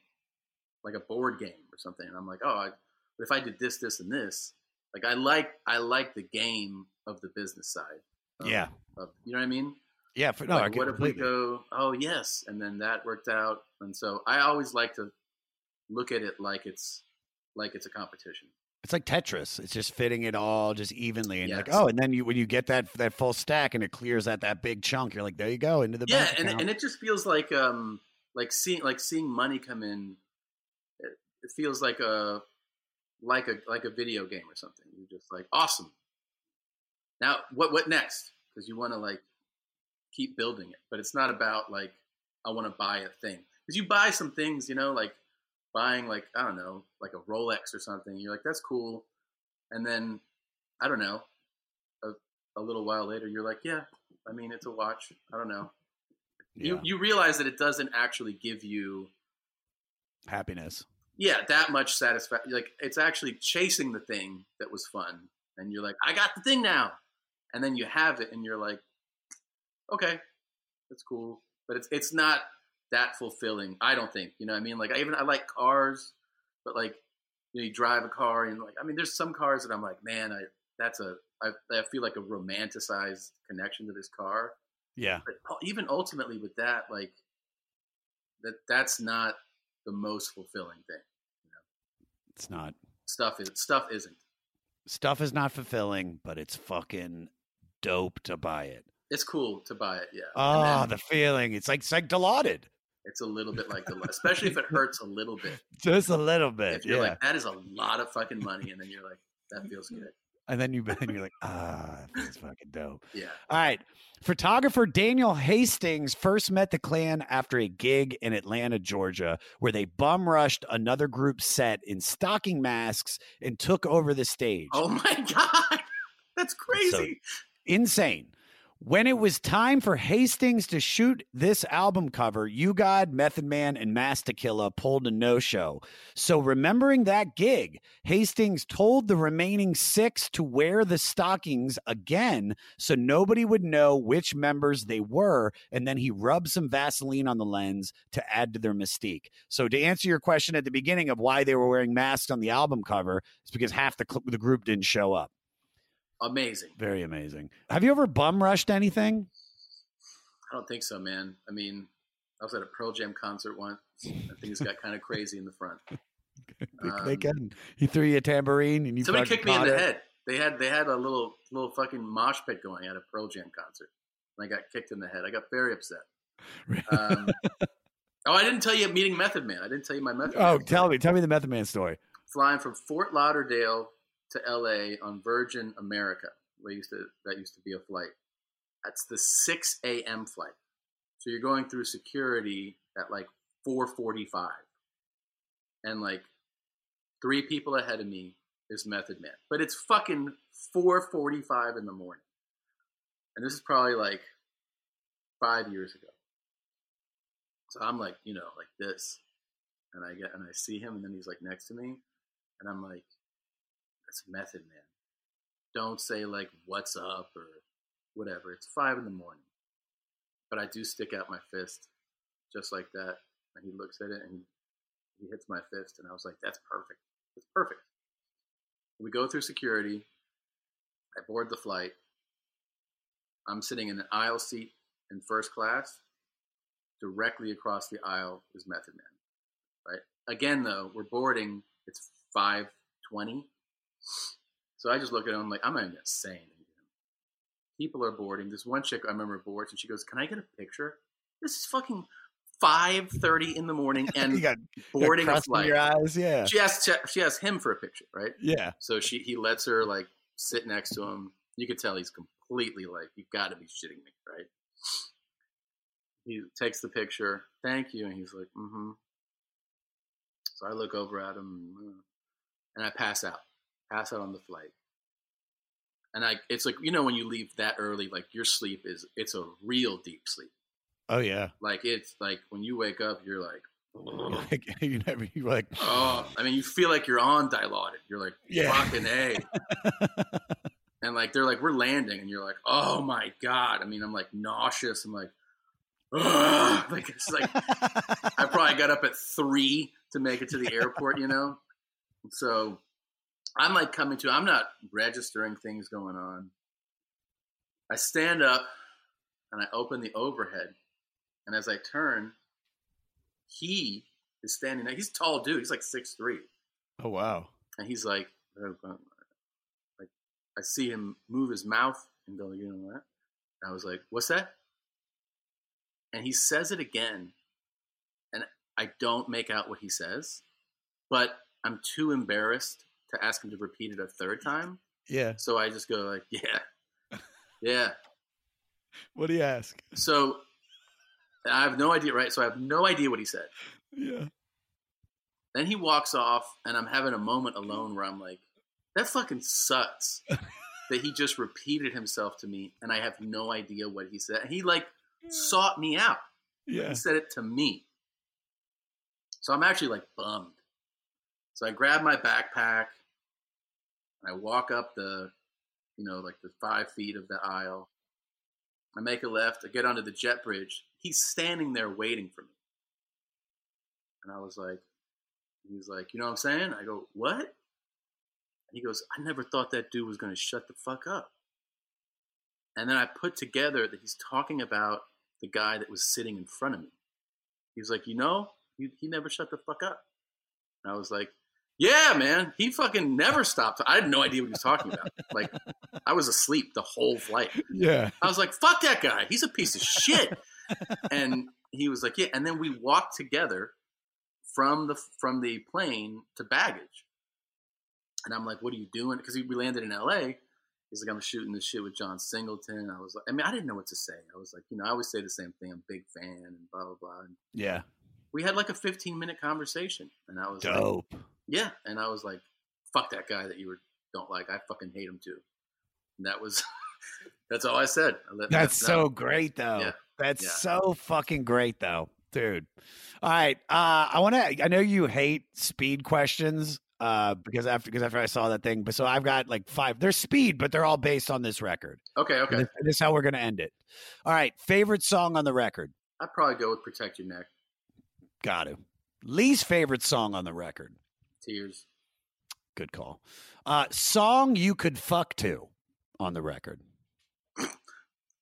like a board game or something. And I'm like, oh, I, but if I did this, this, and this, like I like I like the game of the business side. Of, Yeah. of, you know what I mean? Yeah, for, no, I like, what if we go? Oh yes, and then that worked out, and so I always like to look at it like it's like it's a competition. It's like Tetris. It's just fitting it all just evenly, and you're like, oh, and then you when you get that that full stack and it clears out that big chunk, you're like, there you go into the yeah, and account. and it just feels like um like seeing like seeing money come in. It, it feels like a like a like a video game or something. You're just like awesome. Now what what next? Because you want to like keep building it, but it's not about like I want to buy a thing because you buy some things, you know, like buying like I don't know, like a Rolex or something. You're like that's cool, and then I don't know, a, a little while later, you're like, yeah, I mean it's a watch. I don't know. Yeah. You you realize that it doesn't actually give you happiness. yeah that much satisfaction. Like it's actually chasing the thing that was fun, and you're like, I got the thing now, and then you have it, and you're like, okay, that's cool, but it's it's not that fulfilling. I don't think. You know, what I mean, like I even I like cars, but like you know, you drive a car and like I mean, there's some cars that I'm like, man, I that's a I, I feel like a romanticized connection to this car. Yeah. But even ultimately with that, like that that's not the most fulfilling thing. You know? It's not. Stuff is stuff isn't. Stuff is not fulfilling, but it's fucking dope to buy it. It's cool to buy it, yeah. Oh, then the feeling. It's like it's like Dilaudid. It's a little bit like the especially if it hurts a little bit. Just a little bit. If you're Yeah. like, that is a lot of fucking money, and then you're like, that feels good. and then you then you're like, ah, that's fucking dope. Yeah. All right. Photographer Daniel Hastings first met the clan after a gig in Atlanta, Georgia, where they bum rushed another group set in stocking masks and took over the stage. Oh my god, that's crazy. insane. When it was time for Hastings to shoot this album cover, U-God, Method Man, and Masta Killa pulled a no show. So, remembering that gig, Hastings told the remaining six to wear the stockings again so nobody would know which members they were. And then he rubbed some Vaseline on the lens to add to their mystique. So, to answer your question at the beginning of why they were wearing masks on the album cover, it's because half the, cl- the group didn't show up. Amazing. Very amazing. Have you ever bum rushed anything? I don't think so, man. I mean, I was at a Pearl Jam concert once. I think it's got kind of crazy in the front. they can. He threw you a tambourine and you Somebody kicked me in the it. head. They had they had a little little fucking mosh pit going at a Pearl Jam concert, and I got kicked in the head. I got very upset. Um, oh, I didn't tell you meeting Method Man. I didn't tell you my Method. Oh, Man tell me, tell me the Method Man story. flying from Fort Lauderdale to LA on Virgin America. We used to that used to be a flight. That's the 6 a.m. flight. So you're going through security at like 4:45, and like three people ahead of me is Method Man, but it's fucking 4:45 in the morning, and this is probably like five years ago. So I'm like, you know, like this, and I get and I see him, and then he's like next to me, and I'm like, that's Method Man. Don't say like what's up or whatever. It's five in the morning, but I do stick out my fist, just like that, and he looks at it and he hits my fist, and I was like, that's perfect. It's perfect. We go through security. I board the flight. I'm sitting in an aisle seat in first class. Directly across the aisle is Method Man. Right. Again, though, we're boarding. It's five twenty. So I just look at him like I'm not even gonna say anything. People are boarding. This one chick I remember boards, and she goes, "Can I get a picture?" This is fucking five thirty in the morning, and You got- boarding got a flight. your eyes, yeah. She asks she asks him for a picture, right? Yeah. So she he lets her like sit next to him. You could tell he's completely like, You've got to be shitting me, right? He takes the picture. Thank you, and he's like, mm-hmm. So I look over at him, uh, and I pass out. Pass out on the flight. And I, it's like you know when you leave that early, like your sleep is it's a real deep sleep. Oh yeah. Like it's like when you wake up, you're like, Like, you never you like Oh, I mean, you feel like you're on Dilaudid. You're like, Yeah. fucking A. and like, they're like, we're landing. And you're like, oh my God. I mean, I'm like nauseous. I'm like, Ugh. like, it's like, I probably got up at three to make it to the airport, you know? So I'm like coming to, I'm not registering things going on. I stand up and I open the overhead. And as I turn, he is standing there. He's a tall dude. He's like six three, Oh wow. and he's like, oh, like I see him move his mouth and go, you know what? And I was like, what's that? And he says it again, and I don't make out what he says, but I'm too embarrassed to ask him to repeat it a third time. Yeah. So I just go like, yeah, yeah. What do you ask? So I have no idea, right? So I have no idea what he said. Yeah. Then he walks off, and I'm having a moment alone where I'm like, that fucking sucks that he just repeated himself to me, and I have no idea what he said. He like sought me out. Yeah. He said it to me. So I'm actually like bummed. So I grab my backpack, and I walk up the, you know, like the five feet of the aisle. I make a left. I get onto the jet bridge. He's standing there waiting for me. And I was like, he's like, you know what I'm saying? I go, what? And he goes, I never thought that dude was going to shut the fuck up. And then I put together that he's talking about the guy that was sitting in front of me. He was like, you know, he, he never shut the fuck up. And I was like, yeah, man, he fucking never stopped. I had no idea what he was talking about. Like, I was asleep the whole flight. Yeah. I was like, fuck that guy. He's a piece of shit. and he was like, yeah. And then we walked together from the from the plane to baggage. And I'm like, what are you doing? Because we landed in LA. He's like, I'm shooting this shit with John Singleton. I was like, I mean, I didn't know what to say. I was like, you know, I always say the same thing. I'm a big fan and blah, blah, blah. And Yeah. we had like a 15 minute conversation. And I was like, Dope. Yeah. And I was like, fuck that guy that you were, don't like. I fucking hate him too. And that was That's all I said. I That's so great, though. Yeah. That's Yeah. so fucking great, though, dude. All right, uh, I want to. I know you hate speed questions, uh, because after because after I saw that thing, but so I've got like five. They're speed, but they're all based on this record. Okay, okay. This, this is how we're gonna end it. All right, favorite song on the record. I'd probably go with Protect Your Neck. Got to. Least favorite song on the record. Tears. Good call. Uh, song you could fuck to on the record.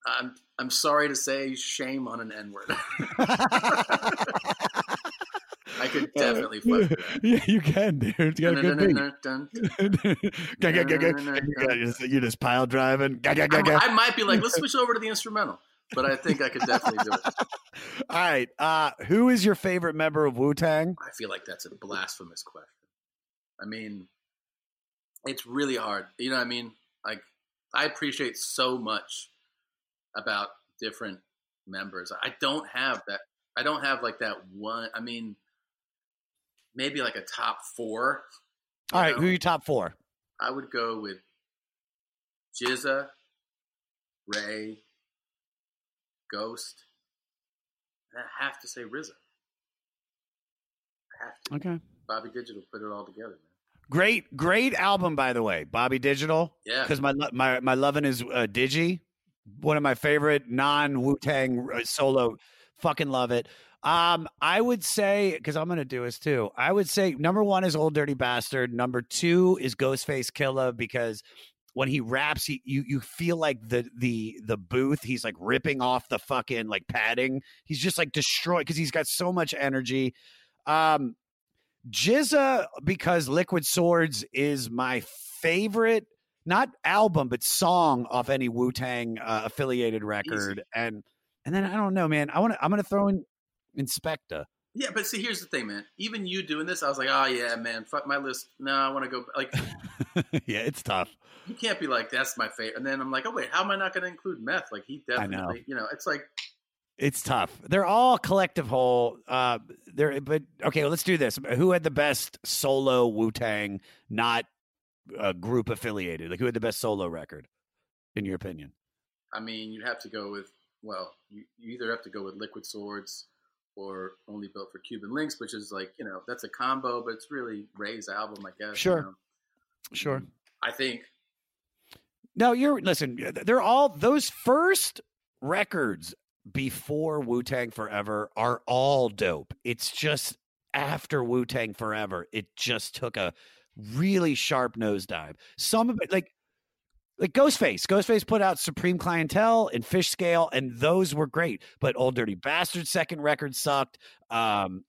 I'm I'm sorry to say, shame on an N word. I could definitely fuck. Yeah, you can, dude. It's got a good. You you just- pile driving. I might be like, let's switch over to the instrumental, but I think I could definitely do it. All right. Uh, who is your favorite member of Wu Tang? I feel like that's a blasphemous question. I mean, it's really hard. You know what I mean? Like, I appreciate so much about different members. I don't have that. I don't have like that one. I mean, maybe like a top four. All right. Who are your top four? I would go with GZA, Ray, Ghost. and I have to say RZA. I have to. Okay. Bobby Digital put it all together, man. Great, great album, by the way. Bobby Digital. Yeah. Because my my my loving is uh, Digi, one of my favorite non Wu Tang solo. Fucking love it. Um, I would say because I'm gonna do this too. I would say number one is Ol' Dirty Bastard. Number two is Ghostface Killah because when he raps, he, you you feel like the the the booth. He's like ripping off the fucking like padding. He's just like destroyed because he's got so much energy. Um, GZA because Liquid Swords is my favorite, not album but song off any Wu Tang uh, affiliated record, and and then I don't know, man. I want to. I'm gonna throw in Inspectah. Yeah, but see, here's the thing, man. Even you doing this, I was like, oh yeah, man, fuck my list. No, I want to go. Like, yeah, it's tough. you can't be like, that's my favorite. And then I'm like, oh wait, how am I not going to include meth? Like, he I know. definitely, you know, it's like, It's tough. They're all collective whole. Uh, they're but okay. Let's do this. Who had the best solo Wu Tang, not uh, group affiliated? Like who had the best solo record, in your opinion? I mean, you'd have to go with, well, you, you either have to go with Liquid Swords or Only Built for Cuban Links, which is like, you know, that's a combo, but it's really Ray's album, I guess. you Sure. know. Sure. I think. No, you're listen. They're all those first records before Wu Tang Forever are all dope. It's just after Wu Tang Forever, it just took a really sharp nosedive. Some of it, like like Ghostface, Ghostface put out Supreme Clientele and Fishscale, and those were great. But Ol' Dirty Bastard second record sucked. Um,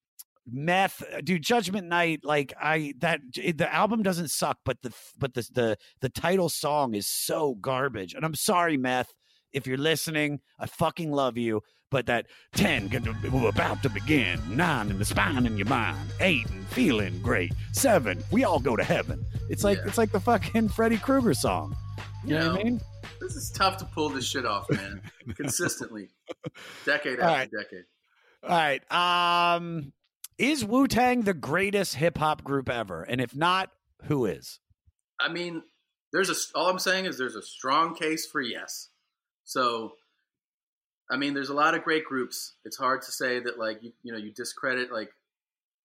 Meth, dude, Judgment Night, like I that the album doesn't suck, but the but the the the title song is so garbage. And I'm sorry, Meth, if you're listening, I fucking love you. But that ten, we're about to begin. Nine in the spine in your mind. Eight and feeling great. Seven, we all go to heaven. It's like Yeah. it's like the fucking Freddy Krueger song. You know what I mean? This is tough to pull this shit off, man. Consistently. Decade after right. decade. All right. Um, is Wu Tang the greatest hip hop group ever? And if not, who is? I mean, there's a. All I'm saying is there's a strong case for yes. So, I mean, there's a lot of great groups. It's hard to say that like you you know you discredit like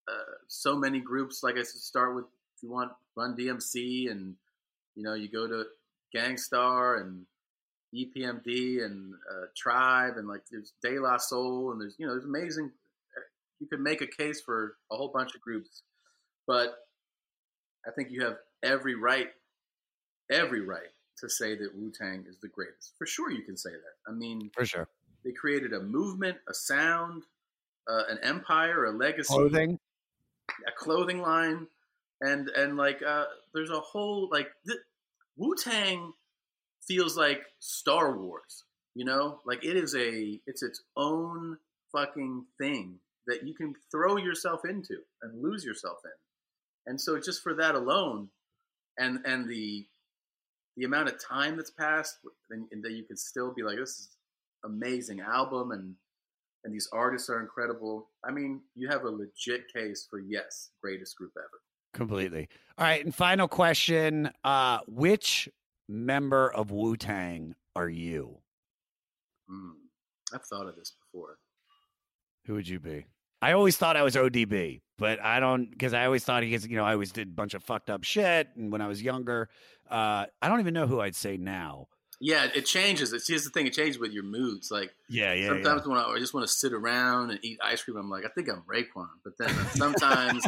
uh, so many groups. Like I said, start with if you want Run DMC and you know you go to Gang Starr and EPMD and uh, Tribe and like there's De La Soul and there's you know there's amazing. uh, You could make a case for a whole bunch of groups, but I think you have every right, every right to say that Wu Tang is the greatest. For sure, you can say that. I mean, For sure. they created a movement, a sound, uh, an empire, a legacy, Clothing. a clothing line, and and like uh, there's a whole like th- Wu Tang feels like Star Wars. You know, like it is a it's its own fucking thing that you can throw yourself into and lose yourself in. And so just for that alone, and and the the amount of time that's passed, and, and that you can still be like, this is amazing album, and and these artists are incredible. I mean, you have a legit case for yes, greatest group ever. Completely. All right. And final question uh, Which member of Wu Tang are you? Hmm. I've thought of this before. Who would you be? I always thought I was ODB, but I don't because I always thought he gets, you know, I always did a bunch of fucked up shit. And when I was younger, uh, I don't even know who I'd say now. Yeah, it changes. It's here's the thing: it changes with your moods. Like Yeah, yeah, sometimes when I, I just want to sit around and eat ice cream, I'm like, I think I'm Raekwon. But then sometimes,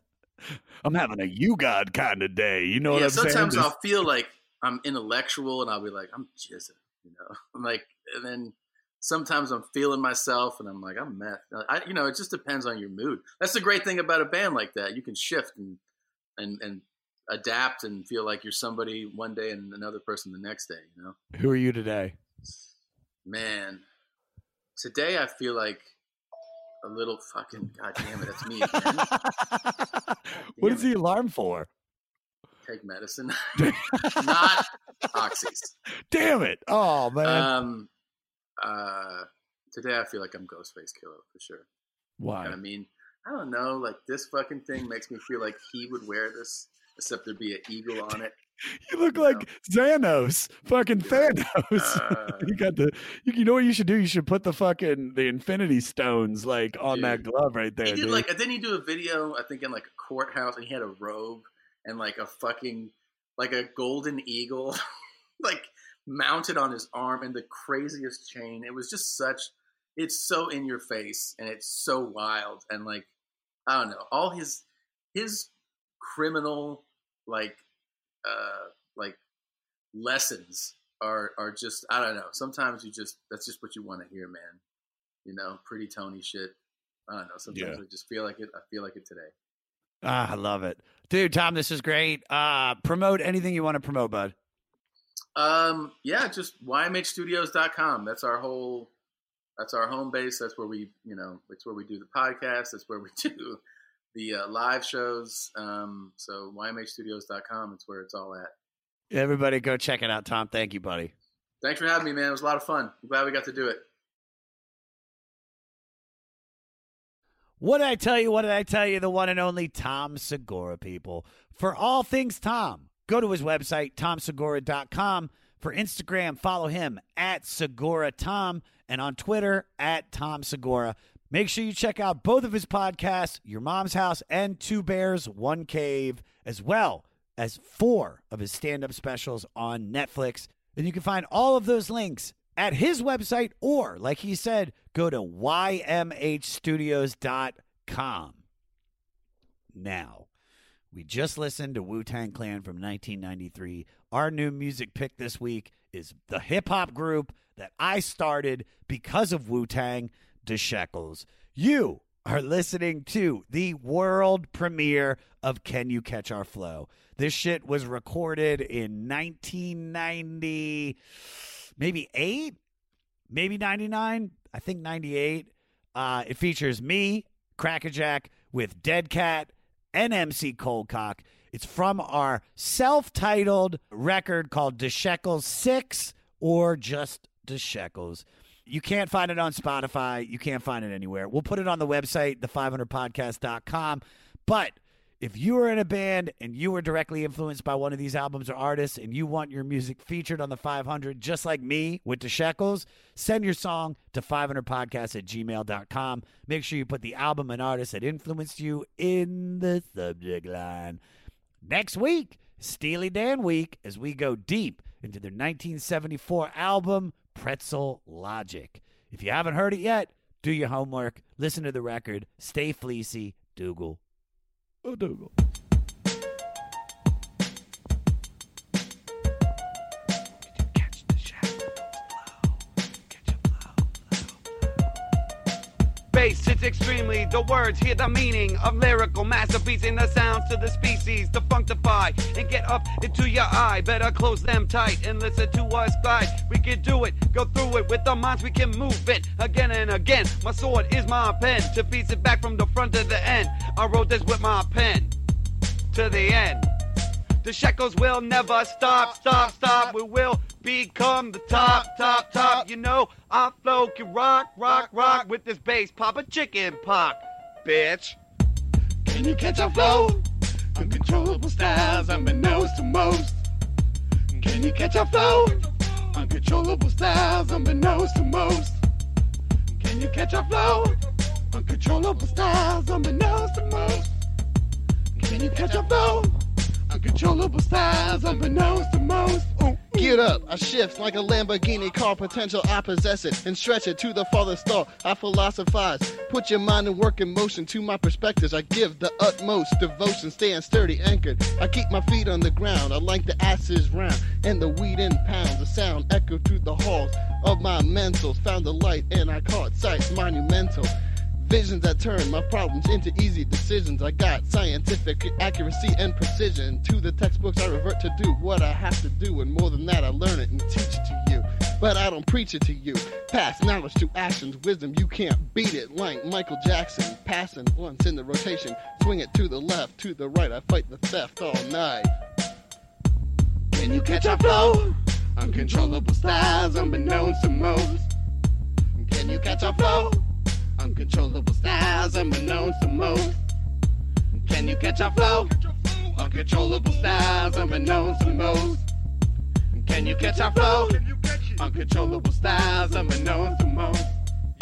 I'm having a U-God kind of day. You know what yeah, I'm saying? sometimes I'll feel like I'm intellectual, and I'll be like, I'm jizzing, you know. I'm like, and then sometimes I'm feeling myself, and I'm like, I'm meth. I, you know, it just depends on your mood. That's the great thing about a band like that. You can shift and and and adapt and feel like you're somebody one day and another person the next day. You know. Who are you today? Man, today I feel like a little fucking. God damn it, that's me. What is the alarm for? Take medicine, not oxys. Damn it! Oh man, Um, uh, today I feel like I'm Ghostface Killah for sure. Why? I mean, I don't know. Like this fucking thing makes me feel like he would wear this, except there'd be an eagle on it. you look like Xanos, fucking Thanos. you got the. You, you know what you should do? You should put the fucking the Infinity Stones like on that glove right there. He did dude. like didn't he do a video? I think in like a courthouse, and he had a robe and like a fucking like a golden eagle, like mounted on his arm, and the craziest chain. It was just such. It's so in your face, and it's so wild, and like I don't know, all his his criminal like uh like lessons are are just I don't know. Sometimes you just that's just what you want to hear, man. You know, pretty Tony shit. I don't know. Sometimes Yeah. I just feel like it. I feel like it today. Ah, I love it, dude. Tom, this is great. Uh, promote anything you want to promote, bud. Um, yeah, just ymhstudios.com. That's our whole. That's our home base. That's where we, you know, it's where we do the podcast. That's where we do the uh, live shows. Um, so ymhstudios.com. It's where it's all at. Everybody, go check it out. Tom, thank you, buddy. Thanks for having me, man. It was a lot of fun. I'm glad we got to do it. What did I tell you? What did I tell you? The one and only Tom Segura, people. For all things Tom, go to his website, tomsegura.com. For Instagram, follow him at Segura Tom and on Twitter at Tom Segura. Make sure you check out both of his podcasts, Your Mom's House and Two Bears, One Cave, as well as four of his stand up specials on Netflix. And you can find all of those links at his website or, like he said, go to ymhstudios.com. Now, we just listened to Wu Tang Clan from 1993. Our new music pick this week is the hip hop group that I started because of Wu Tang, Shekels. You are listening to the world premiere of Can You Catch Our Flow? This shit was recorded in 1990, maybe eight, maybe 99. I think 98. Uh, it features me, Crackerjack, with Dead Cat and MC Coldcock. It's from our self titled record called The Shekels 6 or just The Shekels. You can't find it on Spotify. You can't find it anywhere. We'll put it on the website, the500podcast.com. But if you are in a band and you were directly influenced by one of these albums or artists and you want your music featured on the 500, just like me with the Shekels, send your song to 500podcast at gmail.com. Make sure you put the album and artist that influenced you in the subject line. Next week, Steely Dan Week, as we go deep into their 1974 album, Pretzel Logic. If you haven't heard it yet, do your homework, listen to the record, stay fleecy, Dougal. Oh, Bass extremely, the words hear the meaning of lyrical masterpiece in the sounds to the species to functify and get up into your eye. Better close them tight and listen to us glide. We can do it, go through it with our minds, we can move it again and again. My sword is my pen to piece it back from the front to the end. I wrote this with my pen to the end. The shekels will never stop, stop, stop. We will become the top, top, top. You know, our flow can rock, rock, rock with this bass. Pop a chicken pock, bitch. Can you catch our flow? Uncontrollable styles, nose to most. Can you catch our flow? Uncontrollable styles unbeknownst to most. Can you catch our flow? Uncontrollable styles unbeknownst to most. Can you catch our flow? Uncontrollable styles unbeknownst to most. Ooh. Get up, I shift like a Lamborghini car potential. I possess it and stretch it to the farthest star. I philosophize, put your mind and work in motion to my perspectives. I give the utmost devotion, staying sturdy, anchored. I keep my feet on the ground. I like the asses round and the weed in pounds. The sound echoed through the halls of my mentals. Found the light and I caught sights monumental. Visions that turn my problems into easy decisions. I got scientific accuracy and precision. To the textbooks, I revert to do what I have to do, and more than that, I learn it and teach it to you. But I don't preach it to you. Pass knowledge to actions, wisdom, you can't beat it. Like Michael Jackson, passing once in the rotation. Swing it to the left, to the right, I fight the theft all night. Can you catch our flow? Uncontrollable styles unbeknownst to most. Can you catch our flow? Uncontrollable styles unbeknownst to most. Can you catch our flow? Uncontrollable styles unbeknownst to most. Can you catch our flow? Uncontrollable styles unbeknownst to most.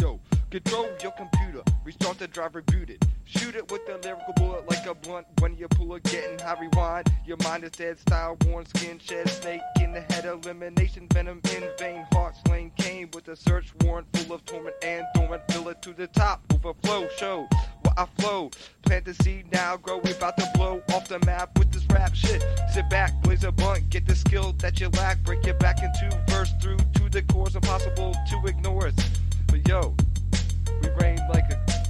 Yo, control your computer. Restart the drive, reboot it. Shoot it with a lyrical bullet like a blunt. When you pull it, getting high rewind. Your mind is dead, style worn, skin shed, snake in the head, elimination, venom in vein, heart slain, came with a search warrant full of torment and dormant. Fill it to the top, overflow, show what I flow. Plant the seed now, grow. We about to blow off the map with this rap shit. Sit back, blaze a blunt, get the skill that you lack, break it back into verse through to the chorus, impossible to ignore us. But yo, we reign like a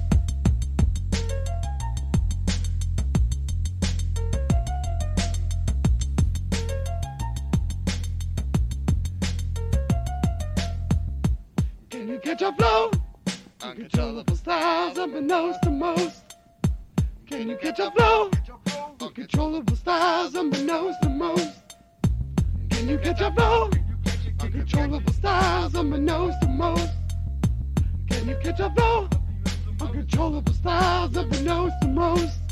Can you catch our flow? Uncontrollable styles unbeknownst to most. Can you catch our flow? Uncontrollable styles unbeknownst to most. Can you catch our flow? Uncontrollable styles unbeknownst to most. Can you catch our flow? Uncontrollable styles unbeknownst to most.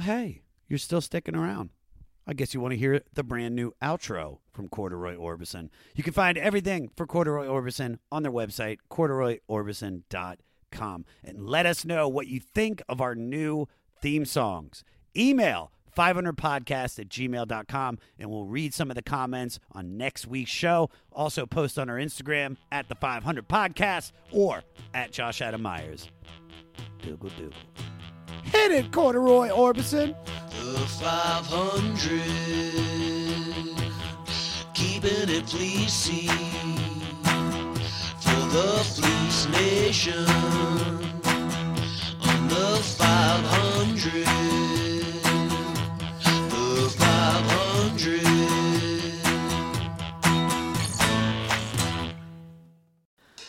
Hey, you're still sticking around. I guess you want to hear the brand new outro from Corduroy Orbison. You can find everything for Corduroy Orbison on their website, corduroyorbison.com. And let us know what you think of our new theme songs. Email 500podcast at gmail.com and we'll read some of the comments on next week's show. Also, post on our Instagram at the 500 podcast or at Josh Adam Meyers. Dougal Dougal. Hit it, Corduroy Orbison. The 500, keeping it fleecy for the Fleece Nation on the 500. The 500.